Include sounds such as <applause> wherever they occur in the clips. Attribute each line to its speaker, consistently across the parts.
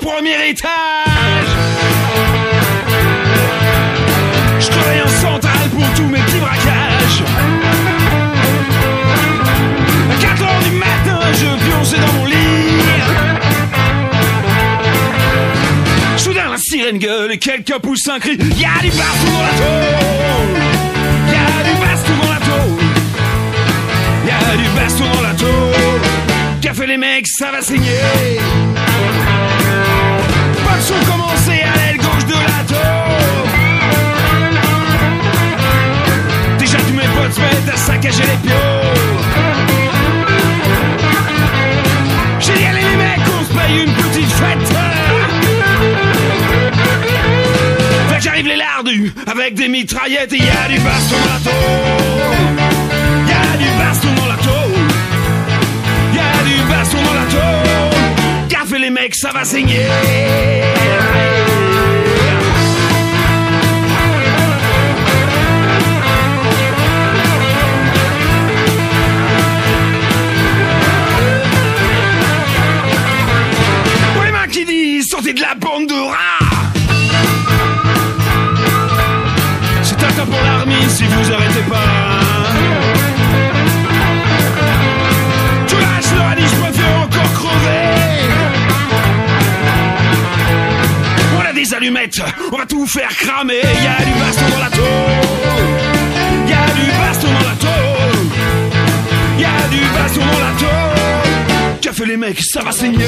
Speaker 1: premier étage. Je travaille en centrale pour tous mes petits braquages. À 4 heures du matin, je pionçais dans mon lit. Soudain, la sirène gueule et quelqu'un pousse un cri. Y'a du baston dans la tôle. Y'a du baston dans la tôle. Y'a du baston dans la tôle. Café les mecs, ça va saigner. Saccager les pions. J'ai dit allez les mecs, on se paye une petite fête. Fait que j'arrive les lardus avec des mitraillettes et y a du baston dans la tôle. Y a du baston dans la tôle. Y a du baston dans la tôle. Café les mecs, ça va saigner. Vous arrêtez pas. Tout lâche leur a dit je encore crever. On a des allumettes, on va tout faire cramer. Y a du baston dans la tôle. Y du baston dans la tôle. Y du baston dans la tôle. Fait les mecs, ça va saigner.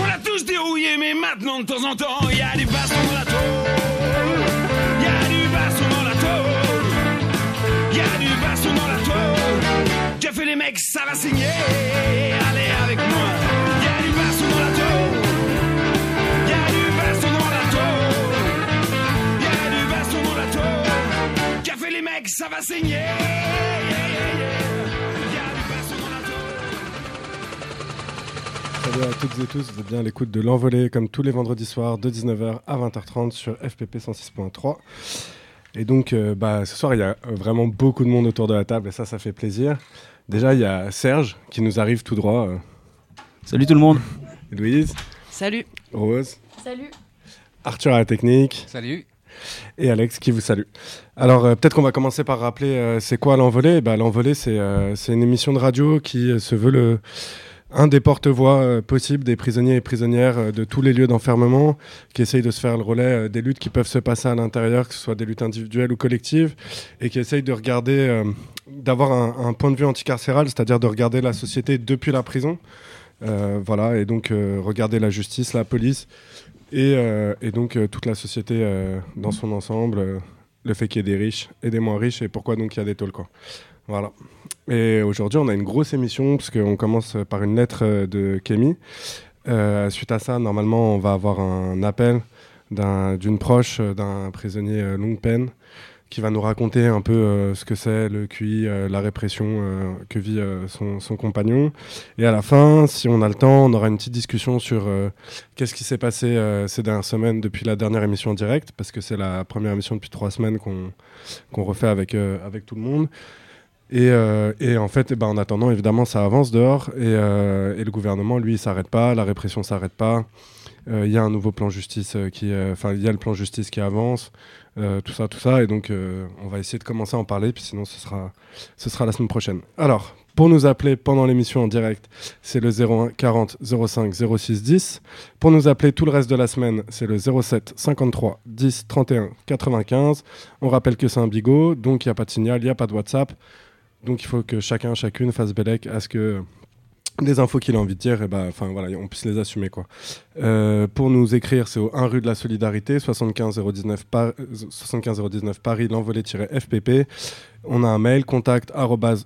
Speaker 1: On a tous dérouillé, mais maintenant de temps en temps, il y a du baston dans la tôle. Qu'a fait les mecs, ça va signer. Allez avec moi. Il y a du baston dans la tôle. Il y a du baston dans la tôle. Il y a du baston dans la tôle. Qu'a fait les mecs, ça va saigner.
Speaker 2: Salut à toutes et tous, vous êtes bien à l'écoute de l'envolée comme tous les vendredis soirs de 19h à 20h30 sur FPP 106.3. Et donc euh, bah, ce soir il y a euh, vraiment beaucoup de monde autour de la table et ça ça fait plaisir. Déjà il y a Serge qui nous arrive tout droit. euh,
Speaker 3: Salut tout le monde.
Speaker 2: Louise,
Speaker 4: Salut.
Speaker 2: Rose,
Speaker 5: Salut.
Speaker 2: Arthur à la technique
Speaker 3: Salut.
Speaker 2: et Alex qui vous salue. Alors euh, peut-être qu'on va commencer par rappeler euh, c'est quoi l'envolée bah, L'envolée c'est euh, c'est une émission de radio qui euh, se veut le, un des porte-voix euh, possibles des prisonniers et prisonnières euh, de tous les lieux d'enfermement, qui essaye de se faire le relais euh, des luttes qui peuvent se passer à l'intérieur, que ce soit des luttes individuelles ou collectives, et qui essaye de regarder, d'avoir un, point de vue anticarcéral, c'est-à-dire de regarder la société depuis la prison. Voilà, et donc regarder la justice, la police, et, donc toute la société dans son ensemble, le fait qu'il y ait des riches et des moins riches, et pourquoi donc il y a des tôles, quoi. Voilà. Et aujourd'hui, on a une grosse émission, parce qu'on commence par une lettre euh, de Kémy. Euh, suite à ça, normalement, on va avoir un appel d'un- d'une proche euh, d'un prisonnier longue peine qui va nous raconter un peu ce que c'est le QI, la répression que vit son, compagnon. Et à la fin, si on a le temps, on aura une petite discussion sur qu'est-ce qui s'est passé ces dernières semaines depuis la dernière émission en direct, parce que c'est la première émission depuis trois semaines qu'on refait avec tout le monde. Et, euh, et en fait, eh ben, en attendant, évidemment, ça avance dehors et, euh, et le gouvernement, lui, il s'arrête pas, la répression s'arrête pas. Euh, Il y a un nouveau plan justice qui, enfin, il y a le plan justice qui avance, tout ça, tout ça, et donc on va essayer de commencer à en parler, puis sinon ce sera, ce sera la semaine prochaine. Alors, Pour nous appeler pendant l'émission en direct, c'est le 01 40 05 06 10. Pour nous appeler tout le reste de la semaine, c'est le 07 53 10 31 95. On rappelle que c'est un bigot, donc il n'y a pas de signal, il n'y a pas de WhatsApp. Donc il faut que chacun, chacune fasse bellec à ce que des infos qu'il a envie de dire, et ben, enfin voilà, on puisse les assumer quoi. Euh, pour nous écrire, c'est au 1 rue de la Solidarité, 75 019, Par 75 019 Paris, l'envolée-fpp. On a un mail, contact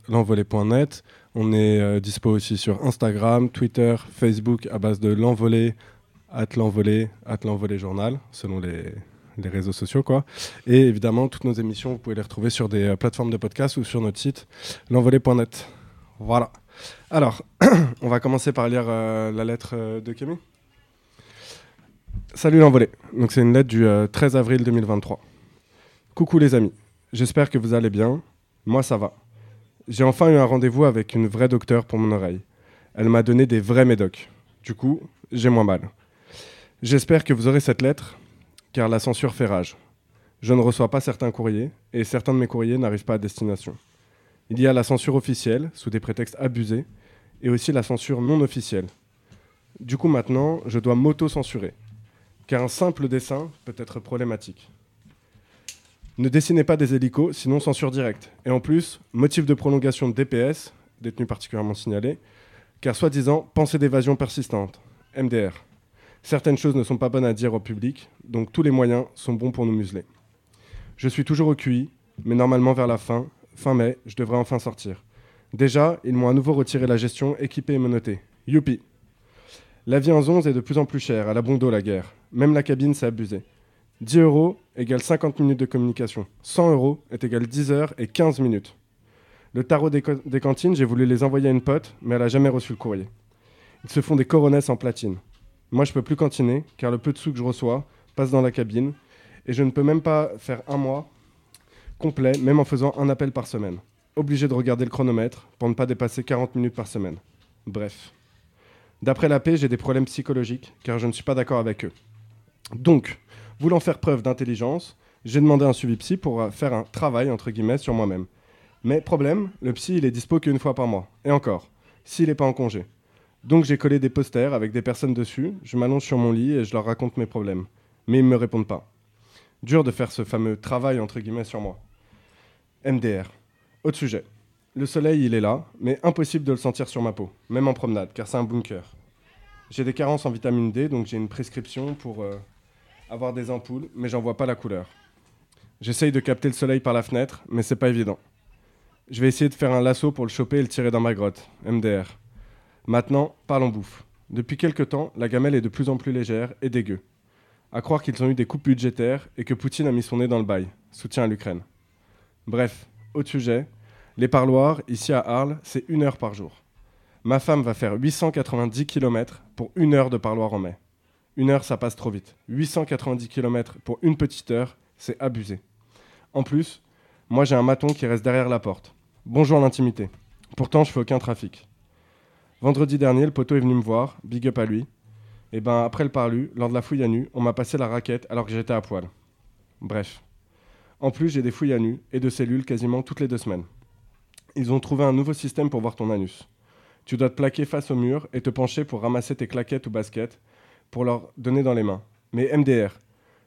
Speaker 2: l'envolée.net. On est euh, dispo aussi sur Instagram, Twitter, Facebook à base de l'envolée, at l'envolée, at l'envolée journal, selon les, les réseaux sociaux quoi. Et évidemment, toutes nos émissions, vous pouvez les retrouver sur des euh, plateformes de podcast ou sur notre site l'envolée.net. Voilà. Alors, <clears throat> on va commencer par lire euh, la lettre euh, de Kémy. Salut l'envolée. Donc c'est une lettre du 13 avril 2023. Coucou les amis. J'espère que vous allez bien. Moi ça va. J'ai enfin eu un rendez-vous avec une vraie docteure pour mon oreille. Elle m'a donné des vrais médocs. Du coup, j'ai moins mal. J'espère que vous aurez cette lettre car la censure fait rage. Je ne reçois pas certains courriers, et certains de mes courriers n'arrivent pas à destination. Il y a la censure officielle, sous des prétextes abusés, et aussi la censure non officielle. Du coup maintenant, je dois m'auto-censurer, car un simple dessin peut être problématique. Ne dessinez pas des hélicos, sinon censure directe. Et en plus, motif de prolongation de DPS, détenu particulièrement signalé, car soi-disant pensée d'évasion persistante, MDR. Certaines choses ne sont pas bonnes à dire au public, donc tous les moyens sont bons pour nous museler. Je suis toujours au QI, mais normalement vers la fin, fin mai, je devrais enfin sortir. Déjà, ils m'ont à nouveau retiré la gestion, équipée et menotée. Youpi La vie en 11 est de plus en plus chère, à la bondo la guerre. Même la cabine s'est abusée. 10 euros égale 50 minutes de communication. 100 euros est égal 10 heures et 15 minutes. Le tarot des, des cantines, j'ai voulu les envoyer à une pote, mais elle n'a jamais reçu le courrier. Ils se font des coronesses en platine. Moi, je peux plus cantiner, car le peu de sous que je reçois passe dans la cabine, et je ne peux même pas faire un mois complet, même en faisant un appel par semaine. Obligé de regarder le chronomètre pour ne pas dépasser 40 minutes par semaine. Bref. D'après la paix, j'ai des problèmes psychologiques, car je ne suis pas d'accord avec eux. Donc, voulant faire preuve d'intelligence, j'ai demandé un suivi psy pour euh, faire un travail, entre guillemets, sur moi-même. Mais problème, le psy, il est dispo qu'une fois par mois. Et encore, s'il n'est pas en congé. Donc j'ai collé des posters avec des personnes dessus, je m'allonge sur mon lit et je leur raconte mes problèmes. Mais ils ne me répondent pas. Dur de faire ce fameux travail entre guillemets sur moi. MDR. Autre sujet. Le soleil, il est là, mais impossible de le sentir sur ma peau, même en promenade, car c'est un bunker. J'ai des carences en vitamine D, donc j'ai une prescription pour euh, avoir des ampoules, mais j'en vois pas la couleur. J'essaye de capter le soleil par la fenêtre, mais c'est pas évident. Je vais essayer de faire un lasso pour le choper et le tirer dans ma grotte. MDR. Maintenant, parlons bouffe. Depuis quelque temps, la gamelle est de plus en plus légère et dégueu. À croire qu'ils ont eu des coupes budgétaires et que Poutine a mis son nez dans le bail. Soutien à l'Ukraine. Bref, autre sujet. Les parloirs, ici à Arles, c'est une heure par jour. Ma femme va faire 890 km pour une heure de parloir en mai. Une heure, ça passe trop vite. 890 km pour une petite heure, c'est abusé. En plus, moi j'ai un maton qui reste derrière la porte. Bonjour l'intimité. Pourtant, je fais aucun trafic. Vendredi dernier, le poteau est venu me voir, big up à lui. Et ben après le parlu, lors de la fouille à nu, on m'a passé la raquette alors que j'étais à poil. Bref. En plus, j'ai des fouilles à nu et de cellules quasiment toutes les deux semaines. Ils ont trouvé un nouveau système pour voir ton anus. Tu dois te plaquer face au mur et te pencher pour ramasser tes claquettes ou baskets pour leur donner dans les mains. Mais MDR,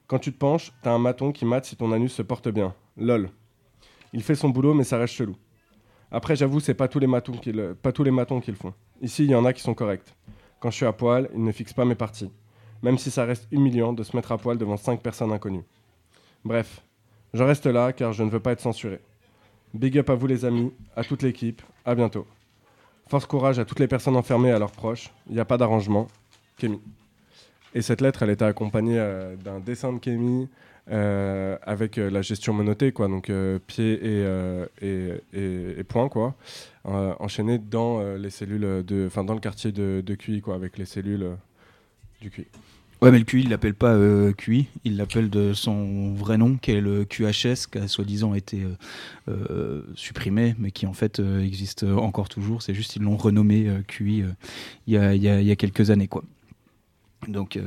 Speaker 2: quand tu te penches, t'as un maton qui mate si ton anus se porte bien. Lol. Il fait son boulot mais ça reste chelou. Après, j'avoue, c'est pas tous les matons qui le, font. Ici, il y en a qui sont corrects. Quand je suis à poil, ils ne fixent pas mes parties. Même si ça reste humiliant de se mettre à poil devant cinq personnes inconnues. Bref, je reste là car je ne veux pas être censuré. Big up à vous les amis, à toute l'équipe, à bientôt. Force courage à toutes les personnes enfermées et à leurs proches. Il n'y a pas d'arrangement. Kémy. Et cette lettre, elle était accompagnée euh, d'un dessin de Kémy, euh, avec euh, la gestion monotée, quoi, donc euh, pied et, et, et, point, quoi, enchaîné dans les cellules de, enfin dans le quartier de, de QI, quoi, avec les cellules du QI.
Speaker 3: Ouais, mais le QI, il l'appelle pas QI, il l'appelle de son vrai nom, qui est le QHS, qui a soi-disant été supprimé, mais qui en fait existe encore toujours. C'est juste ils l'ont renommé QI il y, a quelques années, quoi. Donc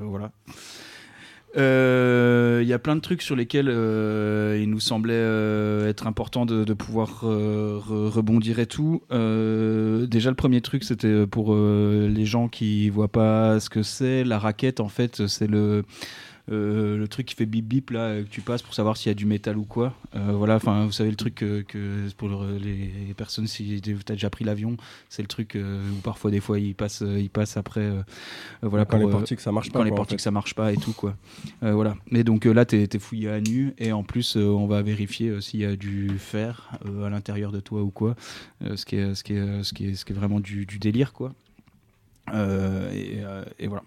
Speaker 3: voilà. Il y a plein de trucs sur lesquels il nous semblait être important de, pouvoir rebondir et tout. déjà, le premier truc, c'était pour les gens qui voient pas ce que c'est. La raquette, en fait, c'est le euh, le truc qui fait bip bip là que tu passes pour savoir s'il y a du métal ou quoi. Euh, voilà, enfin vous savez le truc que, pour les personnes si tu as déjà pris l'avion, c'est le truc euh, où parfois des fois il passe il passe après voilà
Speaker 2: quand les portiques ça marche pas
Speaker 3: quand les portiques ça marche pas et tout quoi. voilà. Mais donc là tu es, fouillé à nu et en plus on va vérifier s'il y a du fer à l'intérieur de toi ou quoi, ce qui est ce qui est ce qui est ce qui est vraiment du, délire quoi. et, et voilà.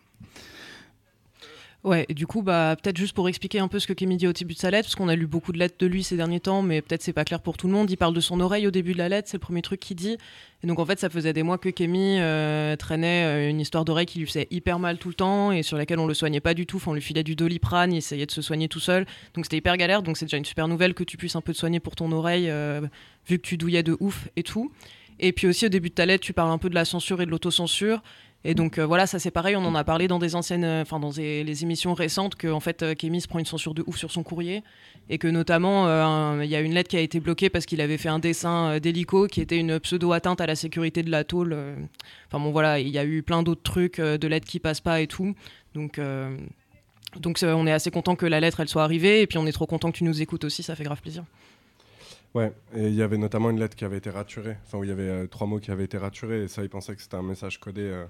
Speaker 4: Ouais, du coup, bah, peut-être juste pour expliquer un peu ce que Kémy dit au début de sa lettre, parce qu'on a lu beaucoup de lettres de lui ces derniers temps, mais peut-être c'est pas clair pour tout le monde. Il parle de son oreille au début de la lettre, c'est le premier truc qu'il dit. Et donc en fait, ça faisait des mois que Kémy euh, traînait euh, une histoire d'oreille qui lui faisait hyper mal tout le temps et sur laquelle on le soignait pas du tout. Enfin, on lui filait du doliprane, il essayait de se soigner tout seul. Donc c'était hyper galère. Donc c'est déjà une super nouvelle que tu puisses un peu te soigner pour ton oreille, euh, vu que tu douillais de ouf et tout. Et puis aussi au début de ta lettre, tu parles un peu de la censure et de l'autocensure. Et donc euh, voilà, ça c'est pareil, on en a parlé dans des anciennes, euh, enfin dans les émissions récentes, que en fait euh, Kémy se prend une censure de ouf sur son courrier et que notamment il y a une lettre qui a été bloquée parce qu'il avait fait un dessin d'hélico qui était une pseudo atteinte à la sécurité de la tôle. Enfin bon voilà, il y a eu plein d'autres trucs de lettres qui passent pas et tout. Donc donc on est assez content que la lettre elle soit arrivée et puis on est trop content que tu nous écoutes aussi, ça fait grave plaisir.
Speaker 2: Ouais, et il y avait notamment une lettre qui avait été raturée, enfin où il y avait trois mots qui avaient été raturés, et ça, il pensait que c'était un message codé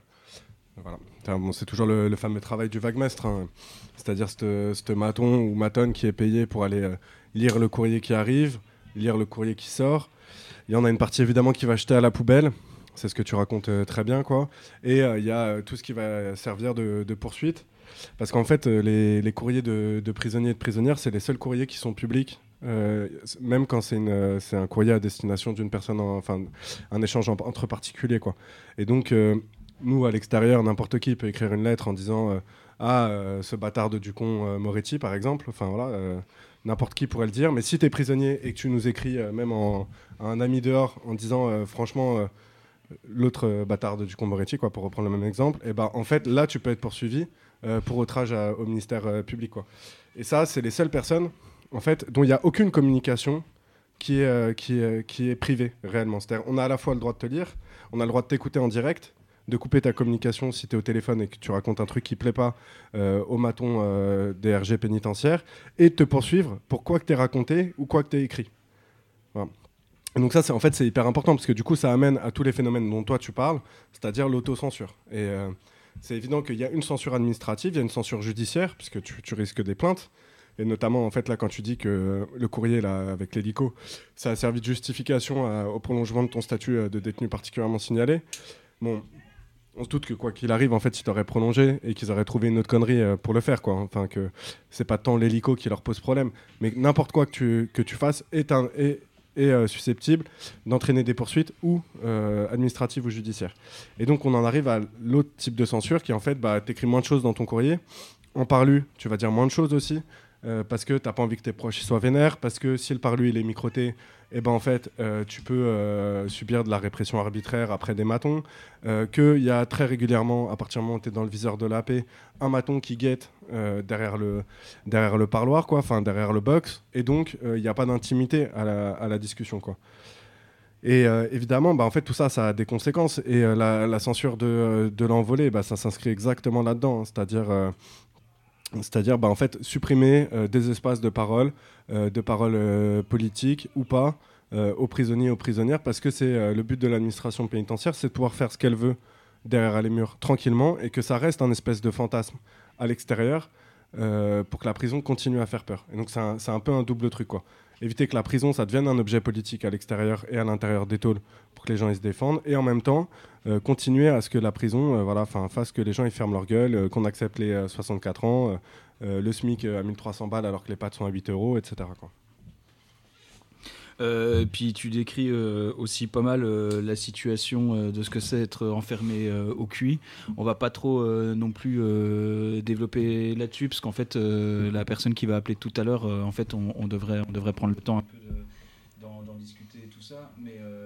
Speaker 2: c'est toujours le, fameux travail du vaguemestre, hein. c'est-à-dire ce maton ou matonne qui est payé pour aller euh, lire le courrier qui arrive, lire le courrier qui sort. Il y en a une partie évidemment qui va jeter à la poubelle, c'est ce que tu racontes euh, très bien, quoi. Et euh, il y a tout ce qui va servir de, poursuite, parce qu'en fait, les, courriers de, prisonniers et de prisonnières, c'est les seuls courriers qui sont publics. même quand c'est un courrier à destination d'une personne, enfin un échange entre particuliers. Quoi. Et donc, nous, à l'extérieur, n'importe qui peut écrire une lettre en disant euh, Ah, euh, ce bâtard de Ducon euh, Moretti, par exemple. Enfin, voilà, n'importe qui pourrait le dire. Mais si tu es prisonnier et que tu nous écris, même à un ami dehors, en disant Franchement, l'autre bâtard de Ducon Moretti, quoi, pour reprendre le même exemple, et eh ben, en fait, là, tu peux être poursuivi pour outrage au ministère public. Quoi. Et ça, c'est les seules personnes en fait, dont il n'y a aucune communication qui est, qui, qui est privée réellement. C'est-à-dire, on a à la fois le droit de te lire, on a le droit de t'écouter en direct, de couper ta communication si tu es au téléphone et que tu racontes un truc qui plaît pas euh, au maton euh, des RG pénitentiaires et de te poursuivre pour quoi que tu aies raconté ou quoi que tu aies écrit. donc ça, c'est en fait, c'est hyper important parce que du coup, ça amène à tous les phénomènes dont toi tu parles, c'est-à-dire l'autocensure. Et euh, c'est évident qu'il y a une censure administrative, il y a une censure judiciaire puisque tu, risques des plaintes. Et notamment, en fait, là, quand tu dis que le courrier là, avec l'hélico, ça a servi de justification au prolongement de ton statut de détenu particulièrement signalé. Bon, on se doute que quoi qu'il arrive, en fait, ils t'auraient prolongé et qu'ils auraient trouvé une autre connerie euh, pour le faire, quoi. Enfin, que c'est pas tant l'hélico qui leur pose problème, mais n'importe quoi que tu, que tu fasses est, est, euh, susceptible d'entraîner des poursuites ou euh, administratives ou judiciaires. Et donc, on en arrive à l'autre type de censure qui, en fait, bah, t'écris moins de choses dans ton courrier. En parlu, tu vas dire moins de choses aussi. Parce que t'as pas envie que tes proches soient vénères, parce que si le parlu il est microté, et eh ben en fait, euh, tu peux euh, subir de la répression arbitraire après des matons, euh, qu'il y a très régulièrement, à partir du moment où tu es dans le viseur de la paix, un maton qui guette derrière, le, derrière le parloir, quoi, enfin derrière le box, et donc il n'y a pas d'intimité à la, à la, discussion. Quoi. Et évidemment, bah, en fait, tout ça, ça a des conséquences. Et la, censure de, de l'envolée, bah, ça s'inscrit exactement là-dedans. C'est-à-dire c'est-à-dire bah, en fait, supprimer euh, des espaces de parole, euh, de parole euh, politique ou pas, aux prisonniers aux prisonnières, parce que c'est le but de l'administration pénitentiaire, c'est de pouvoir faire ce qu'elle veut derrière les murs tranquillement et que ça reste un espèce de fantasme à l'extérieur pour que la prison continue à faire peur. Et donc c'est un, peu un double truc. quoi éviter que la prison, ça devienne un objet politique à l'extérieur et à l'intérieur des tôles pour que les gens se défendent, et en même temps euh, continuer à ce que la prison euh, fasse que les gens ils ferment leur gueule, euh, qu'on accepte les 64 ans, le SMIC à 1300 balles alors que les pattes sont à 8 euros, etc.
Speaker 3: Euh, puis tu décris euh, aussi pas mal euh, la situation de ce que c'est être enfermé au QI. On va pas trop non plus développer là-dessus, parce qu'en fait, la personne qui va appeler tout à l'heure, en fait, on, devrait, on devrait prendre le temps.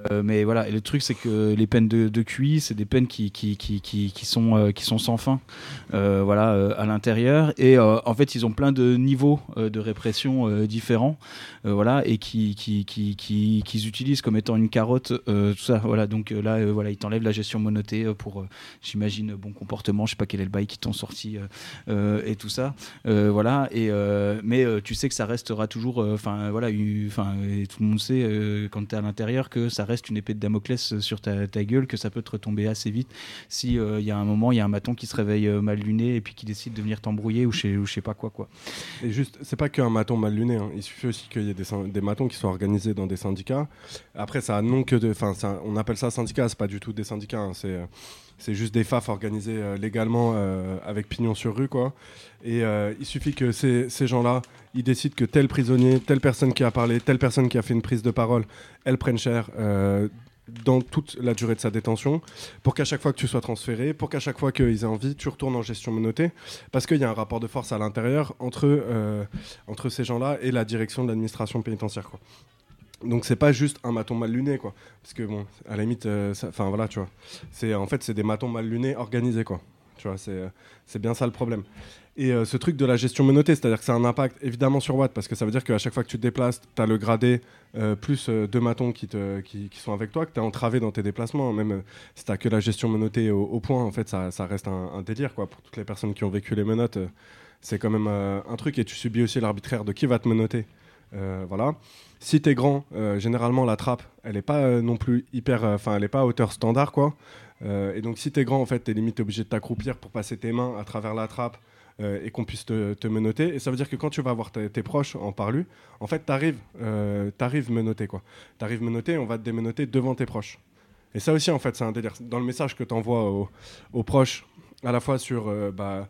Speaker 3: Mais euh, mais voilà, et le truc c'est que les peines de, de c'est des peines qui, qui, qui, qui, qui sont, euh, qui sont sans fin, euh, voilà, à l'intérieur. Et en fait, ils ont plein de niveaux de répression différents, voilà, et qui, qui, qui, qui, qu'ils utilisent comme étant une carotte, tout ça. Voilà, donc là, voilà, ils t'enlèvent la gestion monotée pour, j'imagine, bon comportement. Je sais pas quel est le bail qui t'ont sorti et tout ça. Voilà, et mais tu sais que ça restera toujours, enfin voilà, enfin tout le monde sait quand tu es à l'intérieur que ça reste une épée de Damoclès sur ta, gueule, que ça peut te retomber assez vite si il y a un moment, il y a un maton qui se réveille euh, mal luné et puis qui décide de venir t'embrouiller ou je sais, pas quoi quoi.
Speaker 2: Et juste, c'est pas qu'un maton mal luné. hein. Il suffit aussi qu'il y ait des, des matons qui soient organisés dans des syndicats. Après, ça non que de. Enfin, on appelle ça syndicat, c'est pas du tout des syndicats. hein. C'est, euh, c'est juste des FAF organisés euh, légalement euh, avec pignon sur rue, quoi. Et euh, il suffit que ces, ces gens-là, ils décident que tel prisonnier, telle personne qui a parlé, telle personne qui a fait une prise de parole, elle prenne cher. dans toute la durée de sa détention, pour qu'à chaque fois que tu sois transféré, pour qu'à chaque fois qu'ils aient envie, tu retournes en gestion menotée, parce qu'il y a un rapport de force à l'intérieur entre, entre ces gens-là et la direction de l'administration pénitentiaire. Quoi. Donc c'est pas juste un maton mal luné, quoi. Parce que bon, à la limite, euh, enfin voilà, tu vois. C'est en fait c'est des matons mal lunés organisés, quoi. Tu vois, c'est euh, bien ça le problème. Et euh, ce truc de la gestion menotée, c'est-à-dire que ça a un impact évidemment sur Watt, parce que ça veut dire qu'à chaque fois que tu te déplaces, tu as le gradé plus deux matons qui, te, qui, sont avec toi, que tu es entravé dans tes déplacements. Même si tu que la gestion menotée au, au point, en fait, ça, ça reste un, un délire, quoi. Pour toutes les personnes qui ont vécu les menottes, c'est quand même un truc, et tu subis aussi l'arbitraire de qui va te menotter. Voilà. Si t'es grand, euh, généralement la trappe, elle est pas euh, non plus hyper, enfin elle est pas à hauteur standard quoi. Euh, et donc si t'es grand en fait, t'es limite obligé de t'accroupir pour passer tes mains à travers la trappe euh, et qu'on puisse te, te menotter. Et ça veut dire que quand tu vas voir tes, proches en parlu, en fait t'arrives, euh, t'arrives menotté quoi. T'arrives menotté, on va te démenoter devant tes proches. Et ça aussi en fait c'est un délire. Dans le message que t'envoies aux, aux proches, à la fois sur euh, bah,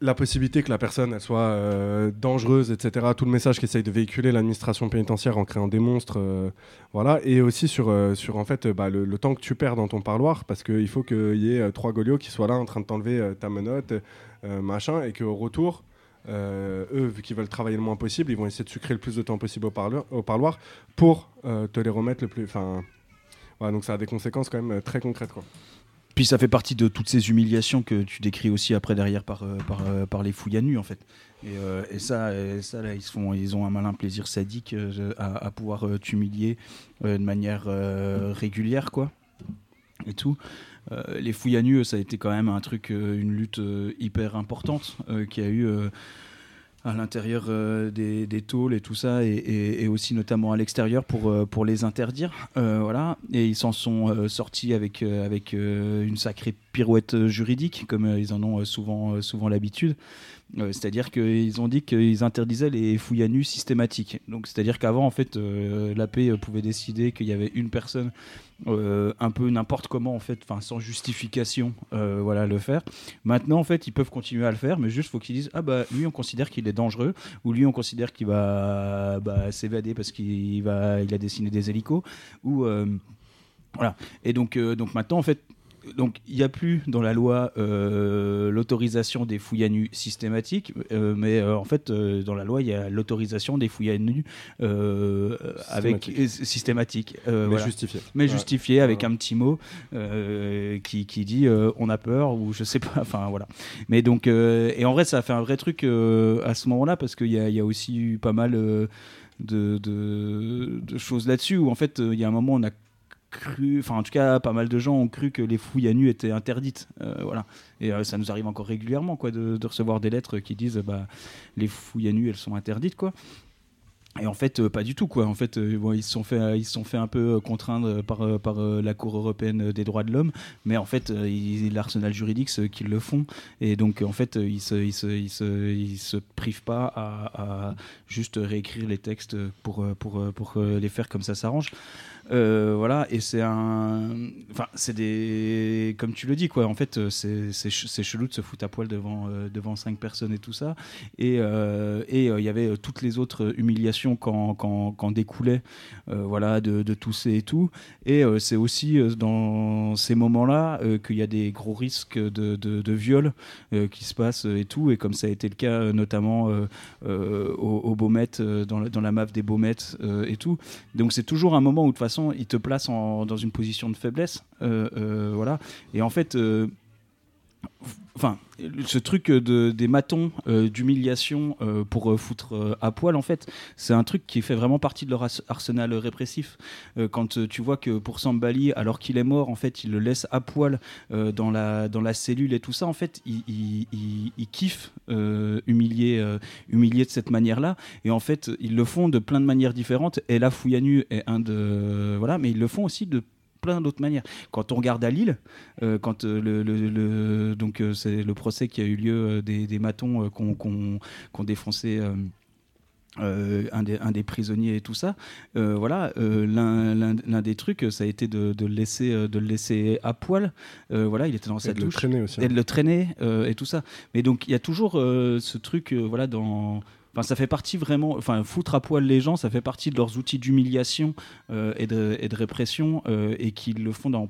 Speaker 2: la possibilité que la personne soit euh, dangereuse, etc. Tout le message qu'essaye de véhiculer l'administration pénitentiaire en créant des monstres, euh, voilà. Et aussi sur, euh, sur en fait, bah, le, temps que tu perds dans ton parloir, parce qu'il faut qu'il y ait trois goliots qui soient là en train de t'enlever ta menotte, machin, et qu'au retour, eux, vu qu'ils veulent travailler le moins possible, ils vont essayer de sucrer le plus de temps possible au, parloir, pour te les remettre le plus. Enfin, donc ça a des conséquences quand même très concrètes, quoi.
Speaker 3: Puis ça fait partie de toutes ces humiliations que tu décris aussi après derrière par, euh, euh, par les fouilles à nu en fait. Et, euh, et ça, ça là, ils, font, ils ont un malin plaisir sadique euh, à, pouvoir t'humilier de manière régulière quoi. Et tout. Les fouilles à nu, ça a été quand même un truc, une lutte hyper importante qui a eu à l'intérieur euh, des, tôles et tout ça, et, aussi notamment à l'extérieur pour, euh, pour les interdire. Euh, voilà. Et ils s'en sont sortis avec, avec une sacrée pirouette juridique, comme ils en ont souvent, souvent l'habitude. Euh, c'est-à-dire qu'ils ont dit qu'ils interdisaient les fouilles à nu systématiques. Donc, c'est-à-dire qu'avant, en fait, euh, l'AP euh, pouvait décider qu'il y avait une personne euh, un peu n'importe comment, en fait, sans justification, voilà, le faire. Maintenant, en fait, ils peuvent continuer à le faire, mais juste faut qu'ils disent ah bah lui, on considère qu'il est dangereux, ou lui, on considère qu'il va bah, s'évader parce qu'il va, il a dessiné des hélicos, ou voilà. Et donc, donc maintenant, en fait, donc il n'y a plus dans la loi euh, l'autorisation des fouilles à nu systématiques, euh, mais euh, en fait dans la loi il y a l'autorisation des fouilles à nu euh, avec
Speaker 2: Systématique.
Speaker 3: systématique,
Speaker 2: Mais
Speaker 3: voilà.
Speaker 2: justifié.
Speaker 3: mais
Speaker 2: Ouais.
Speaker 3: avec
Speaker 2: Ouais.
Speaker 3: un petit mot qui, qui dit on a peur ou je sais pas, <laughs> enfin voilà. Mais donc et en vrai ça a fait un vrai truc à ce moment-là parce qu'il y y a aussi eu pas mal de, de, de choses là-dessus où en fait il y a un moment on a enfin en tout cas pas mal de gens ont cru que les fouilles à nu étaient interdites, euh, voilà. Et euh, ça nous arrive encore régulièrement quoi de, recevoir des lettres qui disent bah les fouilles à nu elles sont interdites quoi. Et en fait, euh, pas du tout, quoi. En fait, ils se sont fait, ils sont fait un peu contraindre par, la Cour européenne des droits de l'homme, mais en fait, l'arsenal juridique, ceux qui le font, et donc en fait, ils se, se, privent pas à, juste réécrire les textes pour, les faire comme ça s'arrange. Euh, voilà, et c'est un. Enfin, c'est des. Comme tu le dis, quoi. En fait, euh, c'est c'est ch- c'est chelou de se foutre à poil devant, euh, devant cinq personnes et tout ça. Et il y avait toutes les autres humiliations qu'en qu'en découlaient, euh, voilà, de, de tousser et tout. Et c'est aussi dans ces moments-là qu'il y a des gros risques de, de, viol qui se passent et tout. Et comme ça a été le cas notamment au, au dans, la- dans la MAF des Baumettes et tout. Donc c'est toujours un moment où de façon il te place en- dans une position de faiblesse. euh, euh, voilà. Et en fait, euh, enfin, ce truc de, des matons euh, d'humiliation euh, pour euh, foutre à poil, en fait, c'est un truc qui fait vraiment partie de leur ars- arsenal répressif. Quand tu vois que pour Sambali, alors qu'il est mort, en fait, il le laisse à poil dans, la, dans la cellule et tout ça, en fait, il, il, il- il kiffe humilier, humilier de cette manière-là. Et en fait, ils le font de plein de manières différentes. Et là, Fouillanu est un de. Voilà, mais ils le font aussi de plein d'autres manières. Quand on regarde à Lille, euh, quand euh, le, le- le- donc euh, c'est le procès qui a eu lieu euh, des, des matons qu'on qu'on- qu'on défoncé. euh, un, des, un des prisonniers et tout ça, euh, voilà, euh, l'un- des trucs, ça a été de, de le laisser, de le laisser à poil. Voilà, il était dans
Speaker 2: Et
Speaker 3: sa
Speaker 2: de le traîner aussi.
Speaker 3: et de le traîner et tout ça. Mais donc il y a toujours ce truc, voilà, dans. Ça fait partie vraiment. Enfin, foutre à poil les gens, ça fait partie de leurs outils d'humiliation euh, et, de, et de répression euh, et qu'ils le font dans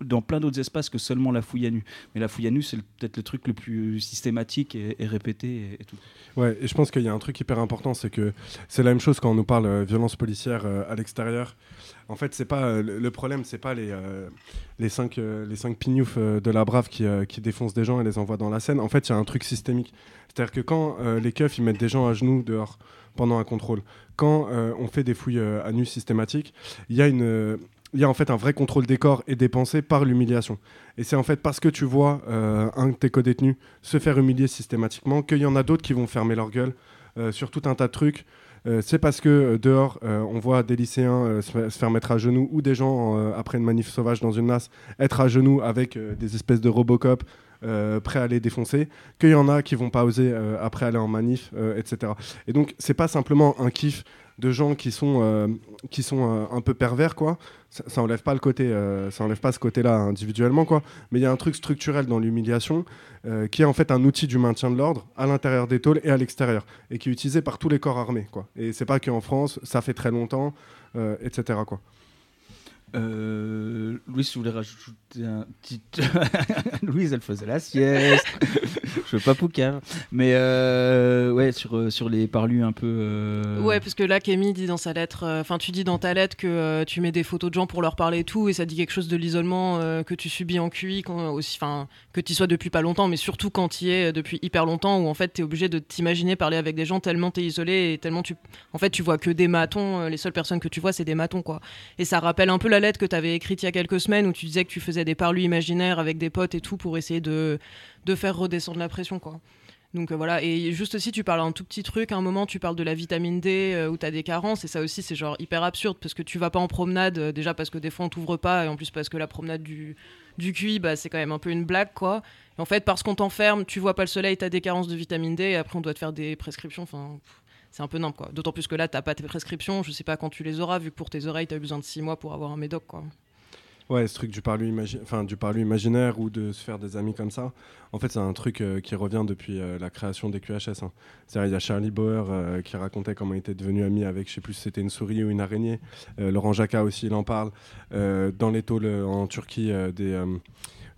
Speaker 3: dans plein d'autres espaces que seulement la fouille à nu. Mais la fouille à nu, c'est peut-être le truc le plus systématique et, répété et, et tout.
Speaker 2: Ouais, et je pense qu'il y a un truc hyper important, c'est que c'est la même chose quand on nous parle euh, violence policière euh, à l'extérieur. En fait, c'est pas euh, le problème, c'est pas les euh, les cinq les cinq pignoufs de la brave qui, qui défoncent des gens et les envoient dans la Seine. En fait, il y a un truc systémique. C'est-à-dire que quand les keufs ils mettent des gens à genoux dehors pendant un contrôle, quand on fait des fouilles à nu systématiques, il y a une il y a en fait un vrai contrôle des corps et des pensées par l'humiliation. Et c'est en fait parce que tu vois euh, un de tes co-détenus se faire humilier systématiquement qu'il y en a d'autres qui vont fermer leur gueule euh, sur tout un tas de trucs. Euh, c'est parce que dehors, on voit des lycéens se, fa- se faire mettre à genoux ou des gens, après une manif sauvage dans une masse, être à genoux avec des espèces de Robocop prêts à les défoncer, qu'il y en a qui vont pas oser après aller en manif, etc. Et donc, c'est pas simplement un kiff de gens qui sont, euh, qui sont euh, un peu pervers, quoi. Ça, ça enlève pas le côté, euh, ça enlève pas ce côté-là individuellement, quoi. Mais il y a un truc structurel dans l'humiliation qui est en fait un outil du maintien de l'ordre à l'intérieur des tôles et à l'extérieur, et qui est utilisé par tous les corps armés, quoi. Et c'est pas qu'en France, ça fait très longtemps, etc., quoi.
Speaker 3: Louise, je voulais rajouter un petit. <laughs> Louise, elle faisait la sieste. Je veux pas poucave. Mais euh, ouais, sur, euh, les parlus un peu. euh,
Speaker 4: Ouais, parce que là, Kémy dit dans sa lettre, euh, enfin, tu dis dans ta lettre que tu mets des photos de gens pour leur parler et tout, et ça dit quelque chose de l'isolement que tu subis en QI, que tu sois depuis pas longtemps, mais surtout quand tu y es depuis hyper longtemps, où en fait, tu es obligé de t'imaginer parler avec des gens tellement tu es isolé et tellement tu. En fait, tu vois que des matons, les seules personnes que tu vois, c'est des matons, quoi. Et ça rappelle un peu la lettre que tu avais écrite il y a quelques semaines où tu disais que tu faisais des parlus imaginaires avec des potes et tout pour essayer de, de faire redescendre la pression, quoi. Donc euh, voilà, et juste aussi, tu parles un tout petit truc, à un moment, tu parles de la vitamine D euh, où tu as des carences, et ça aussi, c'est genre hyper absurde parce que tu vas pas en promenade, euh, déjà parce que des fois on t'ouvre pas, et en plus parce que la promenade du, du QI, bah, c'est quand même un peu une blague, quoi. En fait, parce qu'on t'enferme, tu vois pas le soleil, tu as des carences de vitamine D, et après on doit te faire des prescriptions, enfin. C'est un peu nimp, quoi. D'autant plus que là, t'as pas tes prescriptions, je sais pas quand tu les auras, vu que pour tes oreilles, t'as besoin de 6 mois pour avoir un médoc, quoi.
Speaker 2: Ouais, ce truc du parlu, imagi- imaginaire ou de se faire des amis comme ça, en fait, c'est un truc euh, qui revient depuis euh, la création des QHS. hein. C'est-à-dire, il y a Charlie Bauer euh, qui racontait comment il était devenu ami avec, je sais plus si c'était une souris ou une araignée. Laurent Jacquat aussi, il en parle. Dans les tôles en Turquie, des,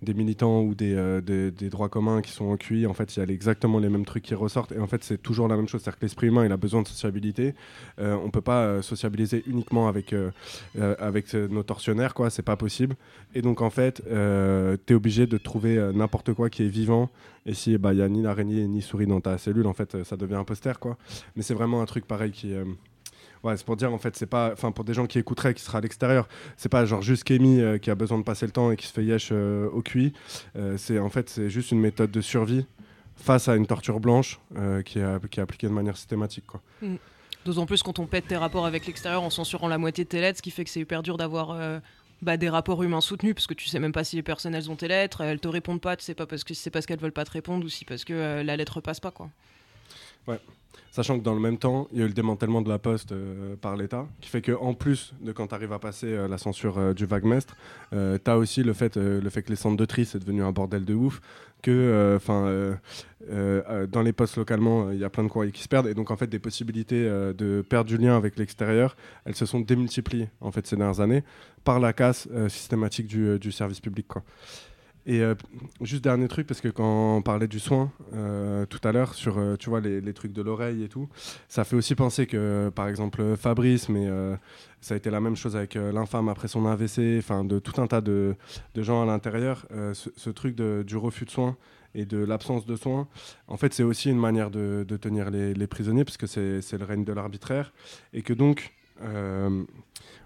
Speaker 2: des militants ou des, euh, des, des droits communs qui sont en QI, en fait, il y a exactement les mêmes trucs qui ressortent. Et en fait, c'est toujours la même chose. C'est-à-dire que l'esprit humain, il a besoin de sociabilité. Euh, on peut pas euh, sociabiliser uniquement avec, avec nos tortionnaires, quoi. C'est pas possible. Et donc, en fait, tu es obligé de trouver n'importe quoi qui est vivant. Et si bah, il n'y a ni l'araignée ni souris dans ta cellule, en fait, ça devient un poster, quoi. Mais c'est vraiment un truc pareil qui. Ouais, c'est pour dire en fait, c'est pas, enfin pour des gens qui écouteraient, qui sera à l'extérieur, c'est pas genre juste Kémy euh, qui a besoin de passer le temps et qui se fait yesh euh, au QI. Euh, c'est en fait c'est juste une méthode de survie face à une torture blanche euh, qui, est, qui est appliquée de manière systématique quoi.
Speaker 4: D'autant plus quand on pète tes rapports avec l'extérieur en censurant la moitié de tes lettres, ce qui fait que c'est hyper dur d'avoir bah, des rapports humains soutenus, parce que tu sais même pas si les personnes elles ont tes lettres, elles te répondent pas, tu sais pas parce que c'est parce qu'elles veulent pas te répondre ou si parce que la lettre passe pas quoi.
Speaker 2: Sachant que dans le même temps, il y a eu le démantèlement de la poste euh, par l'État, qui fait que en plus de quand tu arrives à passer euh, la censure euh, du vaguemestre, tu as aussi le fait, le fait que les centres de tri, c'est devenu un bordel de ouf, que dans les postes localement, il y a plein de courriers qui se perdent, et donc en fait des possibilités de perdre du lien avec l'extérieur, elles se sont démultipliées en fait ces dernières années par la casse systématique du, service public. Et euh, juste dernier truc, parce que quand on parlait du soin euh, tout à l'heure sur euh, tu vois, les, trucs de l'oreille et tout, ça fait aussi penser que par exemple Fabrice, mais ça a été la même chose avec l'infâme après son AVC, enfin de tout un tas de, de gens à l'intérieur, ce, truc du refus de soins et de l'absence de soins, en fait c'est aussi une manière de, tenir les, les prisonniers, parce que c'est le règne de l'arbitraire, et que donc...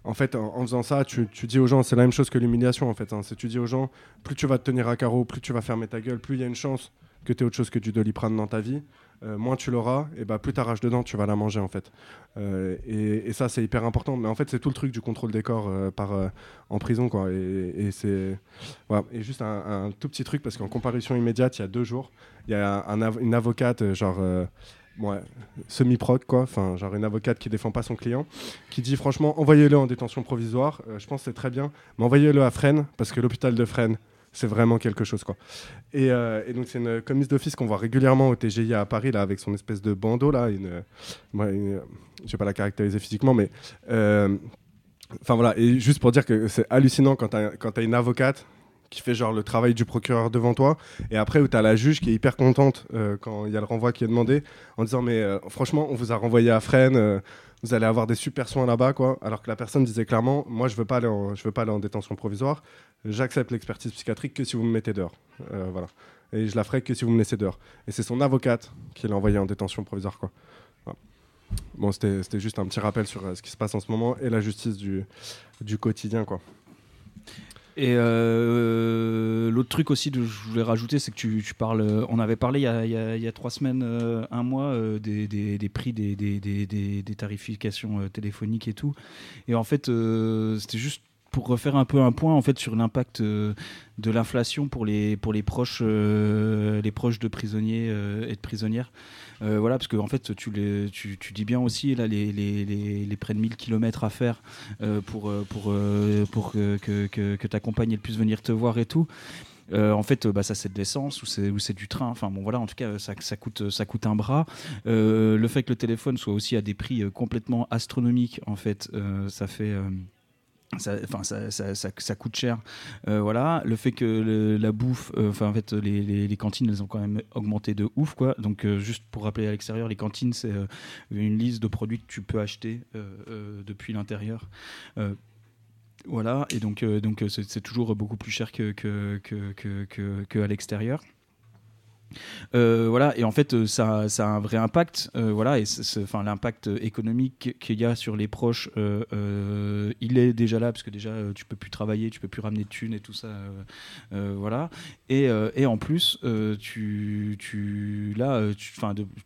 Speaker 2: en fait, en, en faisant ça, tu, tu dis aux gens, c'est la même chose que l'humiliation en fait. hein, c'est tu dis aux gens, plus tu vas te tenir à carreau, plus tu vas fermer ta gueule, plus il y a une chance que tu aies autre chose que du doliprane dans ta vie, euh, moins tu l'auras, et bah plus tu arraches dedans, tu vas la manger en fait. Euh, et, ça, c'est hyper important. Mais en fait, c'est tout le truc du contrôle des corps euh, par, en prison. Quoi. Et, c'est. Voilà. Et juste un, tout petit truc, parce qu'en comparution immédiate, il y a deux jours, il y a un une avocate, genre. Euh, semi-prod, quoi. Enfin, genre une avocate qui défend pas son client, qui dit franchement, envoyez-le en détention provisoire. Euh, je pense que c'est très bien, mais envoyez-le à Fresnes, parce que l'hôpital de Fresnes, c'est vraiment quelque chose, quoi. Et, euh, donc, c'est une commise d'office qu'on voit régulièrement au TGI à Paris, là, avec son espèce de bandeau, là. Une, une- je vais pas la caractériser physiquement, mais. euh, Enfin voilà, et juste pour dire que c'est hallucinant quand t'as quand t'as une avocate qui fait genre le travail du procureur devant toi, et après où t'as la juge qui est hyper contente euh, quand il y a le renvoi qui est demandé, en disant mais euh, franchement on vous a renvoyé à Fresnes, euh, vous allez avoir des super soins là-bas quoi, alors que la personne disait clairement moi je veux pas aller je veux pas aller en détention provisoire, j'accepte l'expertise psychiatrique que si vous me mettez dehors, voilà, et je la ferai que si vous me laissez dehors, et c'est son avocate qui l'a envoyé en détention provisoire quoi. Voilà. Bon, c'était juste un petit rappel sur ce qui se passe en ce moment et la justice du, du quotidien, quoi.
Speaker 3: Et euh, l'autre truc aussi que je voulais rajouter, c'est que tu, parles. euh, On avait parlé il y a, trois semaines, euh, un mois, des, prix des, tarifications téléphoniques et tout. Et en fait, c'était juste pour refaire un peu un point en fait sur l'impact euh, de l'inflation pour les pour les proches euh, les proches de prisonniers euh, et de prisonnières. Voilà, parce que en fait, tu, les, tu, tu dis bien aussi là les, les, les, près de 1000 km à faire pour, pour, pour que, que, que, que ta compagne elle puisse venir te voir et tout. En fait, bah, ça c'est de l'essence ou c'est ou c'est du train. Enfin bon, voilà. En tout cas, ça, ça coûte ça coûte un bras. Le fait que le téléphone soit aussi à des prix complètement astronomiques, en fait, ça fait ça, enfin, ça, ça, ça, ça coûte cher. Euh, voilà. Le fait que la bouffe, euh, enfin, en fait, les, les, cantines, elles ont quand même augmenté de ouf, quoi. Donc, euh, juste pour rappeler à l'extérieur, les cantines, c'est une liste de produits que tu peux acheter depuis l'intérieur. Voilà, et donc donc c'est toujours beaucoup plus cher que que que que, que- l'extérieur. Euh, voilà, et en fait, euh, ça, ça a un vrai impact. euh, voilà, et enfin, l'impact économique qu'il y a sur les proches, il est déjà là parce que déjà, tu peux plus travailler, tu peux plus ramener de thunes et tout ça. voilà, et, et en plus, tu, tu là, tu,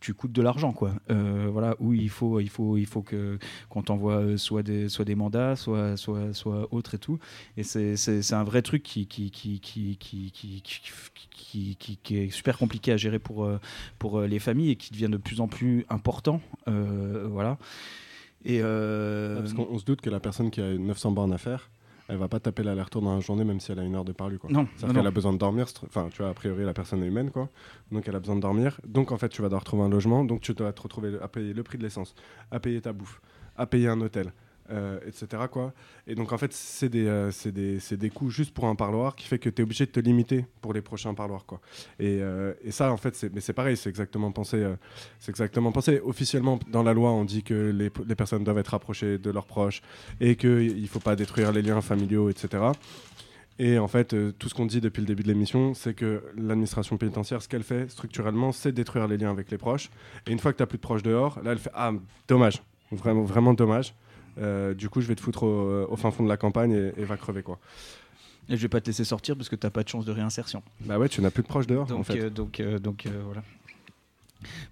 Speaker 3: tu coûtes de l'argent, quoi. Voilà, où il faut, il faut, il faut que qu'on t'envoie soit des, soit des mandats, soit, soit, soit autre et tout. Et c'est un vrai truc qui, qui, qui, qui, qui, qui, qui- qui- qui est super compliqué à gérer pour, euh, pour euh, les familles et qui devient de plus en plus important. Euh, voilà. Et
Speaker 2: Parce qu'on on se doute que la personne qui a 900 bornes à faire, elle va pas taper l'aller-retour dans la journée, même si elle a une heure de parlu, quoi.
Speaker 3: non,
Speaker 2: C'est-à-dire qu'elle a besoin de dormir. Enfin, tu vois, a priori, la personne est humaine, quoi. Donc, elle a besoin de dormir. Donc, en fait, tu vas devoir trouver un logement. Donc, tu dois te retrouver à payer le prix de l'essence, à payer ta bouffe, à payer un hôtel, euh, etc., quoi. Et donc, en fait, c'est des, euh, des, des coûts juste pour un parloir qui fait que tu es obligé de te limiter pour les prochains parloirs, quoi. Et, euh, ça, en fait, c'est, pareil, c'est exactement pensé. euh, c'est exactement pensé. Officiellement, dans la loi, on dit que les, les personnes doivent être rapprochées de leurs proches et qu'il ne faut pas détruire les liens familiaux, etc. Et en fait, tout ce qu'on dit depuis le début de l'émission, c'est que l'administration pénitentiaire, ce qu'elle fait structurellement, c'est détruire les liens avec les proches. Et une fois que tu n'as plus de proches dehors, là, elle fait Ah, dommage, vraiment, vraiment dommage. Euh, du coup, je vais te foutre au, au fin fond de la campagne et, et va crever, quoi.
Speaker 3: Et je vais pas te laisser sortir parce que t'as pas de chance de réinsertion.
Speaker 2: Bah ouais, tu n'as plus de proches dehors, en
Speaker 3: Donc,
Speaker 2: fait.
Speaker 3: euh, donc, euh, donc voilà.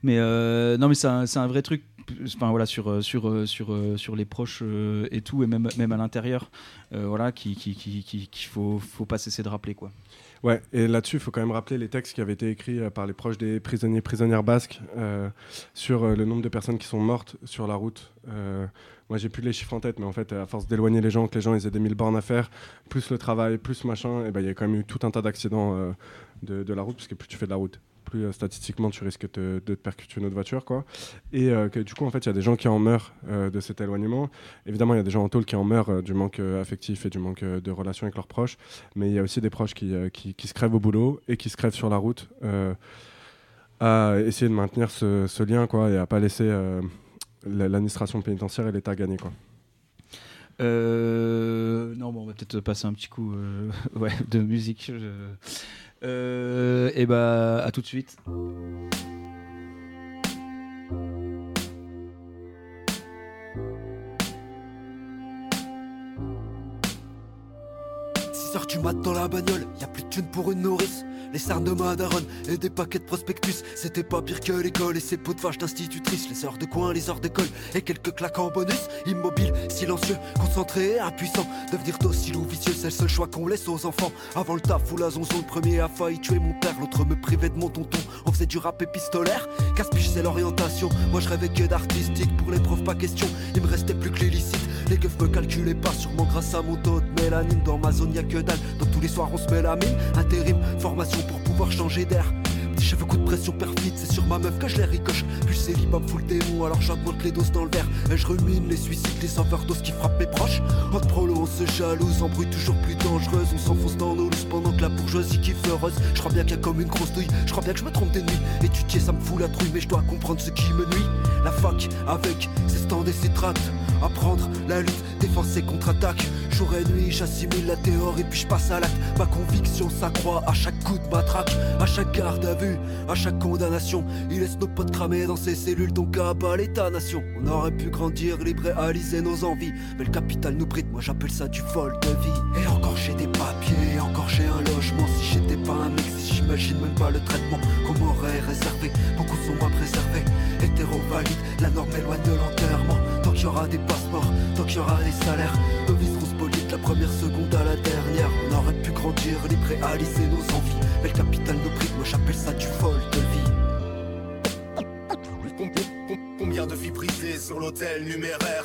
Speaker 3: Mais euh, non, mais c'est un, vrai truc. Enfin voilà sur sur sur sur les proches et tout et même même à l'intérieur, euh, voilà qui qui qui qui- qu'il faut faut pas cesser de rappeler quoi.
Speaker 2: Ouais, et là-dessus, il faut quand même rappeler les textes qui avaient été écrits euh, par les proches des prisonniers prisonnières basques euh, sur euh, le nombre de personnes qui sont mortes sur la route. Euh, moi, j'ai plus les chiffres en tête, mais en fait, à force d'éloigner les gens, que les gens ils aient des mille bornes à faire, plus le travail, plus machin, et ben il y a quand même eu tout un tas d'accidents de, de la route, parce que plus tu fais de la route, plus euh, statistiquement tu risques de, te percuter une autre voiture. Quoi. Et euh, que du coup, en fait, il y a des gens qui en meurent euh, de cet éloignement. Évidemment, il y a des gens en tôle qui en meurent du manque affectif et du manque de relation avec leurs proches. Mais il y a aussi des proches qui, qui, se crèvent au boulot et qui se crèvent sur la route à essayer de maintenir ce, lien quoi, et à pas laisser la- l'administration pénitentiaire et l'État gagner. Quoi.
Speaker 3: Non, bon, on va peut-être passer un petit coup <laughs> de musique. Et bah, à tout de suite.
Speaker 5: Heures du mat dans la bagnole, y a plus de thunes pour une nourrice. Les sarnes de Madaron et des paquets de prospectus, c'était pas pire que l'école et ses pots de vache d'institutrice. Les heures de coin, les heures d'école et quelques claques en bonus. Immobile, silencieux, concentré impuissant. Devenir docile ou vicieux, c'est le seul choix qu'on laisse aux enfants. Avant le taf ou la zonzon, le premier a failli tuer mon père, l'autre me privait de mon tonton. On faisait du rap épistolaire, casse-piche c'est l'orientation. Moi je rêvais que d'artistique, pour les profs pas question. Il me restait plus que l'illicite. Les keufs me calculaient pas, sûrement grâce à mon taux de mélanine. Dans ma zone, y a que dalle. Donc tous les soirs, on se met la mine. Intérim, formation pour pouvoir changer d'air. Petit cheveux coup de pression perfide, c'est sur ma meuf que je les ricoche. Puis le célibat me fout le démon, alors j'augmente les doses dans le verre. Et je rumine les suicides, les overdoses qui frappent mes proches. Entre prolo, on se jalouse, embrouille toujours plus dangereuse. On s'enfonce dans nos louses pendant que la bourgeoisie kiffe heureuse. Je crois bien qu'il y a comme une grosse douille, je crois bien que je me trompe des nuits. Étudier, ça me fout la trouille, mais je dois comprendre ce qui me nuit. La fac, avec ses stands et ses tracts. Apprendre la lutte, défense et contre-attaque. Jour et nuit, j'assimile la théorie, puis je passe à l'acte. Ma conviction s'accroît à chaque coup de matraque, à chaque garde à vue, à chaque condamnation. Il laisse nos potes cramer dans ses cellules, donc à bas l'état-nation. On aurait pu grandir, libre et nos envies. Mais le capital nous bride, moi j'appelle ça du vol de vie. Et encore j'ai des papiers, encore j'ai un logement. Si j'étais pas un mec, si j'imagine même pas le traitement qu'on m'aurait réservé. Beaucoup sont moins préservés, hétéro valide, la norme est loin de l'enterrement. Des passeports, tant qu'il y aura des salaires, nos vies la première seconde à la dernière. On aurait pu grandir, libre réaliser nos envies. Mais le capital nous bride, moi j'appelle ça du vol de vie.
Speaker 6: Com- com- Combien de vies brisées sur l'hôtel numéraire?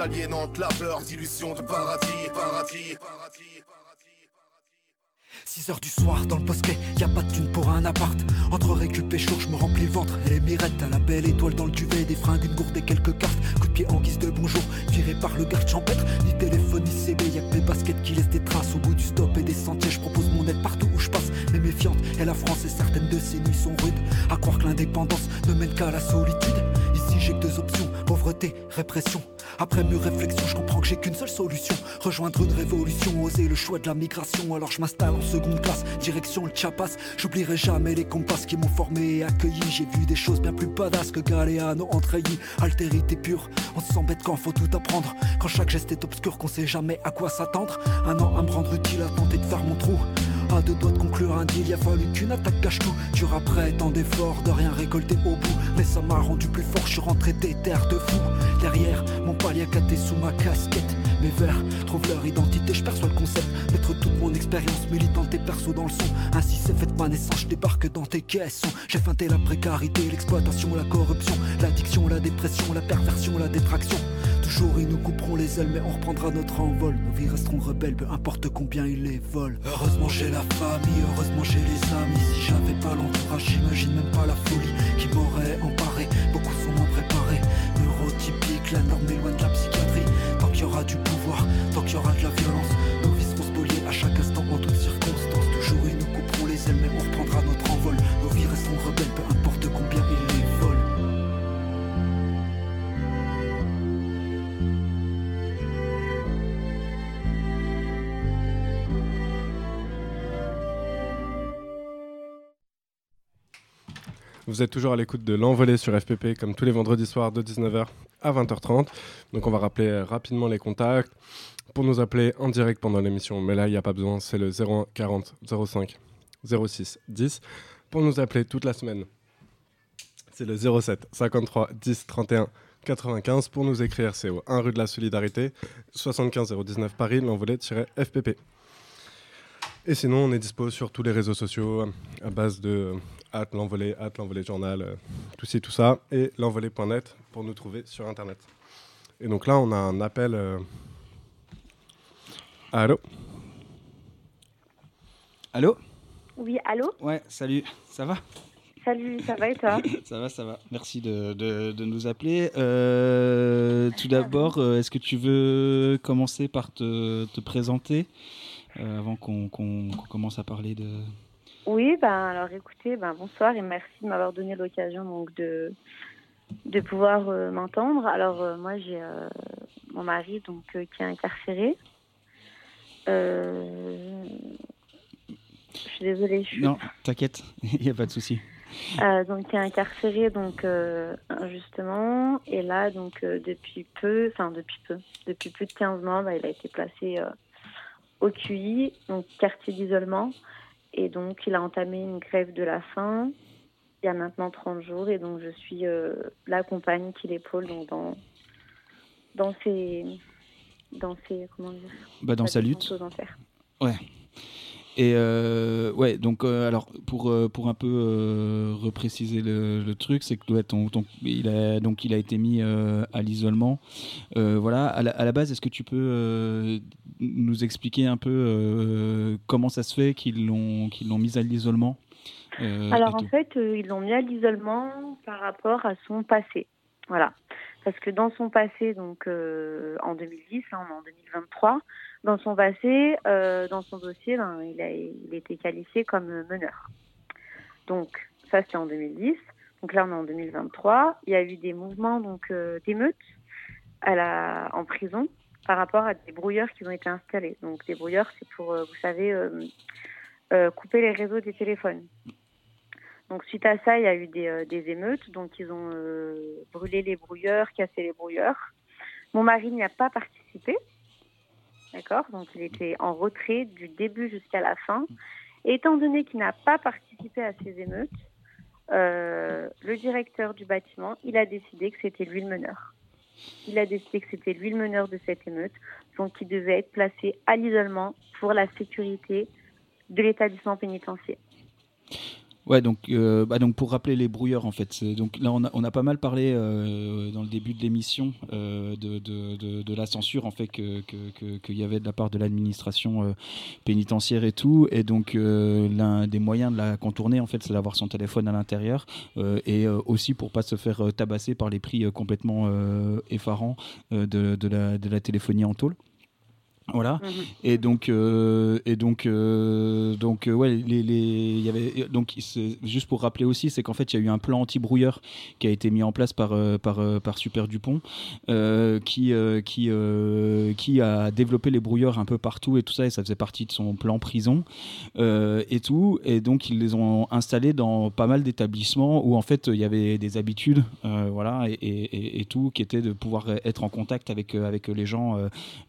Speaker 6: Aliénante labeur d'illusions de paradis, paradis, paradis.
Speaker 5: 6 heures du soir dans le bosquet, y a pas de thune pour un appart. Entre récup et chaud, je me remplis le ventre et les mirettes à la belle étoile dans le duvet, des fringues, une gourde et quelques cartes. Coup de pied en guise de bonjour, viré par le garde champêtre. Ni téléphone ni CB, y a que mes baskets qui laissent des traces au bout du stop et des sentiers. Je propose mon aide partout où je passe, mais méfiante. Et la France et certaines de ses nuits sont rudes. À croire que l'indépendance ne mène qu'à la solitude. Ici j'ai que deux options, répression. Après mes réflexions, je comprends que j'ai qu'une seule solution. Rejoindre une révolution, oser le choix de la migration. Alors je m'installe en seconde classe, direction le Chiapas. J'oublierai jamais les compas qui m'ont formé et accueilli. J'ai vu des choses bien plus badass que Galéano Entreilly. Altérité pure, on s'embête quand faut tout apprendre. Quand chaque geste est obscur, qu'on sait jamais à quoi s'attendre. Un an à me rendre utile, à tenter de faire mon trou. À deux doigts de conclure un deal, y a fallu qu'une attaque cache tout. Dur après tant d'efforts, de rien récolter au bout. Mais ça m'a rendu plus fort, je suis rentré des terres de fou. Derrière, mon palier caté sous ma casquette. Mes vers trouvent leur identité, je perçois le concept. Mettre toute mon expérience militante et perso dans le son. Ainsi c'est fait ma naissance, je débarque dans tes caissons. J'ai feinté la précarité, l'exploitation, la corruption, l'addiction, la dépression, la perversion, la détraction. Toujours ils nous couperont les ailes, mais on reprendra notre envol. Nos vies resteront rebelles, peu importe combien ils les volent. Heureusement j'ai la famille, heureusement j'ai les amis. Si j'avais pas l'entourage, j'imagine même pas la folie qui m'aurait emparé. Beaucoup sont moins préparés. Neurotypique, la norme est loin de la psychiatrie. Tant qu'il y aura du pouvoir, tant qu'il y aura de la violence,
Speaker 2: Vous êtes toujours à l'écoute de l'envolée sur FPP, comme tous les vendredis soirs de 19h à 20h30. Donc on va rappeler euh, rapidement les contacts pour nous appeler en direct pendant l'émission. Mais là, il n'y a pas besoin, c'est le 01 40 05 06 10. Pour nous appeler toute la semaine, c'est le 07 53 10 31 95. Pour nous écrire, c'est au 1 rue de la Solidarité, 75 019 Paris, l'envolée-FPP. Et sinon, on est dispo sur tous les réseaux sociaux à base de at l'envolée, at l'envolée journal, euh, tout ci, tout ça, et l'envolée.net pour nous trouver sur Internet. Et donc là, on a un appel. euh, Allô?
Speaker 3: Allô?
Speaker 7: Oui, allô?
Speaker 3: Ouais, salut, ça va?
Speaker 7: Salut, ça va et toi? <laughs>
Speaker 3: Ça va, ça va. Merci de, de, de nous appeler. Euh, tout d'abord, euh, est-ce que tu veux commencer par te, te présenter euh, avant qu'on commence à parler de...
Speaker 7: Oui, ben alors écoutez, ben bonsoir et merci de m'avoir donné l'occasion donc de de pouvoir euh, m'entendre. Alors euh, moi j'ai euh, mon mari donc qui est incarcéré. Je suis désolée, je suis
Speaker 3: Non, t'inquiète, <laughs> il n'y a pas de souci.
Speaker 7: Donc qui est incarcéré donc injustement et là donc depuis peu enfin depuis peu depuis plus de 15 mois bah, il a été placé au QI donc quartier d'isolement et donc il a entamé une grève de la faim il y a maintenant 30 jours et donc je suis euh, la compagne qui l'épaule donc dans dans ses dans ses comment dire
Speaker 3: Bah, dans sa lutte. Ouais. Et euh, ouais, donc euh, alors pour euh, pour un peu euh, repréciser le, le truc, c'est que ouais, ton, ton- il a donc il a été mis à l'isolement. Voilà. À la, à la base, est-ce que tu peux nous expliquer un peu comment ça se fait qu'ils l'ont qu'ils l'ont mis à l'isolement
Speaker 7: Alors en fait, ils l'ont mis à l'isolement par rapport à son passé. Voilà. Parce que dans son passé, donc en 2010, hein, on est en 2023, dans son passé, euh, dans son dossier, ben, il, a, il qualifié comme meneur. Donc ça c'était en 2010. Donc là on est en 2023. Il y a eu des mouvements donc euh, d'émeutes en prison par rapport à des brouilleurs qui ont été installés. Donc des brouilleurs, c'est pour, euh, vous savez, euh, euh, couper les réseaux des téléphones. Donc suite à ça, il y a eu des, euh, des émeutes. Donc ils ont euh, brûlé les brouilleurs, cassé les brouilleurs. Mon mari n'y a pas participé. D'accord Donc il était en retrait du début jusqu'à la fin. Étant donné qu'il n'a pas participé à ces émeutes, euh, le directeur du bâtiment, il a décidé que c'était lui le meneur. Il a décidé que c'était lui le meneur de cette émeute, donc il devait être placé à l'isolement pour la sécurité de l'établissement pénitentiaire.
Speaker 3: Ouais, donc, euh, bah donc pour rappeler les brouilleurs en fait, donc là on a, pas mal parlé euh, dans le début de l'émission euh, de, de, de, la censure en fait que que- que- qu'il y avait de la part de l'administration euh, pénitentiaire et tout, et donc l'un des moyens de la contourner en fait, c'est d'avoir son téléphone à l'intérieur et aussi pour pas se faire tabasser par les prix complètement effarants de, de la téléphonie en tôle. Voilà. Et donc, euh, et donc, euh, donc, euh, ouais, les, y avait, donc, juste pour rappeler aussi, c'est qu'en fait, il y a eu un plan anti-brouilleur qui a été mis en place par, par, par Super Dupont, qui, qui, qui a développé les brouilleurs un peu partout et tout ça, et ça faisait partie de son plan prison et tout. Et donc, ils les ont installés dans pas mal d'établissements où en fait, il y avait des habitudes, voilà, et, et, tout, qui était de pouvoir être en contact avec, avec les gens,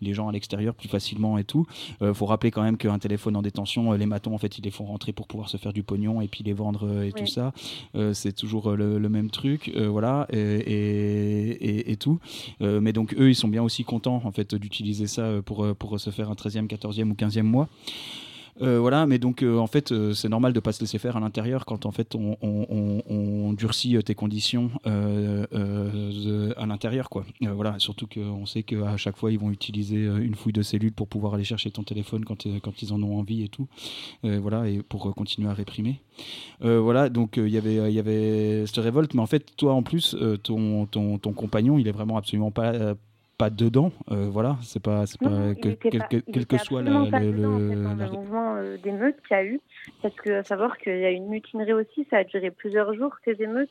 Speaker 3: les gens à l'extérieur plus facilement et tout. Euh, faut rappeler quand même qu'un téléphone en détention, euh, les matons en fait ils les font rentrer pour pouvoir se faire du pognon et puis les vendre euh, et
Speaker 7: Oui.
Speaker 3: tout ça. Euh, c'est toujours le, le même truc, voilà et, et, et- et tout. Mais donc eux ils sont bien aussi contents en fait d'utiliser ça pour pour se faire un 13e, 14e ou 15e mois. Euh, voilà, mais donc euh, en fait euh, c'est normal de pas se laisser faire à l'intérieur quand en fait on, durcit tes conditions à l'intérieur quoi. Voilà, surtout qu'on sait qu'à chaque fois ils vont utiliser une fouille de cellules pour pouvoir aller chercher ton téléphone quand, quand ils en ont envie et tout. Voilà, et pour continuer à réprimer. Voilà, donc il y avait y avait cette révolte, mais en fait toi en plus ton, ton, ton compagnon il est vraiment absolument pas pas dedans, Euh, voilà, c'est pas, c'est
Speaker 7: Non,
Speaker 3: pas que- quel,
Speaker 7: pas-
Speaker 3: que- quel soit la, le-
Speaker 7: en
Speaker 3: le-
Speaker 7: fait, dans
Speaker 3: la-
Speaker 7: le mouvement euh, d'émeutes qu'il y a eu. Parce que à savoir qu'il y a eu une mutinerie aussi, ça a duré plusieurs jours, ces émeutes.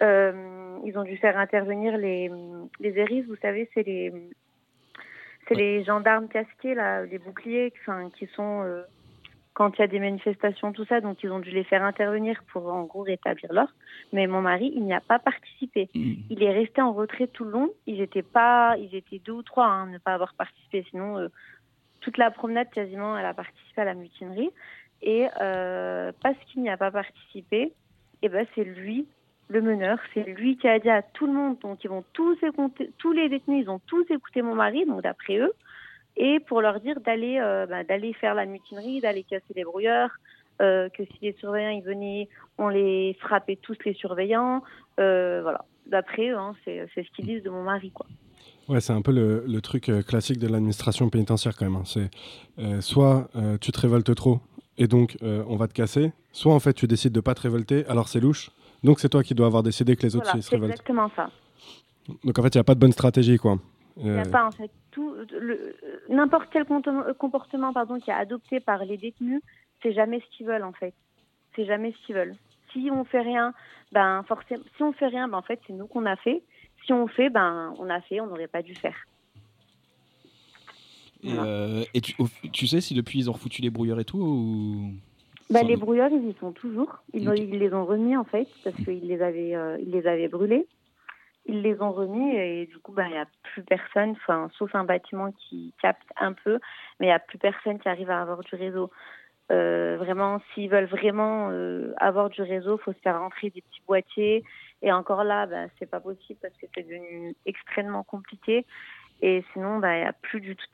Speaker 7: Euh, ils ont dû faire intervenir les, les ERIS, vous savez, c'est les, c'est les gendarmes casqués, là, les boucliers, enfin, qui sont euh, quand il y a des manifestations, tout ça. Donc, ils ont dû les faire intervenir pour, en gros, rétablir l'ordre. Mais mon mari, il n'y a pas participé.
Speaker 3: Mm.
Speaker 7: Il est resté en retrait tout le long. Ils étaient pas, ils étaient deux ou trois hein, à ne pas avoir participé. Sinon, euh, toute la promenade, quasiment, elle a participé à la mutinerie. Et euh, parce qu'il n'y a pas participé, et ben c'est lui, le meneur, c'est lui qui a dit à tout le monde, donc ils vont tous écouter, tous les détenus, ils ont tous écouté mon mari, donc d'après eux, et pour leur dire d'aller euh, bah, d'aller faire la mutinerie, d'aller casser les brouilleurs, euh, que si les surveillants ils venaient, on les frappait tous les surveillants, euh, voilà. D'après eux, hein, c'est c'est ce qu'ils disent de mon mari, quoi.
Speaker 2: Ouais, c'est un peu le, le truc classique de l'administration pénitentiaire quand même. hein. C'est soit tu te révoltes trop et donc on va te casser, soit en fait tu décides de pas te révolter, alors c'est louche, donc c'est toi qui dois avoir décidé que les autres
Speaker 7: Voilà,
Speaker 2: se
Speaker 7: c'est
Speaker 2: révoltent.
Speaker 7: exactement ça.
Speaker 2: Donc en fait il n'y a pas de bonne stratégie quoi.
Speaker 7: Il n'y
Speaker 2: Euh,
Speaker 7: a pas en fait tout le- n'importe quel comportement, comportement pardon qui est adopté par les détenus, c'est jamais ce qu'ils veulent en fait. C'est jamais ce qu'ils veulent. Si on fait rien, ben forcément, si on fait rien, ben en fait c'est nous qu'on a fait. Si on fait, ben on a fait, on n'aurait pas dû faire.
Speaker 3: Et,
Speaker 7: Voilà.
Speaker 3: euh, et tu, tu sais si depuis ils ont refoutu les brouilleurs et tout ou...
Speaker 7: Bah, les brouilleurs, ils y sont toujours. Ils, ils les ont remis en fait parce qu'ils les avaient, euh, ils les avaient brûlés. Ils les ont remis et du coup, bah, il n'y a plus personne, sauf un bâtiment qui capte un peu, mais il n'y a plus personne qui arrive à avoir du réseau. Euh, vraiment, s'ils veulent vraiment euh, avoir du réseau, faut se faire rentrer des petits boîtiers. Et encore là, bah, c'est pas possible parce que c'est devenu extrêmement compliqué. Et sinon, bah, il n'y a plus du tout.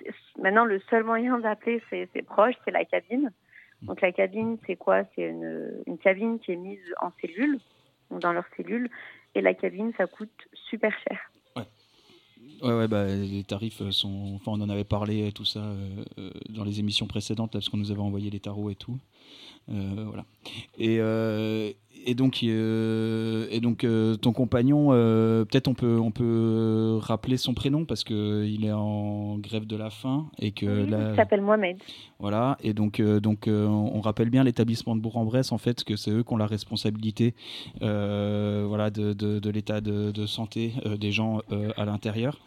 Speaker 7: Maintenant, le seul moyen d'appeler ses, ses proches, c'est la cabine. Donc la cabine, c'est quoi? C'est une, une cabine qui est mise en cellule, dans leur cellule. Et la cabine, ça coûte super cher.
Speaker 3: Ouais, ouais, bah, les tarifs euh, sont. Enfin, on en avait parlé, tout ça, euh, euh, dans les émissions précédentes, parce qu'on nous avait envoyé les tarots et tout. Euh, voilà. Et, euh, et donc, euh, et donc ton compagnon, peut-être on peut, on peut rappeler son prénom parce qu'il est en grève de la faim et que
Speaker 7: Oui,
Speaker 3: là,
Speaker 7: Il s'appelle Mohamed.
Speaker 3: voilà, et donc, donc on rappelle bien l'établissement de Bourg-en-Bresse, en fait, que c'est eux qui ont la responsabilité euh, voilà, de, de- de l'état de, de santé des gens euh, à l'intérieur.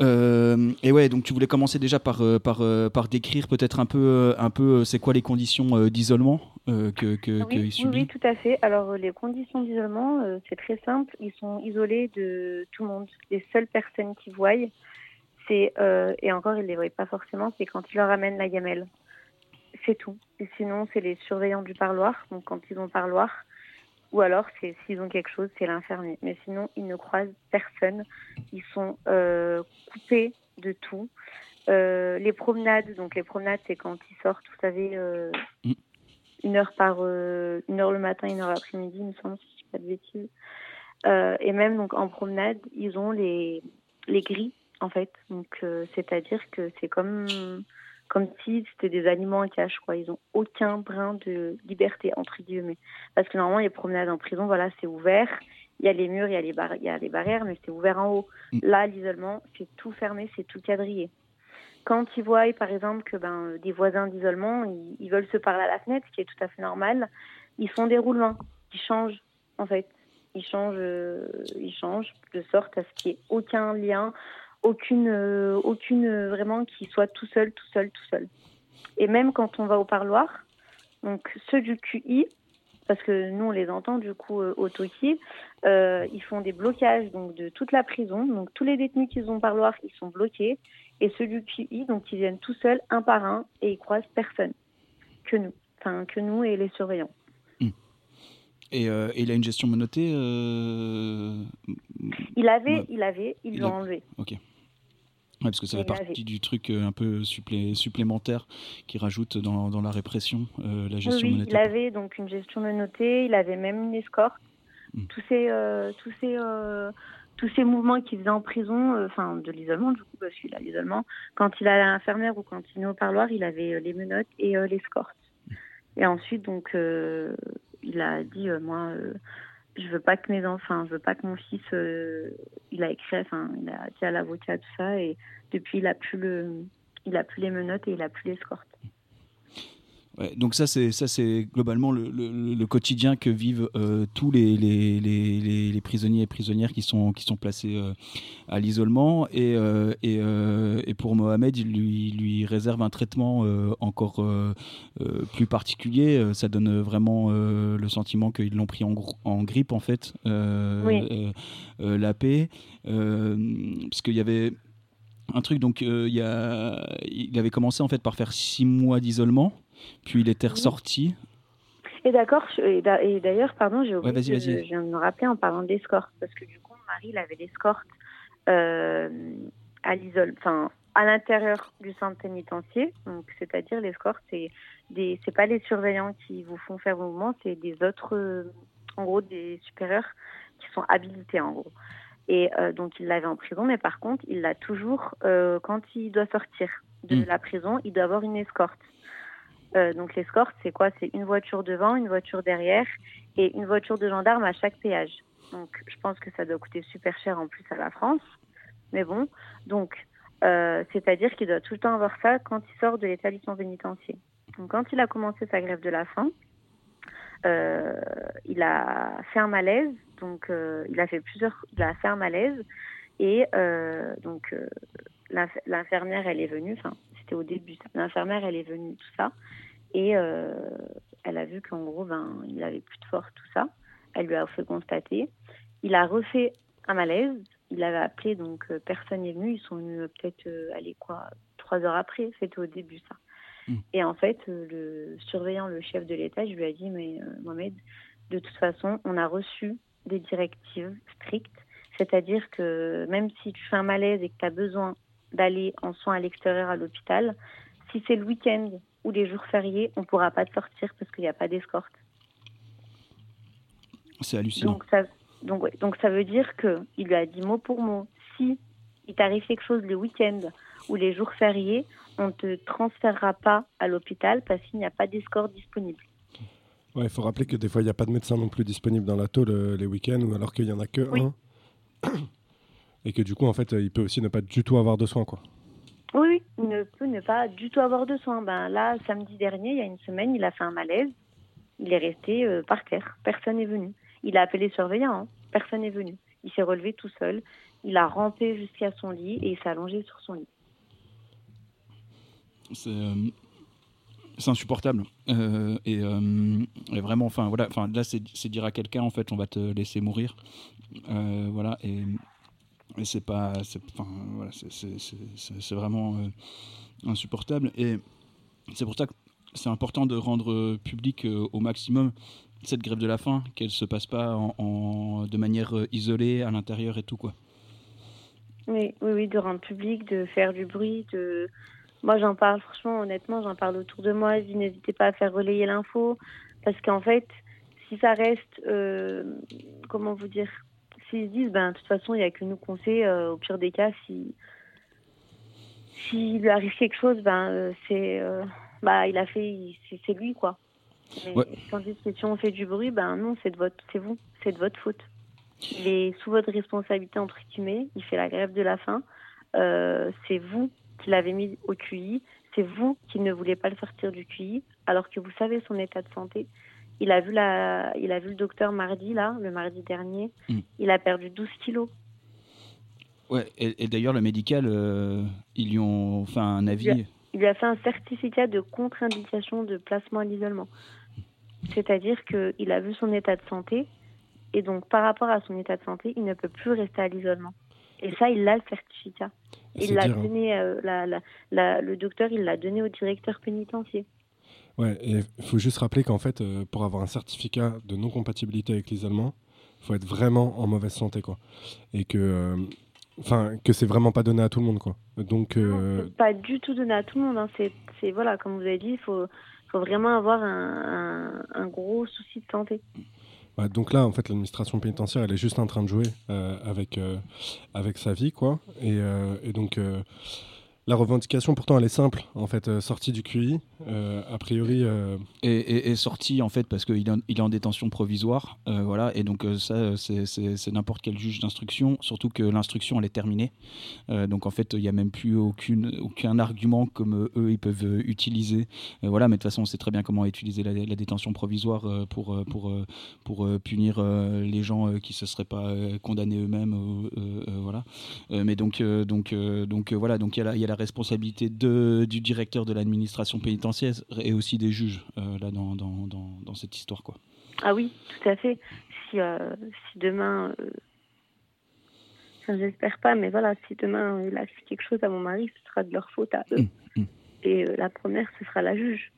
Speaker 3: Euh, et ouais, donc tu voulais commencer déjà par, euh, par, euh, par décrire peut-être un peu, un peu c'est quoi les conditions d'isolement euh, que, que,
Speaker 7: Oui, oui,
Speaker 3: subit
Speaker 7: oui, tout à fait. Alors, les conditions d'isolement, euh, c'est très simple. Ils sont isolés de tout le monde. Les seules personnes qui voient, c'est, et encore, ils ne les voient pas forcément, c'est quand ils leur amènent la gamelle. C'est tout. Et sinon, c'est les surveillants du parloir. Donc, quand ils ont parloir, ou alors, c'est s'ils ont quelque chose, c'est l'infirmier. Mais sinon, ils ne croisent personne. Ils sont euh, coupés de tout. Euh, les promenades, donc les promenades, c'est quand ils sortent, vous savez, euh,
Speaker 3: Mm.
Speaker 7: une heure par euh, une heure le matin, une heure l'après-midi, il me semble, si je dis pas de bêtises. Euh, et même donc en promenade, ils ont les les grilles en fait. Donc euh, c'est-à-dire que c'est comme comme si c'était des animaux en cage quoi. Ils ont aucun brin de liberté entre guillemets. Parce que normalement les promenades en prison, voilà, c'est ouvert. Il y a les murs, il y a les, il y a les barrières, mais c'est ouvert en haut.
Speaker 3: Mm.
Speaker 7: Là, l'isolement, c'est tout fermé, c'est tout quadrillé. Quand ils voient, par exemple, que ben, des voisins d'isolement, ils, ils veulent se parler à la fenêtre, ce qui est tout à fait normal, ils font des roulements, ils changent, en fait. Ils changent, euh, ils changent de sorte à ce qu'il n'y ait aucun lien, aucune, euh, aucune euh, vraiment qui soit tout seul, tout seul, tout seul. Et même quand on va au parloir, donc ceux du QI, parce que nous on les entend du coup euh, au Toki, ils font des blocages donc de toute la prison. Donc tous les détenus qui ont parloir, ils sont bloqués. Et ceux du QI, donc ils viennent tout seuls, un par un, et ils croisent personne que nous, enfin que nous et les surveillants.
Speaker 3: Et, euh, et il a une gestion menotée euh,
Speaker 7: Il avait,
Speaker 3: Ouais.
Speaker 7: il avait, ils
Speaker 3: Il
Speaker 7: l'ont
Speaker 3: a-
Speaker 7: enlevé.
Speaker 3: Ouais, parce que ça fait
Speaker 7: avait.
Speaker 3: partie du truc euh, un peu supplé- supplémentaire qui rajoute dans, dans la répression euh, la gestion
Speaker 7: oui,
Speaker 3: menotée.
Speaker 7: il avait donc une gestion menottée, il avait même une escorte.
Speaker 3: Mm.
Speaker 7: Tous ces, tous ces, tous ces mouvements qu'il faisait en prison, enfin de l'isolement du coup, parce qu'il a l'isolement. Quand il allait à l'infirmière ou quand il venait au parloir, il avait les menottes et l'escorte. Et ensuite, donc, il a dit, euh, moi, euh, je veux pas que mes enfants, je veux pas que mon fils, euh, il a écrit, enfin, il a dit à l'avocat tout ça, et depuis, il a plus le, il a plus les menottes et il a plus l'escorte.
Speaker 3: Ouais, donc ça c'est ça c'est globalement le, le- le quotidien que vivent euh, tous les, les, les, les- les prisonniers et prisonnières qui sont qui sont placés euh, à l'isolement. Et, euh, et, et pour Mohamed il lui lui réserve un traitement encore plus particulier. Ça donne vraiment le sentiment qu'ils l'ont pris en, en grippe en fait
Speaker 7: Oui.
Speaker 3: la paix. Parce qu'il y avait un truc donc il y a il avait commencé en fait par faire six mois d'isolement puis il était ressorti.
Speaker 7: Et d'accord, et d'a- et d'ailleurs, pardon, j'ai oublié,
Speaker 3: Ouais, vas-y,
Speaker 7: de-
Speaker 3: vas-y.
Speaker 7: je viens de me rappeler en parlant de l'escorte, parce que du coup, Marie, il avait l'escorte euh, à l'isole, enfin, à l'intérieur du centre pénitentiaire. Donc, c'est-à-dire l'escorte, c'est des, c'est pas les surveillants qui vous font faire vos mouvements, c'est des autres, euh, en gros, des supérieurs qui sont habilités, en gros. Et euh, donc, il l'avait en prison, mais par contre, il l'a toujours euh, quand il doit sortir de
Speaker 3: Mm.
Speaker 7: la prison, il doit avoir une escorte. Euh, donc l'escorte, c'est quoi? C'est une voiture devant, une voiture derrière et une voiture de gendarme à chaque péage. Donc je pense que ça doit coûter super cher en plus à la France. Mais bon, donc euh, c'est-à-dire qu'il doit tout le temps avoir ça quand il sort de l'établissement pénitentiaire. Donc quand il a commencé sa grève de la faim, euh, il a fait un malaise. Donc il a fait plusieurs, il a fait un malaise et donc l'inf- l'infirmière elle est venue. Enfin c'était au début. L'infirmière elle est venue tout ça et euh, elle a vu qu'en gros ben il avait plus de force tout ça. Elle lui a fait constater. Il a refait un malaise. Il avait appelé, donc euh, personne n'est venu. Ils sont venus euh, peut-être, aller quoi, trois heures après. C'était au début, ça.
Speaker 3: Mm.
Speaker 7: Et en fait, le surveillant, le chef de l'État, je lui ai dit, mais euh, Mohamed, de toute façon, on a reçu des directives strictes. C'est-à-dire que même si tu fais un malaise et que tu as besoin d'aller en soins à l'extérieur à l'hôpital, si c'est le week-end ou les jours fériés, on ne pourra pas te sortir parce qu'il n'y a pas d'escorte.
Speaker 3: C'est hallucinant.
Speaker 7: Donc ça, donc, ouais, donc ça veut dire que il lui a dit mot pour mot, si il t'arrive quelque chose le week-end ou les jours fériés, on te transférera pas à l'hôpital parce qu'il n'y a pas d'escorte disponible.
Speaker 2: Ouais, il faut rappeler que des fois, il n'y a pas de médecin non plus disponible dans la tôle les week-ends, ou alors qu'il n'y en a que
Speaker 7: Oui.
Speaker 2: un. <coughs> Et que du coup, en fait, il peut aussi ne pas du tout avoir de soins, quoi.
Speaker 7: Ne peut ne pas du tout avoir de soins. Ben là, samedi dernier, il y a une semaine, il a fait un malaise. Il est resté euh, par terre. Personne n'est venu. Il a appelé les surveillants. hein. Personne n'est venu. Il s'est relevé tout seul. Il a rampé jusqu'à son lit et il s'est allongé sur son lit.
Speaker 3: c'est euh, insupportable Euh, et, vraiment enfin voilà enfin là c'est dire à quelqu'un en fait on va te laisser mourir voilà et, et c'est pas enfin voilà vraiment euh, insupportable et c'est pour ça que c'est important de rendre public euh, au maximum cette grève de la faim qu'elle se passe pas en, de manière euh, isolée à l'intérieur et tout quoi
Speaker 7: Oui, oui, de rendre public, de faire du bruit, de. Moi, j'en parle, franchement, honnêtement, j'en parle autour de moi. N'hésitez pas à faire relayer l'info. Parce qu'en fait, si ça reste. comment vous dire S'ils se disent, ben, de toute façon, il n'y a que nous qu'on sait, euh, au pire des cas, si. S'il lui arrive quelque chose, ben, euh, c'est. euh, bah, il a fait. C'est lui, quoi. Mais
Speaker 3: Ouais.
Speaker 7: tandis que si on fait du bruit, ben non, c'est de votre, c'est vous, c'est de votre faute. Il est sous votre responsabilité entre guillemets. Il fait la grève de la faim. C'est vous qui l'avez mis au QI. C'est vous qui ne voulez pas le sortir du QI, alors que vous savez son état de santé. Il a vu la, il a vu le docteur mardi là, le mardi dernier.
Speaker 3: Mm.
Speaker 7: Il a perdu 12 kilos.
Speaker 3: ouais et, et d'ailleurs le médical euh, ils lui ont fait un avis
Speaker 7: Il lui a fait un certificat de contre-indication de placement à l'isolement. C'est-à-dire qu'il a vu son état de santé et donc par rapport à son état de santé, il ne peut plus rester à l'isolement. Et ça, il a le certificat. Il l'a
Speaker 2: hein.
Speaker 7: donné, euh, la- la- la- le docteur, il l'a donné au directeur pénitentiaire.
Speaker 2: Ouais, et il faut juste rappeler qu'en fait, euh, pour avoir un certificat de non-compatibilité avec l'isolement, il faut être vraiment en mauvaise santé, quoi. Et que, euh, enfin, que c'est vraiment pas donné à tout le monde, quoi. Donc, euh,
Speaker 7: pas du tout donné à tout le monde. hein. C'est, voilà, comme vous avez dit, il faut, faut vraiment avoir un, un- un gros souci de santé.
Speaker 2: donc là, en fait, l'administration pénitentiaire, elle est juste en train de jouer euh, avec, euh, avec sa vie, quoi. Et, euh, et donc, euh, la revendication, pourtant, elle est simple, en fait, euh, sortie du QI, euh, a priori. euh,
Speaker 3: est, est- est sorti en fait parce qu'il est, en- détention provisoire, voilà, et donc ça c'est- n'importe quel juge d'instruction, surtout que l'instruction elle est terminée, donc en fait il n'y a même plus aucun argument comme eux ils peuvent utiliser, voilà, mais de toute façon on sait très bien comment utiliser la, détention provisoire pour, pour, pour punir les gens qui se seraient pas condamnés eux-mêmes, voilà, mais donc donc donc voilà, donc il y, a la- y a la responsabilité de, du directeur de l'administration pénitentiaire et aussi des juges euh, là dans, dans, dans, dans cette histoire quoi.
Speaker 7: Ah oui, tout à fait. Si, euh, si demain, euh, enfin, j'espère pas, mais voilà, si demain il arrive quelque chose à mon mari, ce sera de leur faute à eux.
Speaker 3: Mm, mm.
Speaker 7: Et la première, ce sera la juge.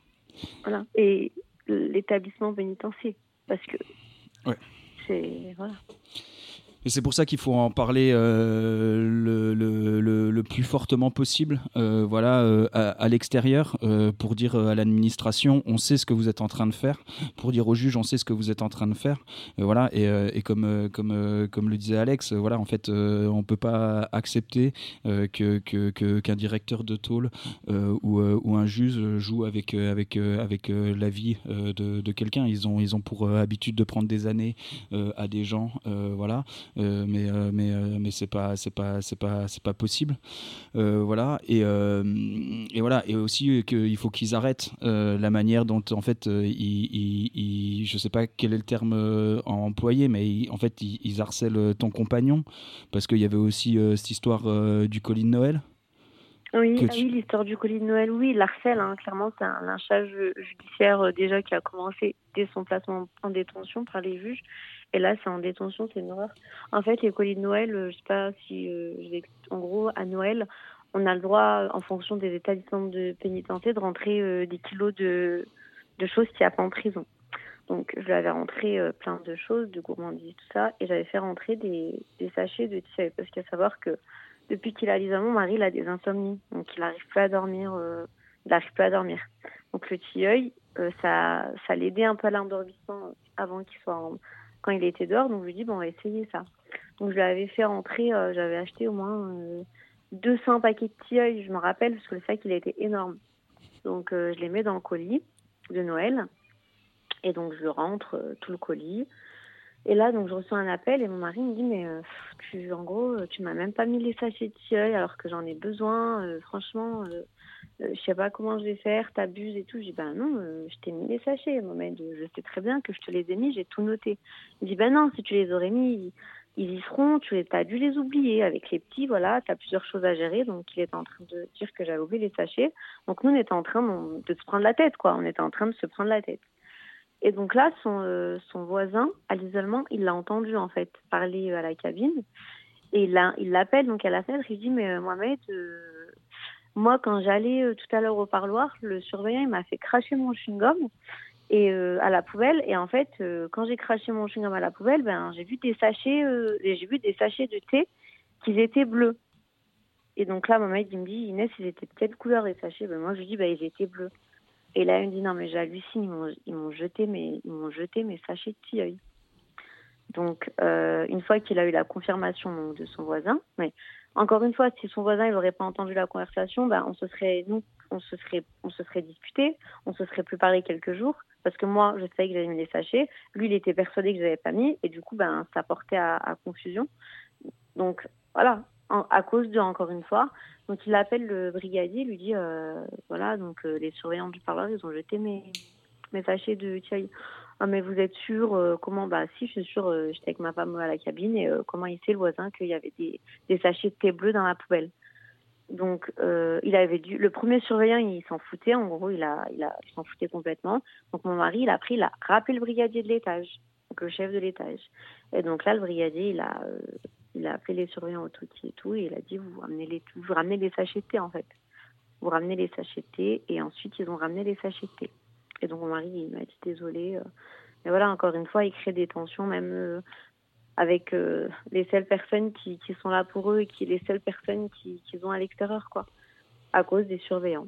Speaker 7: Voilà. Et l'établissement pénitentiaire. Parce que
Speaker 3: Ouais.
Speaker 7: c'est. Voilà.
Speaker 3: C'est pour ça qu'il faut en parler euh, le, plus fortement possible, euh, voilà, euh, à, l'extérieur, pour dire à l'administration, on sait ce que vous êtes en train de faire, pour dire aux juges, on sait ce que vous êtes en train de faire, et voilà. Et, comme comme comme le disait Alex, voilà, en fait, on peut pas accepter qu'un directeur de tôle ou, ou un juge joue avec avec avec la vie de, de quelqu'un. Ils ont ils ont pour habitude de prendre des années à des gens, voilà. Euh, mais euh, mais euh, mais c'est pas c'est pas c'est pas c'est pas possible. Voilà. Et et voilà. Et aussi qu'il faut qu'ils arrêtent la manière dont en fait ils, ils, ils, je sais pas quel est le terme employé mais ils, en fait ils, ils, harcèlent ton compagnon. Parce qu'il y avait aussi cette histoire du colis de Noël.
Speaker 7: Oui, tu... ah oui l'histoire du colis de Noël, oui, il harcèle, hein, clairement, c'est un lynchage judiciaire euh, déjà qui a commencé dès son placement en détention par les juges. Et là, c'est en détention, c'est une horreur. En fait, les colis de Noël, euh, je sais pas si, euh, en gros, à Noël, on a le droit, en fonction des établissements de pénitentiaire, de rentrer euh, des kilos de, choses qu'il n'y a pas en prison. Donc, je lui avais rentré euh, plein de choses, de gourmandises, tout ça, et j'avais fait rentrer des, sachets de tissu. Parce faut savoir que depuis qu'il a l'isolement, mon mari, il a des insomnies. Donc, il n'arrive plus à dormir. Il n'arrive plus à dormir. Donc, le tilleul, ça, ça l'aidait un peu à l'endormissement avant qu'il soit en, il était dehors. Donc, je lui dis, bon, on ça. Donc, je lui avais fait rentrer, euh, j'avais acheté au moins euh, 200 paquets de tilleul, je me rappelle, parce que le sac, il était énorme. Donc, euh, je les mets dans le colis de Noël. Et donc, je rentre euh, tout le colis. Et là, donc, je reçois un appel et mon mari me dit, mais euh, tu, en gros, tu m'as même pas mis les sachets de tilleul alors que j'en ai besoin. Euh, franchement, euh, je sais pas comment je vais faire, t'abuses et tout. Je dis, ben non, je t'ai mis les sachets, Mohamed. Je sais très bien que je te les ai mis, j'ai tout noté. Il dit, ben non, si tu les aurais mis, ils y seront, tu as dû les oublier. Avec les petits, voilà, tu as plusieurs choses à gérer. Donc, il est en train de dire que j'avais oublié les sachets. Donc, nous, on était en train de, se prendre la tête, quoi. On était en train de se prendre la tête. Et donc là, son, euh, son voisin, à l'isolement, il l'a entendu en fait parler à la cabine. Et il l'appelle donc à la fenêtre, il dit Mais euh, Mohamed, euh, moi quand j'allais euh, tout à l'heure au parloir, le surveillant il m'a fait cracher mon chewing-gum et euh, à la poubelle. Et en fait, euh, quand j'ai craché mon chewing-gum à la poubelle, ben j'ai vu des sachets, j'ai vu des sachets de thé qui étaient bleus. Et donc là, Mohamed il me dit Inès, ils étaient de quelle couleur les sachets? Ben moi je lui dis ben ils étaient bleus. Et là, il me dit non, mais j'hallucine, ils m'ont, ils m'ont jeté mes, ils m'ont jeté mes sachets de tilleul. Donc, une fois qu'il a eu la confirmation de son voisin, mais encore une fois, si son voisin il n'aurait pas entendu la conversation, ben, on se serait, nous, on se serait, on se serait disputé, on se serait plus parlé quelques jours, parce que moi, je savais que j'avais mis les sachets, lui, il était persuadé que je n'avais pas mis, et du coup, ben, ça portait à, à confusion. Donc, voilà, à cause de, encore une fois, donc il appelle le brigadier, lui dit euh, voilà, donc euh, les surveillants du parloir, ils ont jeté mes, mes sachets de tilleul. Ah, mais vous êtes sûr euh, Comment Bah, si, je suis sûre, euh, j'étais avec ma femme à la cabine et euh, comment il sait le voisin qu'il y avait des, sachets de thé bleu dans la poubelle donc, il avait dû. Le premier surveillant, il s'en foutait. En gros, il a, il a, il s'en foutait complètement. Donc, mon mari, il a pris, il a rappelé le brigadier de l'étage, donc le chef de l'étage. Et donc là, le brigadier, il a, il a appelé les surveillants au et tout, et il a dit vous ramenez les, vous ramenez les sachets de thé en fait. Vous ramenez les sachets de thé, et ensuite ils ont ramené les sachets de thé. Et donc mon mari, il m'a dit désolé. Euh, mais voilà, encore une fois, il crée des tensions même. Euh, avec euh, les seules personnes qui, qui, sont là pour eux et qui les seules personnes qu'ils qui ont à l'extérieur, quoi, à cause des surveillants.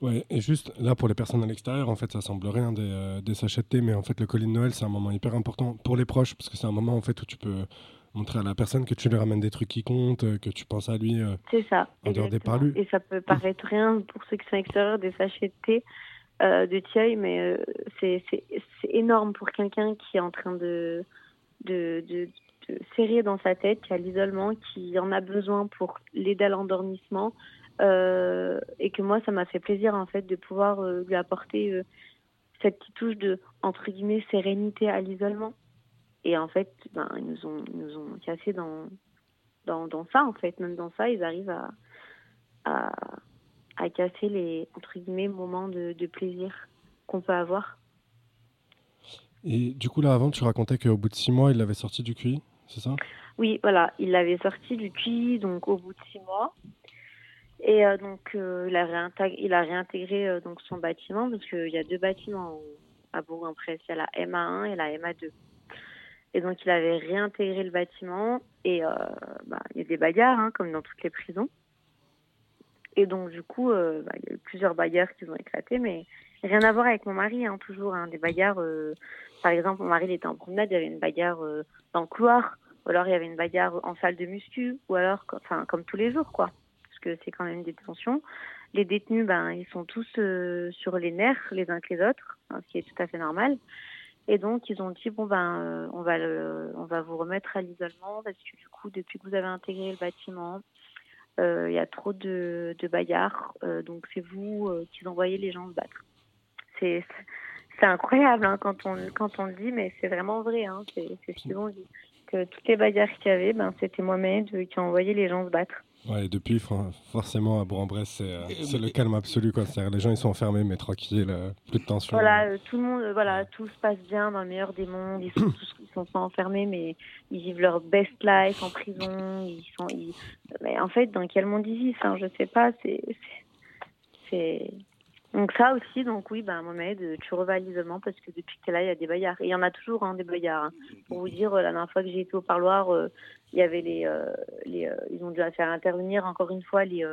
Speaker 2: Ouais, et juste là pour les personnes à l'extérieur, en fait, ça semble rien des, euh, des sachets de thé, mais en fait, le colis de Noël, c'est un moment hyper important pour les proches, parce que c'est un moment en fait où tu peux montrer à la personne que tu lui ramènes des trucs qui comptent, que tu penses à lui. Euh,
Speaker 7: c'est ça.
Speaker 2: En dehors des parlus.
Speaker 7: Et ça peut paraître rien pour ceux qui sont extérieurs des sachets de thé. Euh, de tilleul, mais euh, c'est énorme pour quelqu'un qui est en train de, de, de, de serrer dans sa tête, qui a l'isolement, qui en a besoin pour l'aider à l'endormissement. Euh, et que moi, ça m'a fait plaisir en fait de pouvoir euh, lui apporter euh, cette petite touche de entre guillemets sérénité à l'isolement. Et en fait, ben, ils nous ont, ils nous ont cassé dans, dans, dans ça en fait, même dans ça, ils arrivent à, à, à casser les entre guillemets moments de, de plaisir qu'on peut avoir.
Speaker 2: Et du coup, là, avant, tu racontais qu'au bout de six mois, il l'avait sorti du QI, c'est ça?
Speaker 7: Oui, voilà, il l'avait sorti du QI donc au bout de six mois. Et euh, donc, euh, il, a réintégré, il a réintégré euh, donc son bâtiment parce qu'il y a deux bâtiments à Bourg-en-Bresse. Il y a la MA1 et la MA2. Et donc, il avait réintégré le bâtiment. Et euh, bah, il y a des bagarres, hein, comme dans toutes les prisons. Et donc, du coup, euh, bah, il y a eu plusieurs bagarres qui ont éclaté, mais rien à voir avec mon mari, hein, toujours. hein, des bagarres, euh, par exemple, mon mari il était en promenade, il y avait une bagarre euh, dans le couloir, ou alors il y avait une bagarre en salle de muscu, ou alors, enfin, comme tous les jours, quoi. Parce que c'est quand même des détentions. Les détenus, ben, ils sont tous euh, sur les nerfs les uns que les autres, hein, ce qui est tout à fait normal. Et donc, ils ont dit, bon, ben, euh, on, va le, on va vous remettre à l'isolement parce que du coup, depuis que vous avez intégré le bâtiment, il y a trop de, de euh, donc, c'est vous euh, qui envoyez les gens se battre. C'est incroyable hein, quand, on, quand on le dit, mais c'est vraiment vrai. Hein, c'est c'est ce qu'ils ont dit. Que toutes les bagarres qu'il y avait, ben, c'était moi-même qui envoyait les gens se battre.
Speaker 2: Ouais, et depuis, for- forcément, à Bourg-en-Bresse, c'est euh, le calme absolu. quoi. Les gens, ils sont enfermés, mais tranquilles, euh, plus de tension.
Speaker 7: Voilà, euh, tout le monde, voilà, tout se passe bien dans le meilleur des mondes. Ils sont tous, ils sont pas enfermés, mais ils vivent leur best life en prison. Ils sont, ils... mais en fait, dans quel monde ils vivent Enfin, je sais pas. C'est- donc ça aussi. Donc oui, ben Mohamed, euh, tu revas à l'isolement parce que depuis que t'es là, il y a des bagarres. Et il y en a toujours hein, des bagarres. hein. Pour vous dire, euh, la dernière fois que j'ai été au parloir, euh, il y avait les, les, ils ont dû faire intervenir encore une fois les.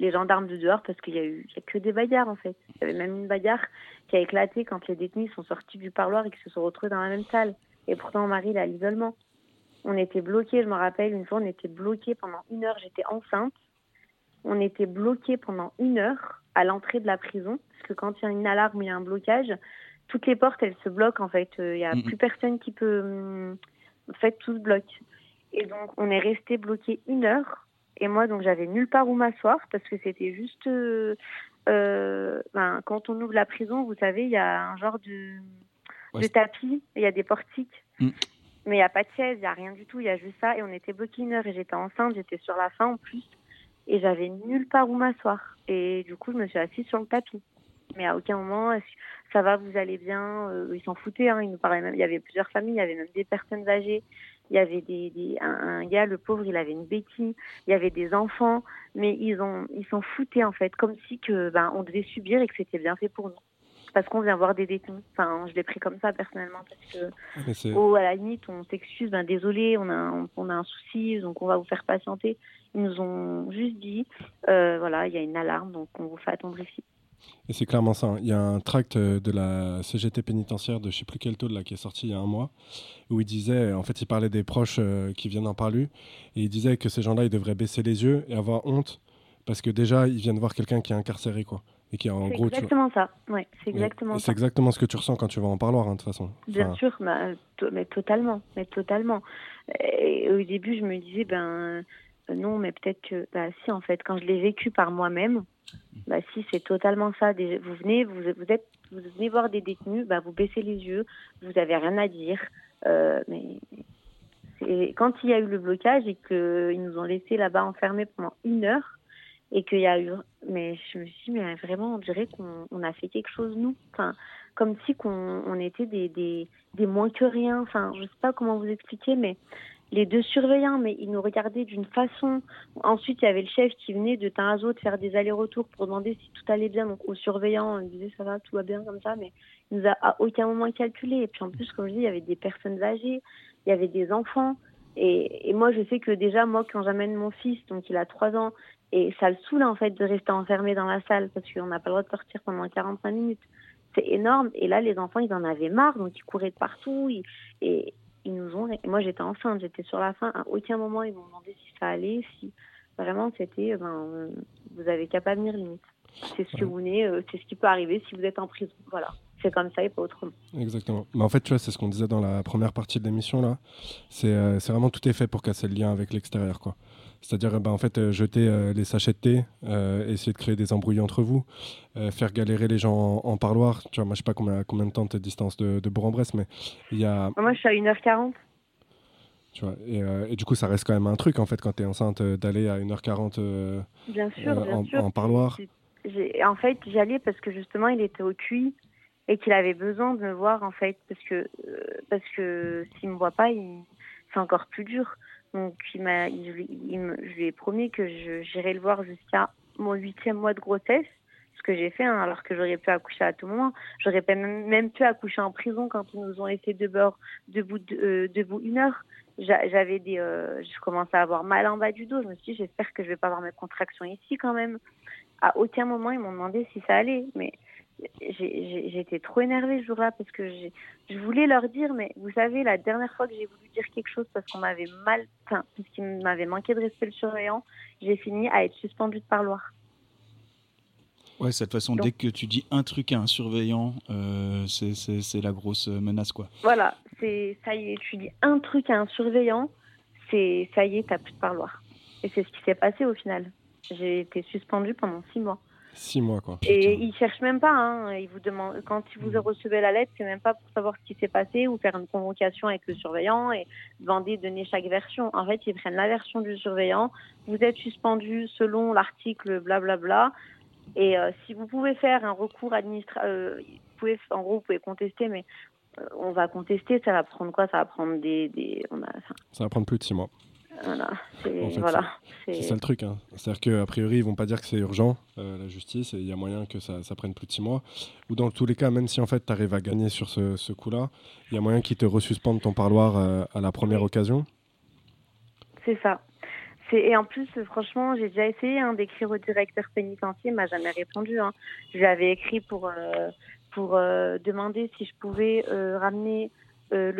Speaker 7: gendarmes de dehors parce qu'il y a eu que des bagarres en fait. Il y avait même une bagarre qui a éclaté quand les détenus sont sortis du parloir et qu'ils se sont retrouvés dans la même salle. Et pourtant, mon mari, il est à l'isolement. On était bloqués, je me rappelle, une fois, on était bloqués pendant une heure. J'étais enceinte. On était bloqués pendant une heure à l'entrée de la prison. Parce que quand il y a une alarme ou il y a un blocage, toutes les portes, elles se bloquent, en fait. Euh, Il n'y a plus personne qui peut... hum, En fait, tout se bloque. Et donc, on est resté bloqué une heure. Et moi, donc, j'avais nulle part où m'asseoir parce que c'était juste... euh, euh, ben, quand on ouvre la prison, vous savez, il y a un genre de,
Speaker 3: Ouais,
Speaker 7: de
Speaker 3: c'est-
Speaker 7: tapis, il y a des portiques.
Speaker 3: Mm.
Speaker 7: Mais il n'y a pas de chaise, il n'y a rien du tout, il y a juste ça. Et on était bloqué une heure et j'étais enceinte, j'étais sur la fin en plus. Et j'avais nulle part où m'asseoir. Et du coup, je me suis assise sur le tapis. Mais à aucun moment, ça va, vous allez bien Euh, Ils s'en foutaient, hein, ils nous parlaient même. Il y avait plusieurs familles, il y avait même des personnes âgées. Il y avait des, un gars, le pauvre, il avait une béquille. Il y avait des enfants, mais ils ont, ils s'en foutaient en fait, comme si que, ben, on devait subir et que c'était bien fait pour nous. Parce qu'on vient voir des détenus. Enfin, je l'ai pris comme ça personnellement parce que
Speaker 2: c'est-
Speaker 7: Oh, à la limite, on s'excuse, ben désolé, on a, un, on a un souci, donc on va vous faire patienter. Ils nous ont juste dit, euh, voilà, il y a une alarme, donc on vous fait attendre ici.
Speaker 2: Et c'est clairement ça. hein. Il y a un tract euh, de la CGT pénitentiaire de je sais plus quel taux là, qui est sorti il y a un mois, où il disait, en fait, il parlait des proches euh, qui viennent en parler, et il disait que ces gens-là, ils devraient baisser les yeux et avoir honte, parce que déjà, ils viennent voir quelqu'un qui est incarcéré, quoi. Et qui en tu
Speaker 7: exactement ça. Ouais, c'est exactement.
Speaker 2: C'est exactement ce que tu ressens quand tu vas en parloir, hein, de toute façon.
Speaker 7: Bien sûr, bah, mais totalement, mais totalement. Et au début, je me disais, ben euh, non, mais peut-être que, bah si, en fait, quand je l'ai vécu par moi-même, bah si, c'est totalement ça. Vous venez, vous, vous êtes, vous venez voir des détenus, bah vous baissez les yeux, vous avez rien à dire, euh, mais quand il y a eu le blocage et qu'ils nous ont laissés là-bas enfermés pendant une heure et qu'il y a eu, mais je me suis dit, mais vraiment, on dirait qu'on on a fait quelque chose nous, enfin, comme si qu'on on était des, des, des moins que rien. Enfin, je sais pas comment vous expliquer, mais les deux surveillants, mais ils nous regardaient d'une façon. Ensuite, il y avait le chef qui venait de temps à autre faire des allers-retours pour demander si tout allait bien. Donc, aux surveillants, on disait ça va, tout va bien comme ça, mais il nous a à aucun moment calculé. Et puis, en plus, comme je dis, il y avait des personnes âgées, il y avait des enfants. Et, et moi, je sais que déjà, moi, quand j'amène mon fils, donc il a trois ans, et ça le saoule, en fait, de rester enfermé dans la salle parce qu'on n'a pas le droit de sortir pendant 45 minutes. C'est énorme. Et là, les enfants, ils en avaient marre, donc ils couraient de partout. ils- et ils nous ont. et moi, j'étais enceinte, j'étais sur la fin. À aucun moment, ils m'ont demandé si ça allait, si vraiment c'était. Ben, euh, vous avez qu'à pas venir limite. C'est ce que vous venez, euh, c'est ce qui peut arriver si vous êtes en prison. Voilà. C'est comme ça et pas autrement.
Speaker 2: Exactement. Mais en fait, tu vois, c'est ce qu'on disait dans la première partie de l'émission là. C'est euh, c'est vraiment tout est fait pour casser le lien avec l'extérieur, quoi. C'est-à-dire, bah, en fait, euh, jeter euh, les sachets de thé, euh, essayer de créer des embrouilles entre vous, euh, faire galérer les gens en, en parloir. Tu vois, moi, je sais pas combien, combien de temps tu distance de, de Bourg-en-Bresse, mais il y a,
Speaker 7: Moi, je suis à 1h40.
Speaker 2: tu vois, et, et du coup, ça reste quand même un truc, en fait, quand tu es enceinte, d'aller à 1h40 euh,
Speaker 7: Bien sûr,
Speaker 2: euh,
Speaker 7: bien
Speaker 2: en,
Speaker 7: sûr.
Speaker 2: en parloir.
Speaker 7: En fait, j'y allais parce que justement, il était au QI et qu'il avait besoin de me voir, en fait, parce que parce que s'il me voit pas, il... c'est encore plus dur. Donc, il m'a, il, il me- je lui ai promis que j'irais le voir jusqu'à mon huitième mois de grossesse, parce que j'ai fait, hein, alors que j'aurais pu accoucher à tout moment. J'aurais même, même pu accoucher en prison quand ils nous ont laissé debout, debout, euh, debout une heure. J'a- J'avais des, euh, je commençais à avoir mal en bas du dos. Je me suis dit, j'espère que je vais pas avoir mes contractions ici quand même. À aucun moment, ils m'ont demandé si ça allait, mais été trop énervée ce jour-là parce que je voulais leur dire, mais vous savez, la dernière fois que j'ai voulu dire quelque chose parce qu'on m'avait mal, enfin, parce qu'il m'avait manqué de respect le surveillant, j'ai fini à être suspendue de parloir.
Speaker 3: Ouais, cette façon,
Speaker 7: Donc-
Speaker 3: dès que tu dis un truc à un surveillant, euh, c'est- la grosse menace, quoi.
Speaker 7: Voilà, c'est ça y est, tu dis un truc à un surveillant, c'est ça y est, t'as plus de parloir. Et c'est ce qui s'est passé au final. J'ai été suspendue pendant six mois.
Speaker 2: Six mois, quoi.
Speaker 7: Et ils cherchent même pas. Hein. Ils vous demandent quand ils vous recevez la lettre, c'est même pas pour savoir ce qui s'est passé ou faire une convocation avec le surveillant et demander de donner chaque version. En fait, ils prennent la version du surveillant. Vous êtes suspendu selon l'article blablabla. Et euh, si vous pouvez faire un recours administratif, pouvez, en gros, vous pouvez contester, mais euh, on va contester. Ça va prendre quoi? Ça va prendre des, des on a,
Speaker 2: Ça va prendre plus de six mois.
Speaker 7: Voilà, c'est
Speaker 2: En fait,
Speaker 7: voilà,
Speaker 2: C'est
Speaker 7: c'est
Speaker 2: ça le truc. Hein. C'est-à-dire qu'a priori, ils vont pas dire que c'est urgent, euh, la justice, et il y a moyen que ça, ça prenne plus de six mois. Ou dans tous les cas, même si en fait tu arrives à gagner sur ce, ce coup-là, il y a moyen qu'ils te resuspendent ton parloir euh, à la première occasion.
Speaker 7: C'est ça. Et en plus, franchement, j'ai déjà essayé hein, d'écrire au directeur pénitentiaire, il m'a jamais répondu. Hein. Je lui avais écrit pour euh, pour demander si je pouvais ramener euh,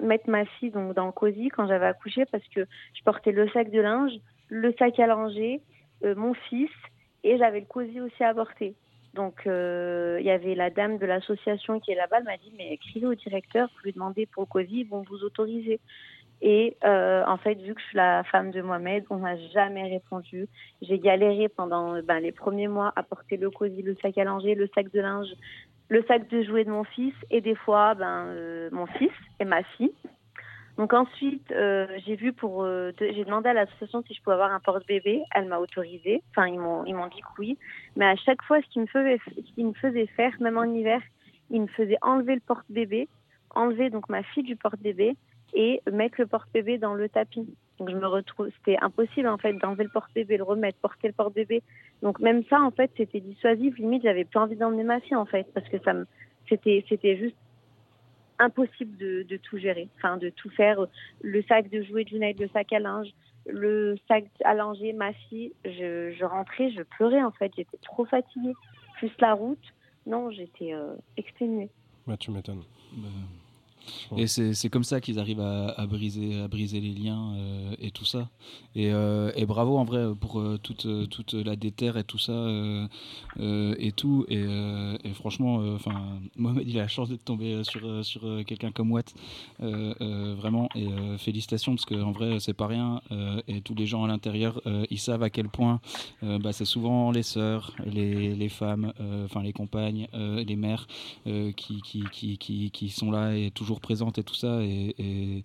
Speaker 7: mettre ma fille donc dans le cosy quand j'avais accouché parce que je portais le sac de linge, le sac à langer, euh, mon fils et j'avais le cosy aussi à porter. Donc euh, il y avait la dame de l'association qui est là-bas, elle m'a dit mais écrivez au directeur pour lui demander pour le cosy, ils vont vous autoriser. Et en fait, vu que je suis la femme de Mohamed, on m'a jamais répondu. J'ai galéré pendant ben, les premiers mois à porter le cosy, le sac à langer, le sac de linge, le sac de jouets de mon fils et des fois ben, euh, mon fils et ma fille. Donc ensuite, euh, j'ai vu pour, euh, j'ai demandé à l'association si je pouvais avoir un porte-bébé. Elle m'a autorisé. Enfin, ils m'ont, ils m'ont dit que oui. Mais à chaque fois, ce qu'ils me faisaient, ce me faisaient faire, même en hiver, ils me faisaient enlever le porte-bébé, enlever donc ma fille du porte-bébé et mettre le porte-bébé dans le tapis. Donc je me retrouve, c'était impossible en fait d'enlever le porte-bébé, le remettre, porter le porte-bébé. Donc même ça en fait c'était dissuasif. Limite j'avais plus envie d'emmener ma fille en fait parce que ça me, c'était, c'était juste impossible de, de tout gérer, enfin de tout faire. Le sac de jouets de Junaid, le sac à linge, le sac à langer, ma fille. Je, je rentrais, je pleurais en fait. J'étais trop fatiguée. Plus la route, non, j'étais euh, exténuée.
Speaker 2: Ouais, tu m'étonnes.
Speaker 3: Bah, Et c'est comme ça qu'ils arrivent à, à briser, à briser les liens euh, et tout ça. Et, euh, et bravo en vrai pour euh, toute, toute la déterre et tout ça et tout. Et, et franchement, enfin, <laughs> Mohamed il a la chance d'être tombé sur, sur quelqu'un comme Watt, vraiment. Et félicitations parce qu'en vrai c'est pas rien. et tous les gens à l'intérieur, ils savent à quel point bah, c'est souvent les sœurs, les, les femmes, enfin les compagnes, les mères qui, qui, qui, qui, qui sont là et toujours présentes et tout ça. Et, et,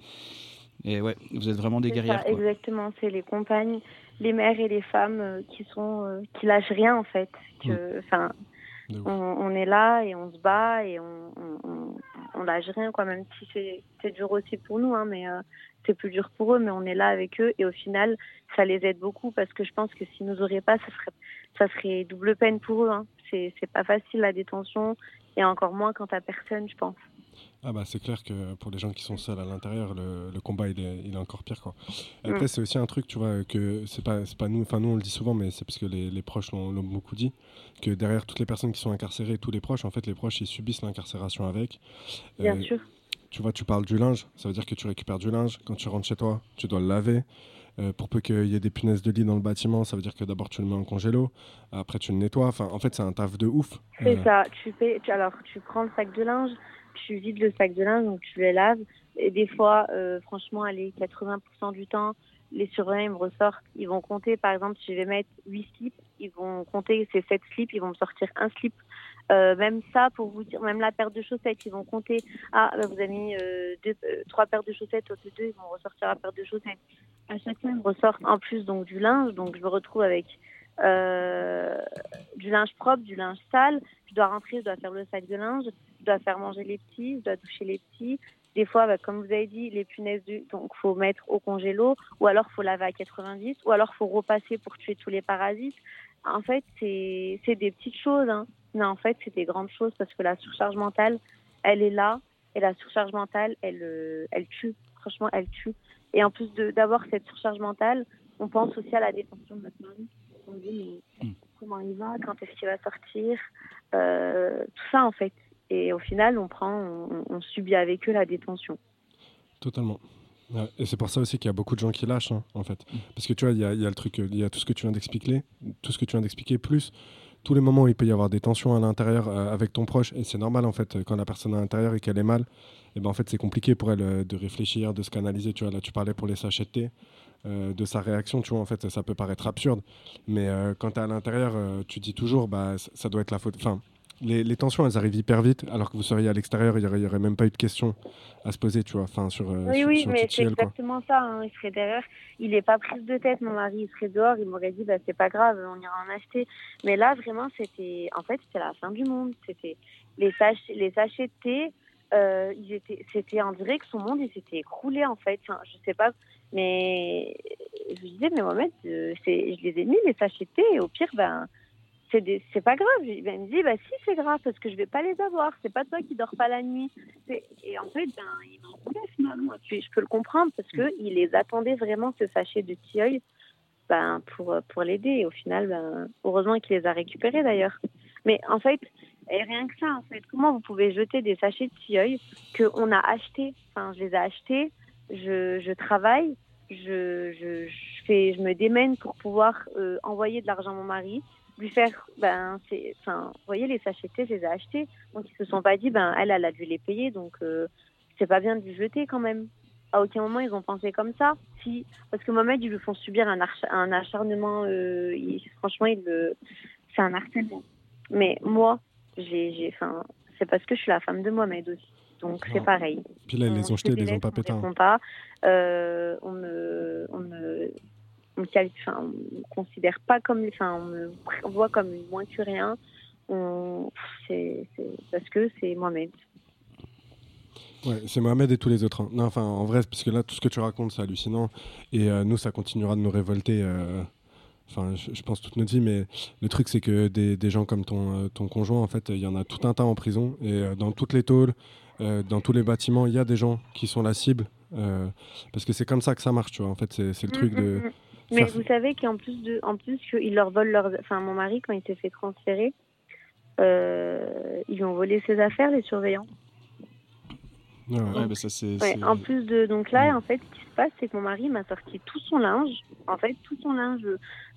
Speaker 3: et ouais, vous êtes vraiment des guerrières.
Speaker 7: ça, exactement. C'est les compagnes, les mères et les femmes euh, qui sont euh, qui lâchent rien en fait. Enfin,
Speaker 2: ouf.
Speaker 7: on, on est là et on se bat et on on, on, on lâche rien quoi. Même si c'est dur aussi pour nous, hein, mais euh, c'est plus dur pour eux. Mais on est là avec eux et au final, ça les aide beaucoup parce que je pense que s'ils nous auraient pas, ça serait ça serait double peine pour eux. Hein. C'est c'est pas facile la détention et encore moins quand t'as personne, je pense.
Speaker 2: Ah bah c'est clair que pour les gens qui sont seuls à l'intérieur, le, le combat il est, il est encore pire quoi. Après
Speaker 7: Mm.
Speaker 2: c'est aussi un truc tu vois que c'est pas c'est pas nous, enfin nous on le dit souvent mais c'est parce que les, les proches l'ont l'ont beaucoup dit que derrière toutes les personnes qui sont incarcérées, tous les proches en fait les proches ils subissent l'incarcération avec.
Speaker 7: Bien
Speaker 2: Euh,
Speaker 7: sûr.
Speaker 2: Tu vois tu parles du linge, ça veut dire que tu récupères du linge quand tu rentres chez toi, tu dois le laver. Euh, pour peu qu'il y ait des punaises de lit dans le bâtiment, ça veut dire que d'abord tu le mets en congélo, après tu le nettoies. Enfin, en fait, c'est un taf de ouf.
Speaker 7: C'est
Speaker 2: Euh,
Speaker 7: ça. Tu fais, tu- alors, tu prends le sac de linge, tu vides le sac de linge, donc tu le laves. Et des fois, euh, franchement, allez, 80% du temps, les surveillants me ressortent. Ils vont compter, par exemple, si je vais mettre 8 slips, ils vont compter ces 7 slips, ils vont me sortir un slip. Euh, même ça, pour vous dire, même la paire de chaussettes, ils vont compter. Ah, bah, vous avez mis euh, deux, euh, trois paires de chaussettes au lieu de deux, ils vont ressortir la paire de chaussettes. À chaque fois, ils me ressortent en plus donc du linge, donc je me retrouve avec euh, du linge propre, du linge sale. Je dois rentrer, je dois faire le sac de linge, je dois faire manger les petits, je dois doucher les petits. Des fois, bah, comme vous avez dit, les punaises du, donc faut mettre au congélo, ou alors faut laver à 90, ou alors faut repasser pour tuer tous les parasites. en fait, c'est des petites choses. Hein. Mais en fait, c'est des grandes choses parce que la surcharge mentale, elle est là. Et la surcharge mentale, elle, euh, elle tue. Franchement, elle tue. Et en plus d'avoir cette surcharge mentale, on pense aussi à la détention de notre mari. On se dit, mais
Speaker 3: Mm.
Speaker 7: comment il va Quand est-ce qu'il va sortir Euh, Tout ça, en fait. Et au final, on prend, on, on subit avec eux la détention.
Speaker 2: Totalement. Et c'est pour ça aussi qu'il y a beaucoup de gens qui lâchent, hein, en fait. Parce que tu vois, il y y a le truc, euh, il y a tout ce que tu viens d'expliquer, tout ce que tu viens d'expliquer, plus tous les moments où il peut y avoir des tensions à l'intérieur euh, avec ton proche. Et c'est normal, en fait, euh, quand la personne est à l'intérieur et qu'elle est mal, et ben en fait, c'est compliqué pour elle euh, de réfléchir, de se canaliser. Tu vois, là, tu parlais pour les sachets de de sa réaction, tu vois, en fait, ça peut paraître absurde. Mais quand tu es à l'intérieur, tu dis toujours, bah, ça, ça doit être la faute. Enfin, les, les tensions, elles arrivent hyper vite, alors que vous seriez à l'extérieur, il n'y aurait, même pas eu de questions à se poser, tu vois, enfin, sur, euh,
Speaker 7: Oui,
Speaker 2: sur,
Speaker 7: oui,
Speaker 2: sur
Speaker 7: mais c'est exactement ça. hein. Il serait derrière. Il n'est pas prise de tête, mon mari. Il serait dehors. Il m'aurait dit, bah, c'est pas grave, on ira en acheter. Mais là, vraiment, c'était. En fait, c'était la fin du monde. C'était les sachets, les sachets de thé. euh, ils étaient, c'était en que son monde, il s'était écroulé en fait. Enfin, je sais pas, mais je disais, mais Mohamed, euh, je les ai mis les sachets de thé. Et au pire, ben, c'est, des- pas grave. Il me dit, bah si, c'est grave parce que je vais pas les avoir. C'est pas toi qui dors pas la nuit. Et en fait, ben, il m'en voulait finalement. Puis je peux le comprendre parce que il les attendait vraiment ce sachet de tilleul ben, pour, pour l'aider. Et au final, ben, heureusement qu'il les a récupérés d'ailleurs. Mais en fait, et rien que ça, en fait, comment vous pouvez jeter des sachets de tilleul qu'on a achetés? Enfin, je les ai achetés, je, je travaille, je, je, je, fais, je me démène pour pouvoir euh, envoyer de l'argent à mon mari, lui faire, ben, c'est, enfin, vous voyez, les sachets je les ai achetés. Donc, ils se sont pas dit, ben, elle, elle a dû les payer, donc euh, c'est pas bien de les jeter quand même. À aucun moment, ils ont pensé comme ça. Si, parce que Mohamed, ils lui font subir un, arch- un acharnement, euh, il- franchement, il le, c'est un harcèlement. Mais moi, j'ai, j'ai, enfin, c'est parce que je suis la femme de Mohamed aussi. Donc, c'est
Speaker 2: Ouais.
Speaker 7: pareil.
Speaker 2: Puis là, ils les ont jetés, ils les ont pas pétés.
Speaker 7: Euh, on me, on me, on me considère pas comme, enfin, on me voit comme moins que rien. On, c'est, c'est parce que c'est Mohamed.
Speaker 2: Ouais, c'est Mohamed et tous les autres. hein. Non, enfin, en vrai, parce que là, tout ce que tu racontes, c'est hallucinant. Et euh, nous, ça continuera de nous révolter. euh, Enfin, je, je pense toute notre vie, mais le truc, c'est que des, des gens comme ton, euh, ton conjoint, en fait, il y en a tout un tas en prison. Et dans toutes les tôles, dans tous les bâtiments, il y a des gens qui sont la cible. parce que c'est comme ça que ça marche, tu vois. En fait, c'est c'est le truc
Speaker 7: Mm, mm,
Speaker 2: de.
Speaker 7: Mais vous savez qu'en plus de, en plus qu'ils leur volent leurs, enfin, mon mari quand il s'est fait transférer, euh, ils lui ont volé ses affaires, les surveillants.
Speaker 2: Ouais, ouais.
Speaker 3: Ouais, bah ça, c'est.
Speaker 7: Ouais, en plus de donc là
Speaker 2: Mm.
Speaker 7: en fait ce qui se passe c'est que mon mari m'a sorti tout son linge en fait tout son linge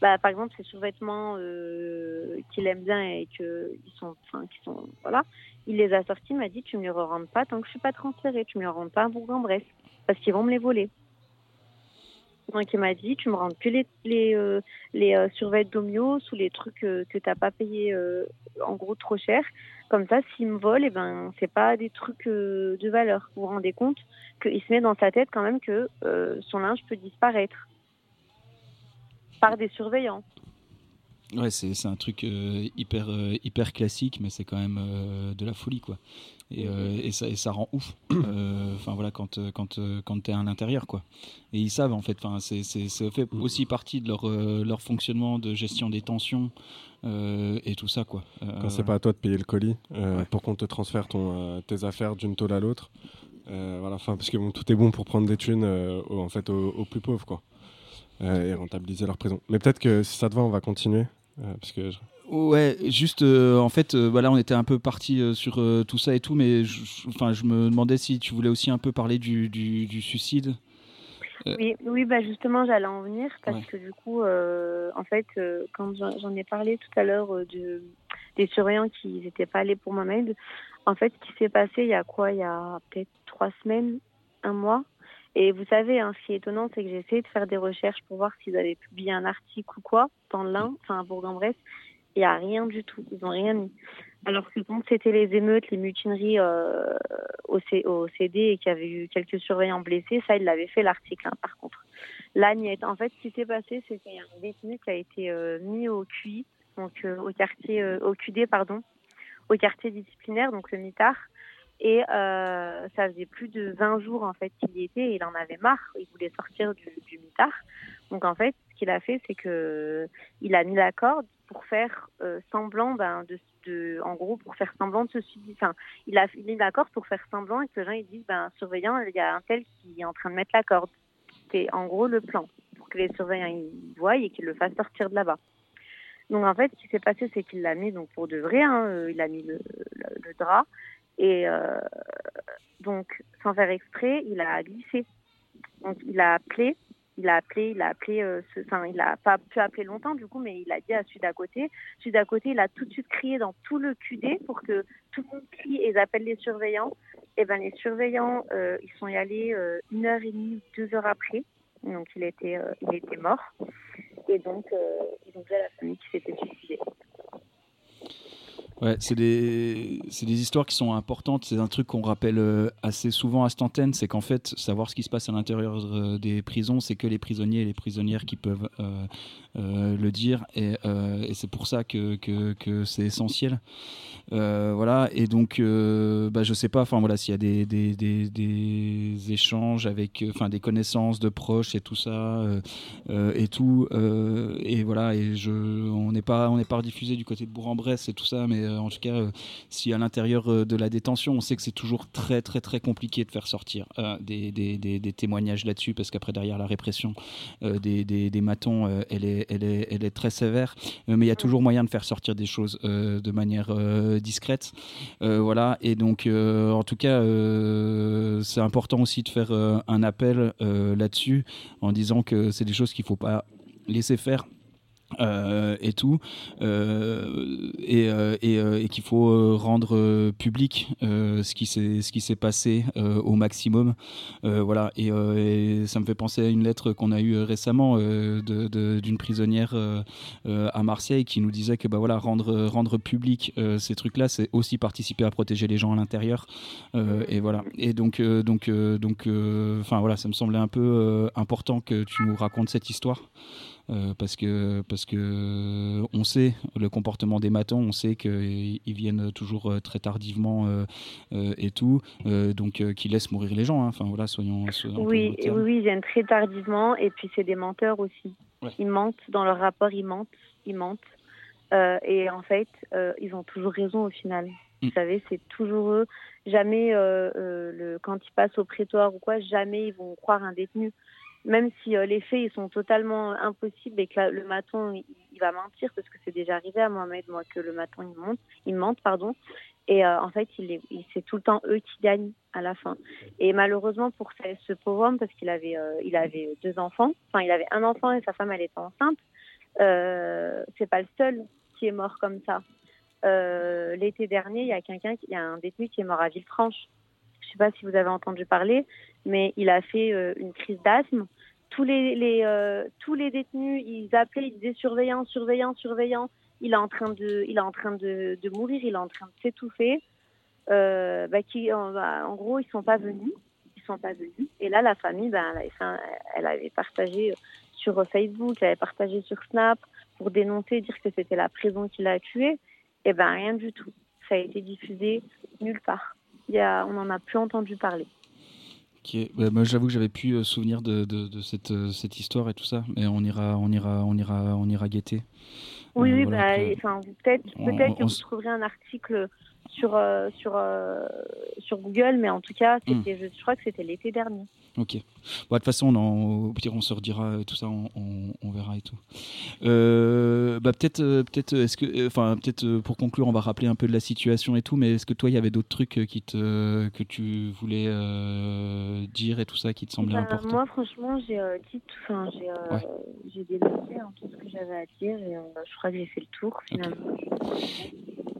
Speaker 7: bah par exemple ses survêtements euh, qu'il aime bien et que ils sont enfin qui sont voilà il les a sortis il m'a dit tu me les rends pas tant que je suis pas transférée tu me les rends pas à Bourg-en-Bresse parce qu'ils vont me les voler il m'a dit tu me rends que les les euh, les euh, ou les trucs euh, que t'as pas payé euh, en gros trop cher comme ça s'il me vole et ben c'est pas des trucs euh, de valeur vous vous rendez compte qu'il se met dans sa tête quand même que euh, son linge peut disparaître par des surveillants.
Speaker 3: Ouais, c'est un truc hyper, hyper classique, mais c'est quand même de la folie, quoi. Et, euh, et, ça, et ça rend ouf. <clears throat> Euh, Enfin voilà, quand, euh, quand, quand t'es à l'intérieur, quoi. Et ils savent, en fait, enfin, c'est fait aussi partie de leur, leur fonctionnement de gestion des tensions euh, et tout ça, quoi. Euh,
Speaker 2: Quand c'est pas à toi de payer le colis euh,
Speaker 3: Ouais.
Speaker 2: pour qu'on te transfère ton, tes affaires d'une tôle à l'autre. Voilà, enfin, parce que bon, tout est bon pour prendre des thunes aux- en fait, aux, aux plus pauvres, quoi. Et rentabiliser leur prison. Mais peut-être que si ça te va, on va continuer. parce que
Speaker 3: Ouais, juste euh, en fait, euh, voilà, on était un peu parti euh, sur euh, tout ça et tout, mais enfin, je me demandais si tu voulais aussi un peu parler du, du, du suicide.
Speaker 7: Oui, oui bah justement, j'allais en venir parce
Speaker 3: Ouais.
Speaker 7: que du coup, en fait, quand j'en ai parlé tout à l'heure de, des surveillants qui n'étaient pas allés pour Mohamed, en fait, ce qui s'est passé il y a quoi? Il y a peut-être trois semaines, un mois. Et vous savez, hein, ce qui est étonnant, c'est que j'ai essayé de faire des recherches pour voir s'ils avaient publié un article ou quoi dans l'Ain, enfin à Bourg-en-Bresse. Il n'y a rien du tout. Ils n'ont rien mis. Alors que quand c'était les émeutes, les mutineries euh, au, C- au CD et qu'il y avait eu quelques surveillants blessés, ça, ils l'avaient fait l'article, hein, par contre. Là, Niette, en fait, ce qui s'est passé, c'est qu'il y a un détenu qui a été euh, mis au QI, donc euh, au quartier, euh, au QD, pardon, au quartier disciplinaire, donc le mitard. Et euh, ça faisait plus de 20 jours en fait qu'il y était et il en avait marre. Il voulait sortir du, du mitard. Donc en fait, ce qu'il a fait, c'est que il a mis la corde pour faire euh, semblant ben, de, en gros, pour faire semblant de se suicider. Enfin, il a il est d'accord pour faire semblant et que les gens ils disent, ben, surveillant, il y a un tel qui est en train de mettre la corde. C'est en gros le plan pour que les surveillants ils voient et qu'ils le fassent sortir de là-bas. Donc en fait, ce qui s'est passé, c'est qu'il l'a mis donc pour de vrai. Hein, euh, il a mis le drap et euh, donc sans faire exprès, il a glissé. Donc il a appelé il a appelé, il a appelé, euh, ce- enfin, il a pas pu appeler longtemps du coup, mais il a dit à celui d'à côté. Celui d'à côté, il a tout de suite crié dans tout le QD pour que tout le monde crie et ils les surveillants. Et ben les surveillants, euh, ils sont y allés euh, une heure et demie, deux heures après. Donc il était, il était mort. Et donc ils ont dit à la famille qu'il s'était suicidé.
Speaker 3: Ouais, c'est des, des histoires qui sont importantes. C'est un truc qu'on rappelle euh, assez souvent à cette antenne. C'est qu'en fait, savoir ce qui se passe à l'intérieur euh, des prisons, c'est que les prisonniers et les prisonnières qui peuvent euh, le dire. Et, c'est pour ça que, que, que c'est essentiel. Voilà. Et donc, bah, je sais pas, voilà, s'il y a des, des, des, échanges avec, des connaissances de proches et tout ça, et tout. et voilà, et je, on n'est pas, on pas rediffusé du côté de Bourg-en-Bresse et tout ça, mais en tout cas, euh, si à l'intérieur euh, de la détention, on sait que c'est toujours très, très, très compliqué de faire sortir euh, des, témoignages là-dessus, parce qu'après derrière la répression des, matons, elle est, elle est, très sévère, mais il y a toujours moyen de faire sortir des choses de manière discrète, voilà. Et donc, en tout cas, c'est important aussi de faire un appel là-dessus en disant que c'est des choses qu'il faut pas laisser faire. Euh, et tout euh, et, euh, et, qu'il faut rendre public ce qui s'est passé au maximum. Voilà et, ça me fait penser à une lettre qu'on a eue récemment d'une prisonnière à Marseille qui nous disait que bah voilà rendre rendre public ces trucs là c'est aussi participer à protéger les gens à l'intérieur. Et voilà. Et donc donc donc enfin voilà ça me semblait un peu important que tu nous racontes cette histoire euh, parce que parce que on sait le comportement des matons, on sait qu'ils ils viennent toujours euh, très tardivement euh, et tout, donc qu'ils laissent mourir les gens. hein. Enfin voilà, soyons. soyons
Speaker 7: Oui, oui, oui, ils viennent très tardivement et puis c'est des menteurs aussi.
Speaker 3: Ouais.
Speaker 7: Ils mentent dans leur rapport, ils mentent, ils mentent. Et en fait, ils ont toujours raison au final.
Speaker 3: Mm.
Speaker 7: Vous savez, c'est toujours eux. Jamais, euh, euh, le, quand ils passent au prétoire ou quoi, jamais ils vont croire un détenu. Même si euh, les faits ils sont totalement impossibles et que le maton il, va mentir parce que c'est déjà arrivé à Mohamed moi que le maton il monte, il mente pardon. Et euh, en fait, il est, il- c'est tout le temps eux qui gagnent à la fin. Et malheureusement pour ce, pauvre homme, parce qu'il avait, euh, il avait deux enfants, enfin il avait un enfant et sa femme elle était enceinte, euh, c'est pas le seul qui est mort comme ça. L'été dernier, il y a quelqu'un, il y a un détenu qui est mort à Villefranche. Je sais pas si vous avez entendu parler, mais il a fait euh, une crise d'asthme. Tous les, euh, tous les détenus, ils appelaient, ils disaient surveillant, surveillant, surveillant. Il est en train de, il est en train de, de mourir, il est en train de s'étouffer. Euh, bah, bah, en gros, ils sont pas venus, ils sont pas venus. Et là, la famille, ben, elle, avait elle avait partagé sur Facebook, elle avait partagé sur Snap pour dénoncer, dire que c'était la prison qui l'a tué. Et ben rien du tout. Ça a été diffusé nulle part. Il y a, on n'en a plus entendu parler.
Speaker 3: Bah, moi, j'avoue que j'avais plus euh, souvenir de, de, de cette, euh, cette histoire et tout ça, mais on ira, on ira, on ira, on ira guetter.
Speaker 7: Oui,
Speaker 3: Euh,
Speaker 7: oui,
Speaker 3: voilà,
Speaker 7: bah, peut-être, peut-être que vous trouverez un article sur euh, sur euh, sur Google, mais en tout cas,
Speaker 3: Hmm.
Speaker 7: je, je crois que c'était l'été dernier.
Speaker 3: Ok. Bon, de toute façon, on, on se redira euh, tout ça, on, on- on verra et tout. Euh, bah, peut-être, euh, peut-être, est-ce que, enfin, peut-être pour conclure, on va rappeler un peu de la situation et tout. Mais est-ce que toi, il y avait d'autres trucs qui te, que tu voulais euh, dire et tout ça qui te semblait
Speaker 7: Bah,
Speaker 3: important?
Speaker 7: moi, franchement, j'ai euh, dit, tout- j'ai
Speaker 3: Ouais.
Speaker 7: j'ai dénoncé hein, tout ce que j'avais à dire et euh, je crois que j'ai fait le tour finalement.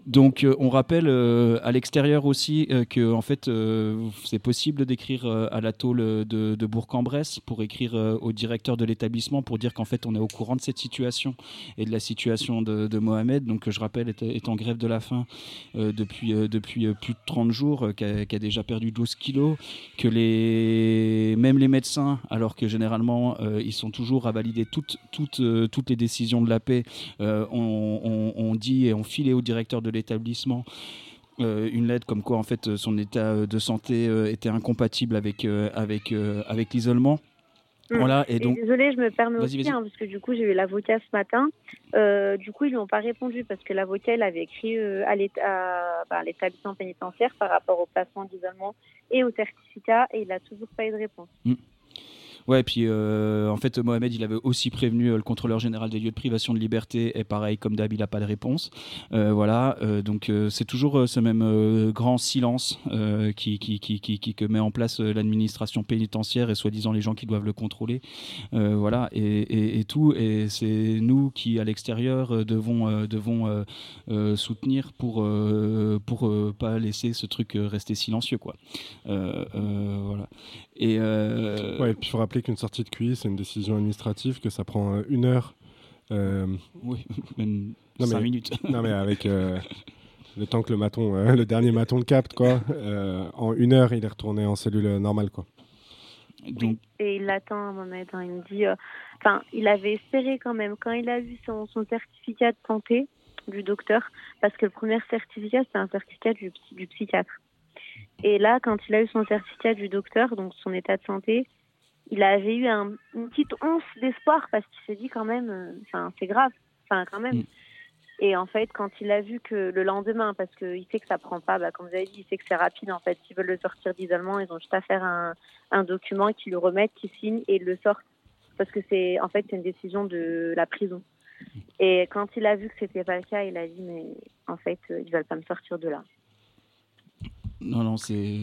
Speaker 3: Donc, on rappelle à l'extérieur aussi que en fait, c'est possible d'écrire à la tôle de, de Bourg-en-Bresse pour écrire euh, au directeur de l'établissement pour dire qu'en fait, on est au courant de cette situation et de la situation de, Mohamed. Donc, je rappelle, est, en grève de la faim euh, depuis euh, depuis plus de 30 jours, qui a, déjà perdu 12 kilos, que les même les médecins, alors que généralement ils sont toujours à valider toutes toutes toutes les décisions de la paix, on, on- on dit et on filait au directeur de l'établissement euh, une lettre comme quoi en fait son état euh, de santé euh, était incompatible avec avec avec l'isolement
Speaker 7: Mm.
Speaker 3: Voilà, et
Speaker 7: Et
Speaker 3: donc.
Speaker 7: désolée, je me permets aussi, hein, parce que du coup, j'ai eu l'avocat ce matin. Euh, du coup, ils lui ont pas répondu parce que l'avocat, il avait écrit euh, à bah, à l'établissement pénitentiaire par rapport au placement d'isolement et au certificat et il a toujours pas eu de réponse.
Speaker 3: Ouais, puis euh, en fait, Mohamed, il avait aussi prévenu euh, le contrôleur général des lieux de privation de liberté, et pareil, comme d'hab, il n'a pas de réponse. Euh, voilà, donc c'est toujours ce même grand silence qui, que met en place l'administration pénitentiaire et soi-disant les gens qui doivent le contrôler. Voilà, et, et, tout. Et c'est nous qui, à l'extérieur, devons, devons soutenir pour, pour pas laisser ce truc rester silencieux, quoi. Voilà. Et euh,
Speaker 2: Ouais, et puis il faut rappeler qu'une sortie de QI, c'est une décision administrative, que ça prend euh, une heure. euh,
Speaker 3: Oui, <laughs> même
Speaker 2: Non,
Speaker 3: 5
Speaker 2: mais-
Speaker 3: minutes. <laughs>
Speaker 2: non, mais avec euh, le temps que le maton, euh, le dernier maton le capte, quoi. euh, en une heure, il est retourné en cellule normale, quoi.
Speaker 3: Donc,
Speaker 7: Et il l'attend, Mohamed. hein. Il me dit, euh, enfin, il avait espéré quand même quand il a vu son, son certificat de santé du docteur, parce que le premier certificat c'était un certificat du psychiatre. Et là, quand il a eu son certificat du docteur, donc son état de santé, il avait eu un- une petite once d'espoir parce qu'il s'est dit quand même, euh, enfin, c'est grave, enfin, quand même.
Speaker 3: Mm.
Speaker 7: Et en fait, quand il a vu que le lendemain, parce qu'il sait que ça prend pas, bah, comme vous avez dit, il sait que c'est rapide en fait. S'ils veulent le sortir d'isolement, ils ont juste à faire un, un document qui le remettent, qui signe et ils le sortent. Parce que c'est en fait c'est une décision de la prison. Et quand il a vu que c'était pas le cas, il a dit mais en fait euh, ils veulent pas me sortir de là.
Speaker 3: Non, non, c'est.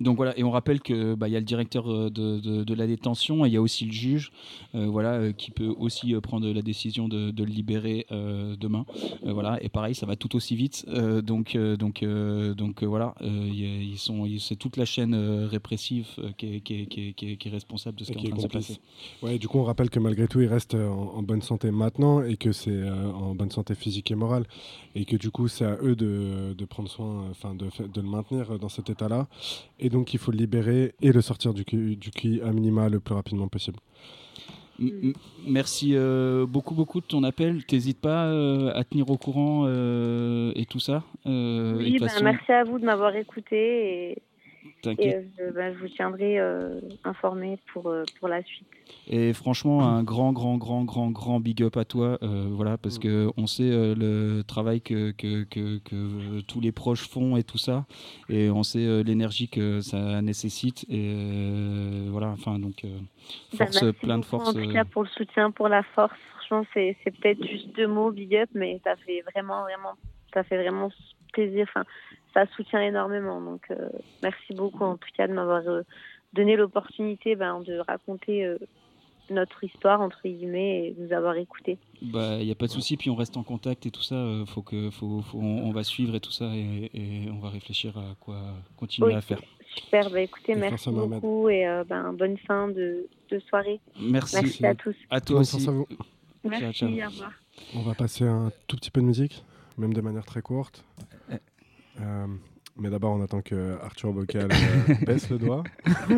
Speaker 3: Donc voilà, et on rappelle que bah, y a le directeur euh, de, de, de la détention et il y a aussi le juge, euh, voilà, euh, qui peut aussi prendre la décision de, de le libérer euh, demain. Euh, voilà, et pareil, ça va tout aussi vite. Donc, donc, donc voilà, ils sont, ils- c'est toute la chaîne répressive qui, est, qui, est, qui, est, qui responsable de ce qui est en train de se passer.
Speaker 2: Ouais, du coup, on rappelle que malgré tout, il reste en, en bonne santé maintenant et que c'est en bonne santé physique et morale. Et que du coup, c'est à eux de, de prendre soin, enfin, de, de le maintenir dans cet état-là. Et donc, il faut le libérer et le sortir du QI, du QI à minima le plus rapidement possible.
Speaker 3: Merci euh, beaucoup, beaucoup de ton appel. T'hésites pas euh, à tenir au courant euh, et tout ça. Euh, et
Speaker 7: oui, ben,
Speaker 3: façon,
Speaker 7: merci à vous de m'avoir
Speaker 3: t'inquiète.
Speaker 7: Ben, je vous tiendrai euh, informé pour euh, pour la suite.
Speaker 3: Et franchement, un grand, grand, grand, grand, grand big up à toi, euh, voilà, parce que on sait euh, le travail que, que, que, que tous les proches font et tout ça, et on sait euh, l'énergie que ça nécessite, et euh, voilà, enfin, donc, euh,
Speaker 7: Ben,
Speaker 3: force,
Speaker 7: merci
Speaker 3: plein de force.
Speaker 7: En tout
Speaker 3: euh,
Speaker 7: cas, pour le soutien, pour la force. Franchement, c'est c'est peut-être juste deux mots, big up, mais ça fait vraiment, vraiment, ça fait vraiment plaisir. Enfin, ça soutient énormément. Donc, euh, merci beaucoup, en tout cas, de m'avoir euh, donné l'opportunité ben, de raconter euh, notre histoire, entre guillemets, et de nous avoir écoutés.
Speaker 3: Bah, il n'y a pas de souci, puis on reste en contact et tout ça. euh, faut que, faut, faut- on, on va suivre et tout ça, et, et on va réfléchir à quoi continuer
Speaker 7: Oui.
Speaker 3: à faire.
Speaker 7: Super, ben, écoutez,
Speaker 2: Et
Speaker 7: merci beaucoup et euh, ben, bonne fin de, de soirée.
Speaker 3: Merci,
Speaker 7: Merci à tous.
Speaker 3: à toi aussi.
Speaker 2: à vous.
Speaker 7: Merci,
Speaker 3: ciao.
Speaker 7: au revoir.
Speaker 2: On va passer un tout petit peu de musique, même de manière très courte. Euh, mais d'abord, on attend que Arthur Bocal euh, <laughs> baisse le doigt. <laughs>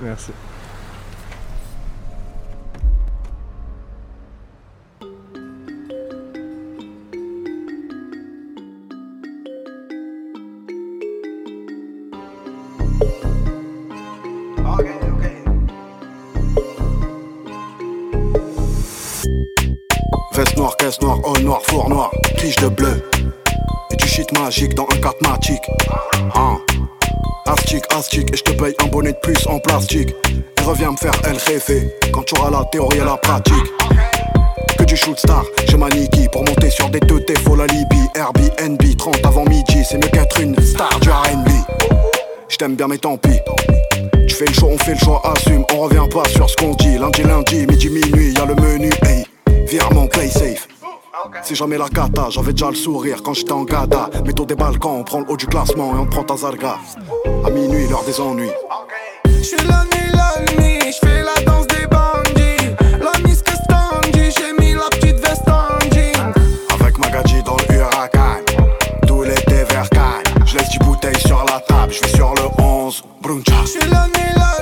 Speaker 2: Merci.
Speaker 6: Tige de bleu. Et du shit magique dans un carte magique. Hein. Astic, astic, et je te paye un bonnet de plus en plastique. Et reviens me faire El Jefe quand tu auras la théorie et la pratique. Que du shoot star, j'ai ma pour monter sur des teutés, faut la Libye. Airbnb, 30 avant midi, c'est mieux qu'être une star du RB. Je t'aime bien, mais tant pis. Tu fais le choix, on fait le choix, assume, on revient pas sur ce qu'on dit. Lundi, lundi, midi, minuit, y a le menu, hey, virement, play safe. C'est jamais la cata, j'avais déjà le sourire quand j'étais en gada. Métaux des balcons, on prend le haut du classement et on prend ta zarga. À minuit, l'heure des ennuis.
Speaker 8: J'suis la nuit, la nuit, j'fais la danse des bandits. La miss que standy, j'ai mis la petite veste en jean.
Speaker 6: Avec Magadji dans le huracan. Tout l'été vers Cannes. Je laisse 10 bouteilles sur la table, je vais sur le 11. Bruncha.
Speaker 8: J'suis la nuit, la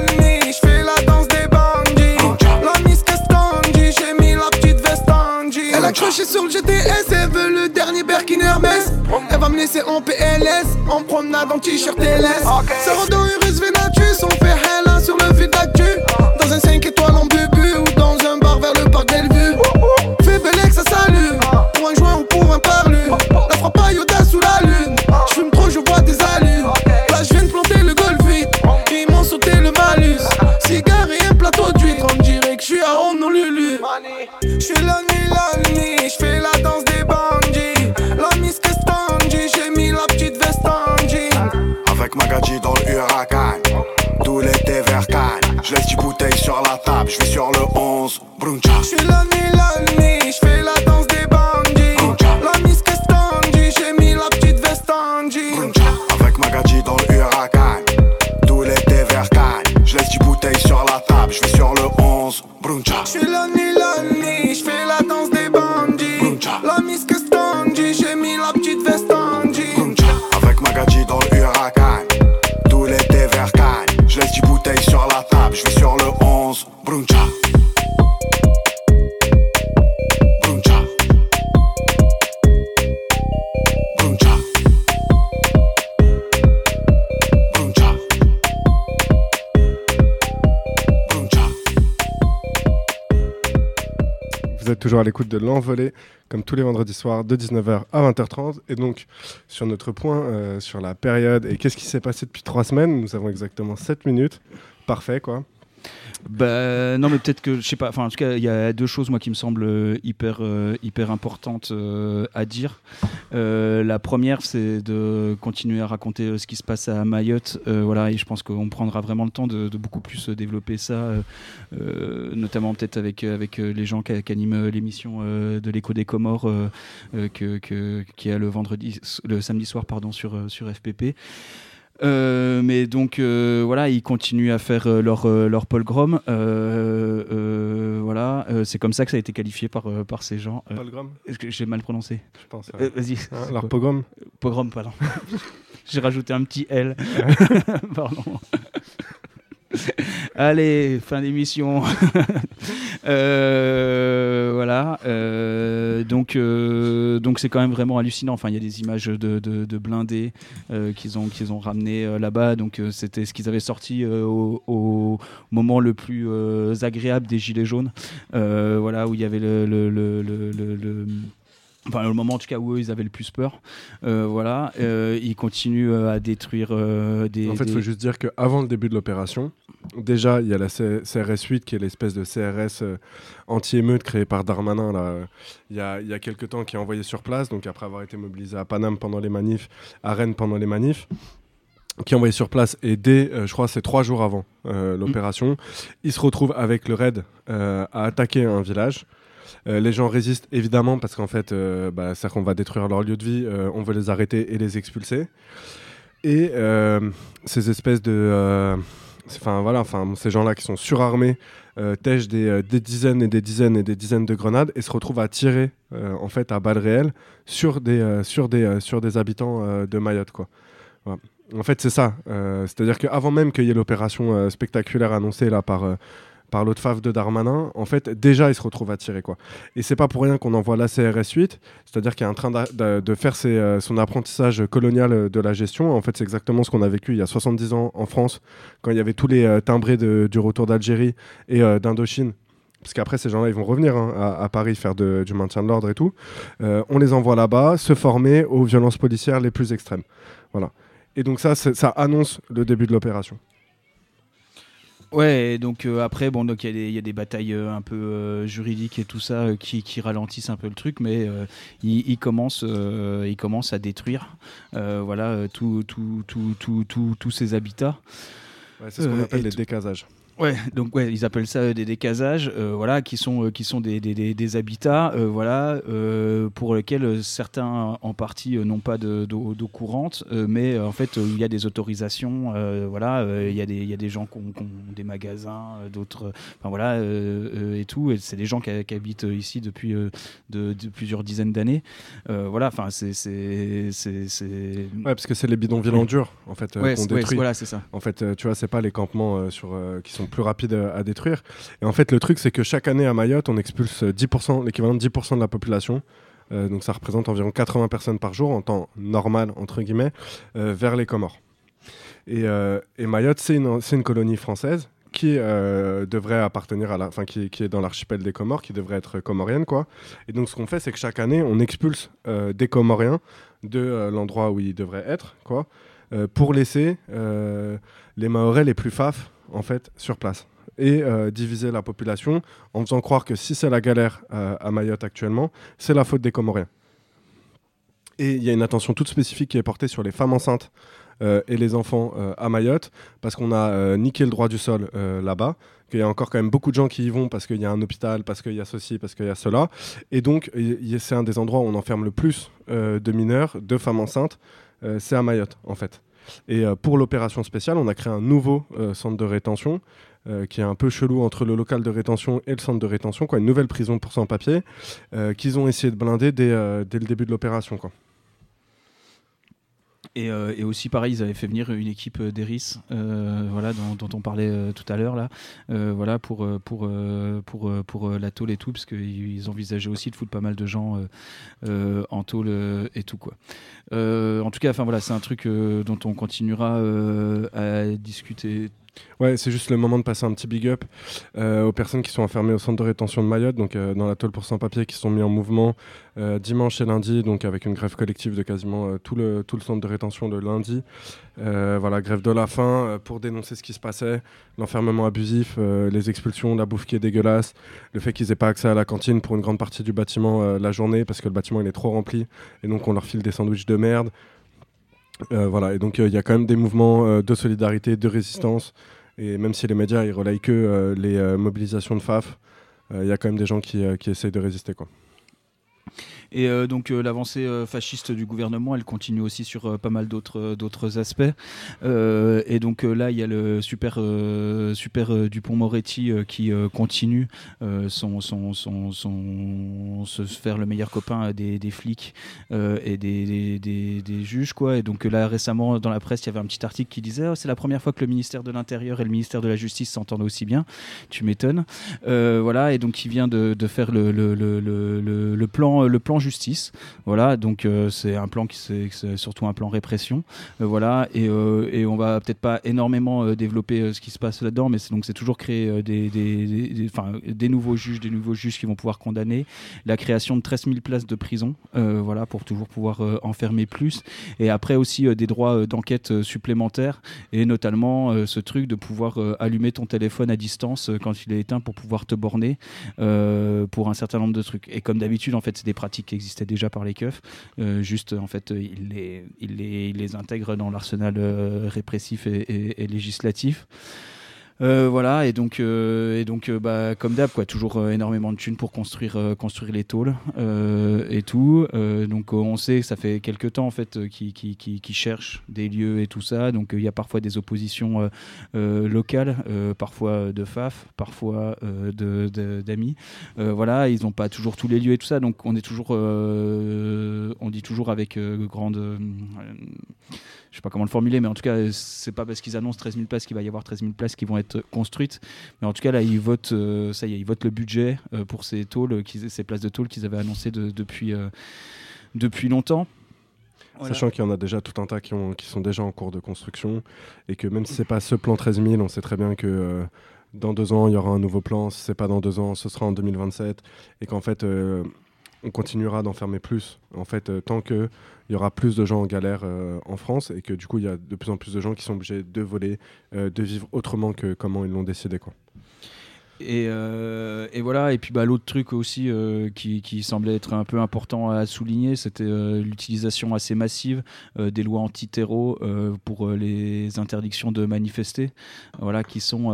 Speaker 8: accroché sur le GTS, elle veut le dernier Birkin Hermès. Elle va me laisser en PLS, en promenade en t-shirt LS. Okay. Sarando heureuse Vénatus, on fait hella sur le fil d'actu. Dans un 5 étoiles en bubu ou dans un bar vers le parc Bellevue. Fais belle que ça salue. Pour un joint ou pour un parlu. La frappe à Yoda sous la lune. J'fume trop, je vois des allures. Là, je viens de planter le golf vite. Ils m'ont sauté le malus. Cigare et un plateau d'huître. On dirait que je suis à Honolulu. Je suis la nuit, la danse des bandits. La miss Kestanji. J'ai mis la petite veste en jean.
Speaker 6: Avec Magadji dans le huracan Tout l'été vers Cannes Je laisse 10 bouteilles sur la table Je vais sur le 11 Bruncha
Speaker 8: Je suis la nuit, la nuit, je fais la danse des bandits. La miss Kestanji, j'ai mis la petite veste en jean.
Speaker 6: Avec Magadji dans le huracan Tout l'été vers Cannes Je laisse 10 bouteilles sur la table Je vais sur le 11 Bruncha
Speaker 8: Je suis la
Speaker 6: Sur le 11 Bruncha Bruncha Bruncha Bruncha Bruncha
Speaker 2: Vous êtes toujours à l'écoute de l'envolée, comme tous les vendredis soirs, de 19h à 20h30. Et donc, sur notre point euh, sur la période et qu'est-ce qui s'est passé depuis trois semaines, nous avons exactement 7 minutes. Parfait, quoi.
Speaker 3: Bah, non, mais peut-être que, je sais pas, enfin, en tout cas, il y a deux choses, moi, qui me semblent euh, hyper, euh, hyper importantes euh, à dire. La première, c'est de continuer à raconter ce qui se passe à Mayotte, voilà, et je pense qu'on prendra vraiment le temps de, beaucoup plus développer ça, notamment peut-être avec, avec les gens qui, animent l'émission de l'écho des Comores, que, que, qui a le vendredi, le samedi soir, pardon, sur, sur FPP. Euh, mais donc euh, voilà, ils continuent à faire euh, leur, leur pogrom. Voilà, c'est comme ça que ça a été qualifié par, par ces gens. Que j'ai mal prononcé
Speaker 2: Je pense.
Speaker 3: Vas-y.
Speaker 2: Hein, leur pogrom
Speaker 3: Pogrom, pardon. <laughs> j'ai rajouté un petit L. <laughs> <laughs> pardon. <laughs> Allez, fin d'émission. <laughs> Euh, voilà. euh, donc, euh, donc c'est quand même vraiment hallucinant. Enfin, il y a des images de, blindés qu'ils ont qu'ils ont ramené là-bas. Donc, c'était ce qu'ils avaient sorti au, moment le plus agréable des gilets jaunes. Voilà, où il y avait le- Enfin, le moment en tout cas où eux, ils avaient le plus peur. Euh, voilà, euh, ils continuent euh, à détruire euh, des.
Speaker 2: En fait, il
Speaker 3: des-
Speaker 2: faut juste dire qu'avant le début de l'opération, déjà, il y a la C- CRS 8 qui est l'espèce de CRS anti-émeute créée par Darmanin là, il y, a, y a quelques temps qui est envoyé sur place, donc après avoir été mobilisé à Paname pendant les manifs, à Rennes pendant les manifs qui est envoyé sur place et dès, euh, je crois, c'est trois jours avant euh, l'opération, il se retrouve avec le raid euh, à attaquer un village. Euh, les gens résistent évidemment parce qu'en fait, euh, bah, c'est qu'on va détruire leur lieu de vie, euh, on veut les arrêter et les expulser. Et euh, ces espèces de, enfin voilà, enfin ces gens-là qui sont surarmés tèchent des, dizaines et des dizaines et des dizaines de grenades et se retrouvent à tirer en fait à balles réelles sur des, sur des, sur des habitants de Mayotte quoi. En fait, c'est ça. C'est-à-dire qu'avant même qu'il y ait l'opération spectaculaire annoncée là par par l'autre fave de Darmanin, en fait, déjà, il se retrouve tirer. Quoi. Et c'est pas pour rien qu'on envoie la CRS 8, c'est-à-dire qu'il est en train de, faire euh, son apprentissage colonial euh, de la gestion. En fait, c'est exactement ce qu'on a vécu il y a 70 ans en France, quand il y avait tous les euh, timbrés du retour d'Algérie et d'Indochine. Parce qu'après, ces gens-là, ils vont revenir hein, à, Paris faire de- du maintien de l'ordre et tout. On les envoie là-bas, se former aux violences policières les plus extrêmes. Voilà. Et donc ça, ça annonce le début de l'opération.
Speaker 3: Ouais, et donc euh, après, bon, donc il y, a des- il y a des batailles euh, un peu euh, juridiques et tout ça euh, qui, qui ralentissent un peu le truc, mais euh, ils, ils commencent, euh, ils commencent à détruire, euh, voilà, euh, tout, tout, tout, tout, tout- tous ces habitats.
Speaker 2: Ouais, c'est ce qu'on
Speaker 3: Euh,
Speaker 2: appelle les décasages.
Speaker 3: Ouais, donc ouais, ils appellent ça euh, des décasages, euh, voilà, qui sont euh, qui sont des, des, des- des habitats, euh, voilà, euh, pour lesquels euh, certains en partie n'ont pas de- d'eau d'eau courante, mais en fait il y a des autorisations, voilà, il y a des il y a des gens qui ont, qui ont des magasins, d'autres, enfin voilà, et tout, et c'est des gens qui, qui habitent ici depuis de, de plusieurs dizaines d'années, voilà, enfin c'est c'est
Speaker 2: Ouais, parce que c'est les bidonvilles en dur, en fait,
Speaker 3: Ouais,
Speaker 2: qu'on
Speaker 3: c'est- ouais,
Speaker 2: détruit.
Speaker 3: voilà, c'est ça.
Speaker 2: En fait, tu vois, c'est pas les campements sur, qui sont plus rapides à détruire. Et en fait, le truc, c'est que chaque année à Mayotte, on expulse euh, 10%, l'équivalent de 10% de la population. Euh, donc ça représente environ 80 personnes par jour en temps normal, entre guillemets, euh, vers les Comores. Et, Mayotte, c'est une, colonie française qui devrait appartenir à enfin qui, est dans l'archipel des Comores, qui devrait être comorienne quoi. Et donc ce qu'on fait, c'est que chaque année, on expulse des Comoriens de l'endroit où ils devraient être quoi, pour laisser les Mahorais les plus faf en fait sur place et euh, diviser la population en faisant croire que si c'est la galère euh, à Mayotte actuellement, c'est la faute des Comoriens. Et il y a une attention toute spécifique qui est portée sur les femmes enceintes euh, et les enfants à Mayotte, parce qu'on a niqué le droit du sol là-bas, qu'il y a encore quand même beaucoup de gens qui y vont parce qu'il y a un hôpital, parce qu'il y a ceci, parce qu'il y a cela. Et donc, c'est un des endroits où on enferme le plus de mineurs, de femmes enceintes, c'est à Mayotte, en fait. Et euh, pour l'opération spéciale, on a créé un nouveau euh, centre de rétention euh, qui est un peu chelou entre le local de rétention et le centre de rétention, quoi, une nouvelle prison pour sans-papiers euh, qu'ils ont essayé de blinder dès, le début de l'opération. quoi.
Speaker 3: Et, euh, et aussi, pareil, ils avaient fait venir une équipe euh, d'Eris, euh, voilà, dont, on parlait tout à l'heure, là, voilà, pour, pour, pour, pour la tôle et tout, parce qu'ils ils envisageaient aussi de foutre pas mal de gens en tôle et tout, quoi. En tout cas, enfin voilà, c'est un truc dont on continuera à discuter.
Speaker 2: Ouais, c'est juste le moment de passer un petit big up euh, aux personnes qui sont enfermées au centre de rétention de Mayotte, donc euh, dans la tôle pour sans-papiers, qui sont mis en mouvement euh, dimanche et lundi, donc avec une grève collective de quasiment tout, le, tout le centre de rétention le lundi. Voilà, grève de la faim pour dénoncer ce qui se passait, l'enfermement abusif, les expulsions, la bouffe qui est dégueulasse, le fait qu'ils aient pas accès à la cantine pour une grande partie du bâtiment la journée parce que le bâtiment il est trop rempli et donc on leur file des sandwichs de merde. Euh, voilà, et donc euh, il y a quand même des mouvements euh, de solidarité, de résistance. Et même si les médias ils relayent que les mobilisations de FAF, il y a quand même des gens qui, qui essayent de résister. Quoi.
Speaker 3: Et euh, donc euh, l'avancée euh, fasciste du gouvernement, elle continue aussi sur pas mal d'autres d'autres aspects. Et donc là, il y a le super super Dupont-Moretti qui continue son, son, son, son- se faire le meilleur copain des, flics et des, des, juges quoi. Et donc là récemment dans la presse, il y avait un petit article qui disait oh, c'est la première fois que le ministère de l'Intérieur et le ministère de la Justice s'entendent aussi bien. Tu m'étonnes. Voilà, et donc il vient de, de faire le, le, le- le plan, le plan justice. Voilà, donc euh, c'est un plan qui c'est surtout un plan répression. Euh, voilà, et, euh, et on va peut-être pas énormément développer ce qui se passe là-dedans, mais donc c'est toujours créer des, des, des, nouveaux juges, des nouveaux juges qui vont pouvoir condamner, la création de 13 000 places de prison, voilà, pour toujours pouvoir enfermer plus, et après aussi des droits d'enquête supplémentaires, et notamment ce truc de pouvoir allumer ton téléphone à distance quand il est éteint pour pouvoir te borner pour un certain nombre de trucs. Et comme d'habitude, en fait, c'est des pratiques qui existaient déjà par les keufs. Euh, juste, en fait, euh, ils les, les intègrent dans l'arsenal euh, répressif et législatif. Euh, voilà et donc euh, et donc euh, bah, comme d'hab quoi toujours énormément de thunes pour construire construire les tôles et tout. Donc on sait que ça fait quelques temps en fait qui qui, qui, cherchent des lieux et tout ça. Donc il y a parfois des oppositions locales parfois de FAF parfois euh, de- de- d'amis. Voilà ils n'ont pas toujours tous les lieux et tout ça. Donc on est toujours on dit toujours avec grande je sais pas comment le formuler, mais en tout cas, c'est pas parce qu'ils annoncent 13 000 places qu'il va y avoir 13 000 places qui vont être construites. Mais en tout cas, là, ils votent, euh, ça y est, ils votent le budget euh, pour ces tôles, ces places de tôles qu'ils avaient annoncées de- depuis, euh, depuis longtemps.
Speaker 2: Sachant qu'il y en a déjà tout un tas qui, ont, qui sont déjà en cours de construction et que même si c'est pas ce plan 13 000, on sait très bien que dans deux ans, il y aura un nouveau plan. Si c'est pas dans deux ans, ce sera en 2027 et qu'en fait, on continuera d'enfermer plus. En fait, tant qu'il y aura plus de gens en galère euh, en France et que du coup, il y a de plus en plus de gens qui sont obligés de voler, euh, de vivre autrement que comment ils l'ont décidé. Quoi.
Speaker 3: Et, euh, et voilà, et puis bah, l'autre truc aussi euh, qui, semblait être un peu important à souligner, c'était euh, l'utilisation assez massive des lois anti-terreau euh, pour les interdictions de manifester. Voilà, qui sont.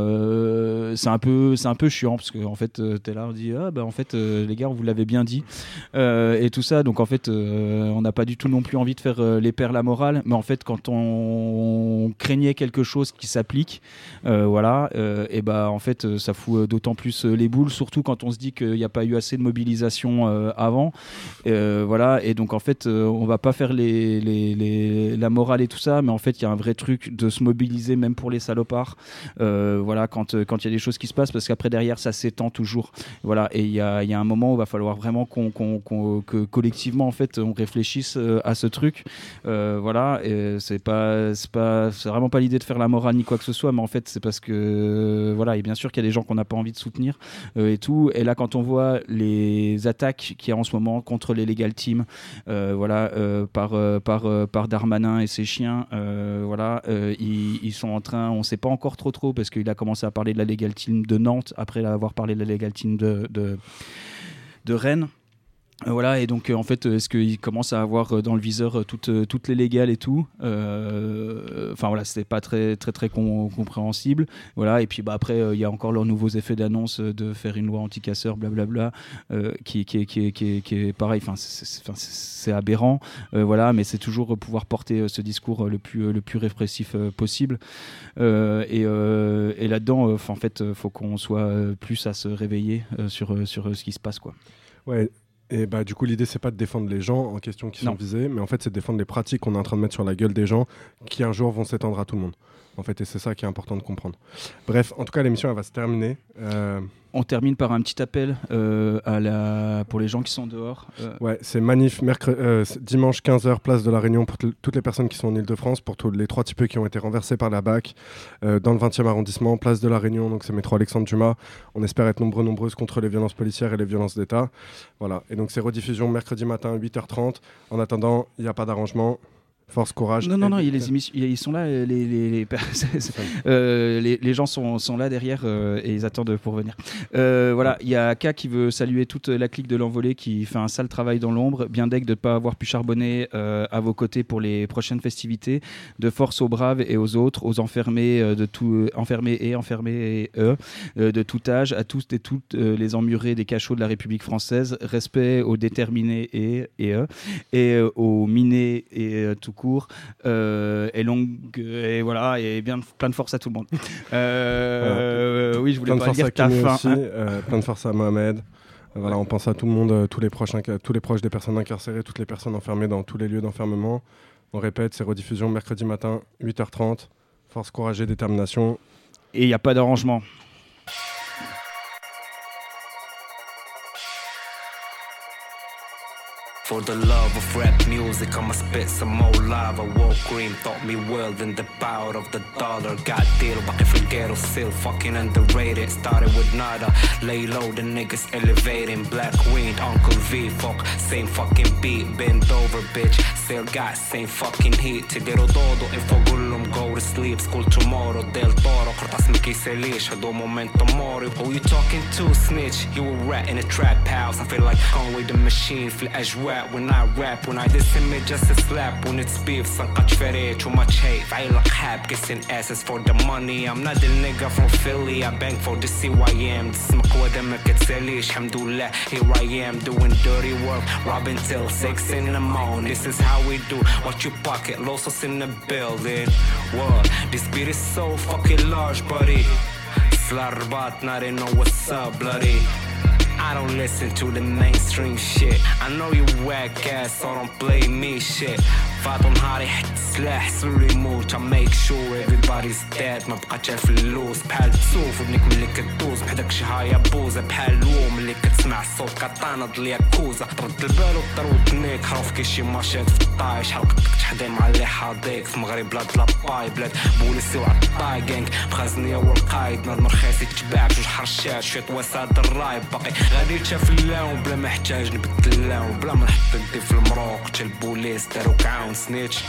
Speaker 3: c'est un, peu- c'est un peu chiant parce qu'en en fait, t'es là, on dit Ah, bah en fait, les gars, vous l'avez bien dit. Et tout ça, donc en fait, on n'a pas du tout non plus envie de faire les pères la morale, mais en fait, quand on craignait quelque chose qui s'applique, voilà, et bah en fait, ça fout d'autant plus les boules, surtout quand on se dit qu'il n'y a pas eu assez de mobilisation avant. voilà, et donc en fait, on va pas faire les, la morale et tout ça, mais en fait, il y a un vrai truc de se mobiliser même pour les salopards. voilà, quand il quand y a des choses qui se passent, parce qu'après derrière, ça s'étend toujours. Voilà, et il y a, un moment où il va falloir vraiment qu'on, collectivement, en fait, on réfléchisse à ce truc. voilà, et c'est pas, c'est pas, vraiment pas l'idée de faire la morale ni quoi que ce soit, mais en fait, c'est parce que, voilà, et bien sûr qu'il y a des gens qu'on n'a pas envie de soutenir et tout. Et là, quand on voit les attaques qu'il y a en ce moment contre les legal teams, voilà, par, par, par Darmanin et ses chiens, voilà, ils, sont en train, on sait pas encore trop trop, parce qu'il a commencé à parler de la legal team de Nantes après avoir parlé de la legal team de, de, de Rennes. Euh, voilà, et donc euh, en fait, est-ce qu'il commence à avoir euh, dans le viseur toutes, les légales et tout Enfin voilà, c'était pas très très très compréhensible. Voilà, et puis bah, après, il y a encore leurs nouveaux effets d'annonce de faire une loi anti-casseur, blablabla, qui, qui, qui, qui, qui, est pareil, enfin c'est aberrant. voilà, mais c'est toujours pouvoir porter ce discours le plus, le plus répressif possible. et, et là-dedans, en fait, faut qu'on soit plus à se réveiller sur, sur ce qui se passe. Quoi.
Speaker 2: Ouais, et bah, du coup, l'idée, c'est pas de défendre les gens en question qui sont visés, mais en fait, c'est de défendre les pratiques qu'on est en train de mettre sur la gueule des gens qui un jour vont s'étendre à tout le monde. En fait, et c'est ça qui est important de comprendre. Bref, en tout cas, l'émission, elle va se terminer. Euh,
Speaker 3: on termine par un petit appel euh, pour les gens qui sont dehors.
Speaker 2: Euh. Ouais, c'est manif euh, dimanche 15h, place de la Réunion pour toutes les personnes qui sont en Ile-de-France, pour tous les trois types qui ont été renversés par la BAC, dans le 20e arrondissement, place de la Réunion, donc c'est métro Alexandre Dumas. On espère être nombreux, nombreuses contre les violences policières et les violences d'État. Voilà, et donc c'est rediffusion mercredi matin, 8h30. En attendant, il n'y a pas d'arrangement. Force, courage.
Speaker 3: Non, non, non, il les émissions, ils sont là, les, les, les, <laughs> euh, les, gens sont, sont là derrière euh, et ils attendent pour venir. Euh, voilà, il y a K qui veut saluer toute la clique de l'envolée qui fait un sale travail dans l'ombre. Bien deck de ne pas avoir pu charbonner à vos côtés pour les prochaines festivités. De force aux braves et aux autres, aux enfermés, de tout, enfermés et enfermés et eux, de tout âge, à tous et toutes les emmurés des cachots de la République française. Respect aux déterminés et, et eux, et aux minés et tout court euh, et longue et voilà et bien plein de force à tout le monde. Euh, oui, je voulais
Speaker 2: plein pas dire ta fin. Aussi, euh, plein de force à Mohamed. Voilà, on pense à tout le monde, tous les proches, tous les proches des personnes incarcérées, toutes les personnes enfermées dans tous les lieux d'enfermement. On répète, c'est rediffusion mercredi matin, 8h30. Force, courage et détermination.
Speaker 3: Et il n'y a pas d'arrangement.
Speaker 9: For the love of rap music, I'ma spit some more lava. War cream taught me world and the power of the dollar. Got deal, but if ghetto still fucking underrated. Started with nada, lay low, the niggas elevating. Black wind, Uncle V, fuck, same fucking beat. Bend over, bitch, still got same fucking heat. Te dero todo if I go to sleep. School tomorrow, del toro, cortas mi se do momento mori. Who you talking to, snitch? You a rat in a trap house. I feel like Conway the machine, flash as well rap when I rap when I me just a slap when it's beef سنقط فري too much hate في عيلق حاب kissing asses for the money I'm not the nigga from Philly I bang for the CYM تسمق ودا ما كتساليش الحمد لله here I am doing dirty work robbing till 6 in the morning this is how we do what you pocket losses in the building what this beat is so fucking large buddy Slarbat, not know what's up, bloody. I don't listen to the mainstream shit. I know you whack ass so don't blame me shit فات نهاري حط سلاح سولو يموت make sure everybody's dead. ما بقاتش في اللوز بحال تسوف ودنيك ملي كدوز. بحداك شهاية بوزة بحال الوم ملي كتسمع الصوت. ضل كوزة ترد البال وطرود نيك حروف كي شي ماشيت في الطايش. حلقتك تحدي مع اللي حاضيك. في مغرب بلاد لاباي بلاد بوليسي وعطاي جانك بخزنية والقايد نار مرخيصي تباع بجوج حرشات. شوية وساد الرايب باقي. غادي تشاف اللون. بلا محتاج نبدل اللون. بلا ما نحط يدي في المروق. تا البوليس داروك عاون snitch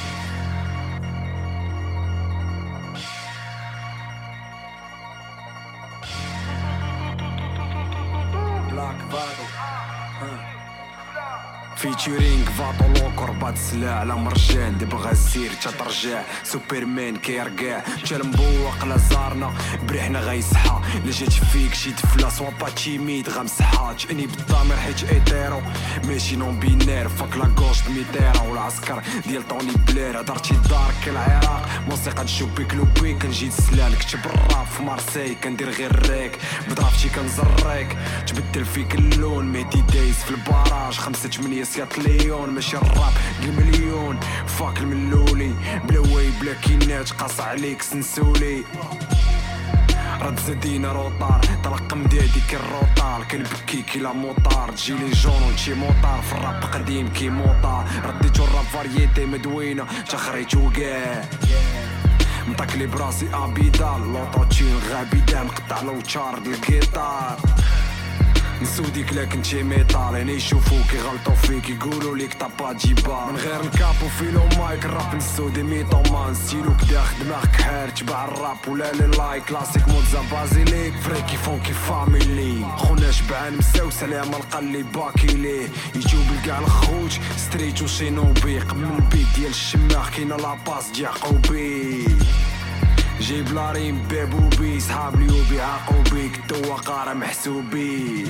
Speaker 9: فيتشرينغ فاطولو كربات سلاح على مرجان دي بغا السير ترجع سوبرمان كيرقع مشى المبوق لا زارنا بريحنا غيصحى لا جات فيك شي تفلا سوا با تيميد غمسحها تشاني بالضمير حيت ايتيرو ماشي نون بينير فاك لا غوش بميتيرا والعسكر ديال طوني بلير هضرتي دارك العراق
Speaker 1: موسيقى تشوبي كلوبي كنجي تسلال كتب الراب في مارسي كندير غير الريك بدرافتي كنزريك تبدل فيك اللون مهدي دايز في الباراج خمسة تمنية سيات ليون ماشي الراب المليون فاك الملولي بلا واي بلا كينات قاص عليك سنسولي. رد زادينا روطار طلق مدادي كي الروطار. كنبكي كي لا موطار تجي لي جون وتجي موطار. في الراب قديم كي موطار رديتو الراب فاريتي مدوينة تخريتو كاع مطاك لي براسي أبيدال لوطو تيون غابي دام قطع لو تشارد الجيتار نسوديك لكن تي ميتال هنا يشوفوك يغلطو فيك يقولوا ليك طابا جيبا. من غير الكابو فيلو مايك الراب نسودي ميتومان. ستيلو كداخ دماغك حار تبع الراب ولا لي لايك. كلاسيك موزا بازيليك فريكي فونكي فاميلي خونا شبعان مساو سلام لقى اللي باكي ليه. يجيو بالكاع الخوج ستريت وشينوبي قبل البيت ديال الشماخ كاينة لاباس ديال يعقوبي جيب لاريم بابوبي صحاب ليوبي عاقوبيك توا قارة محسوبي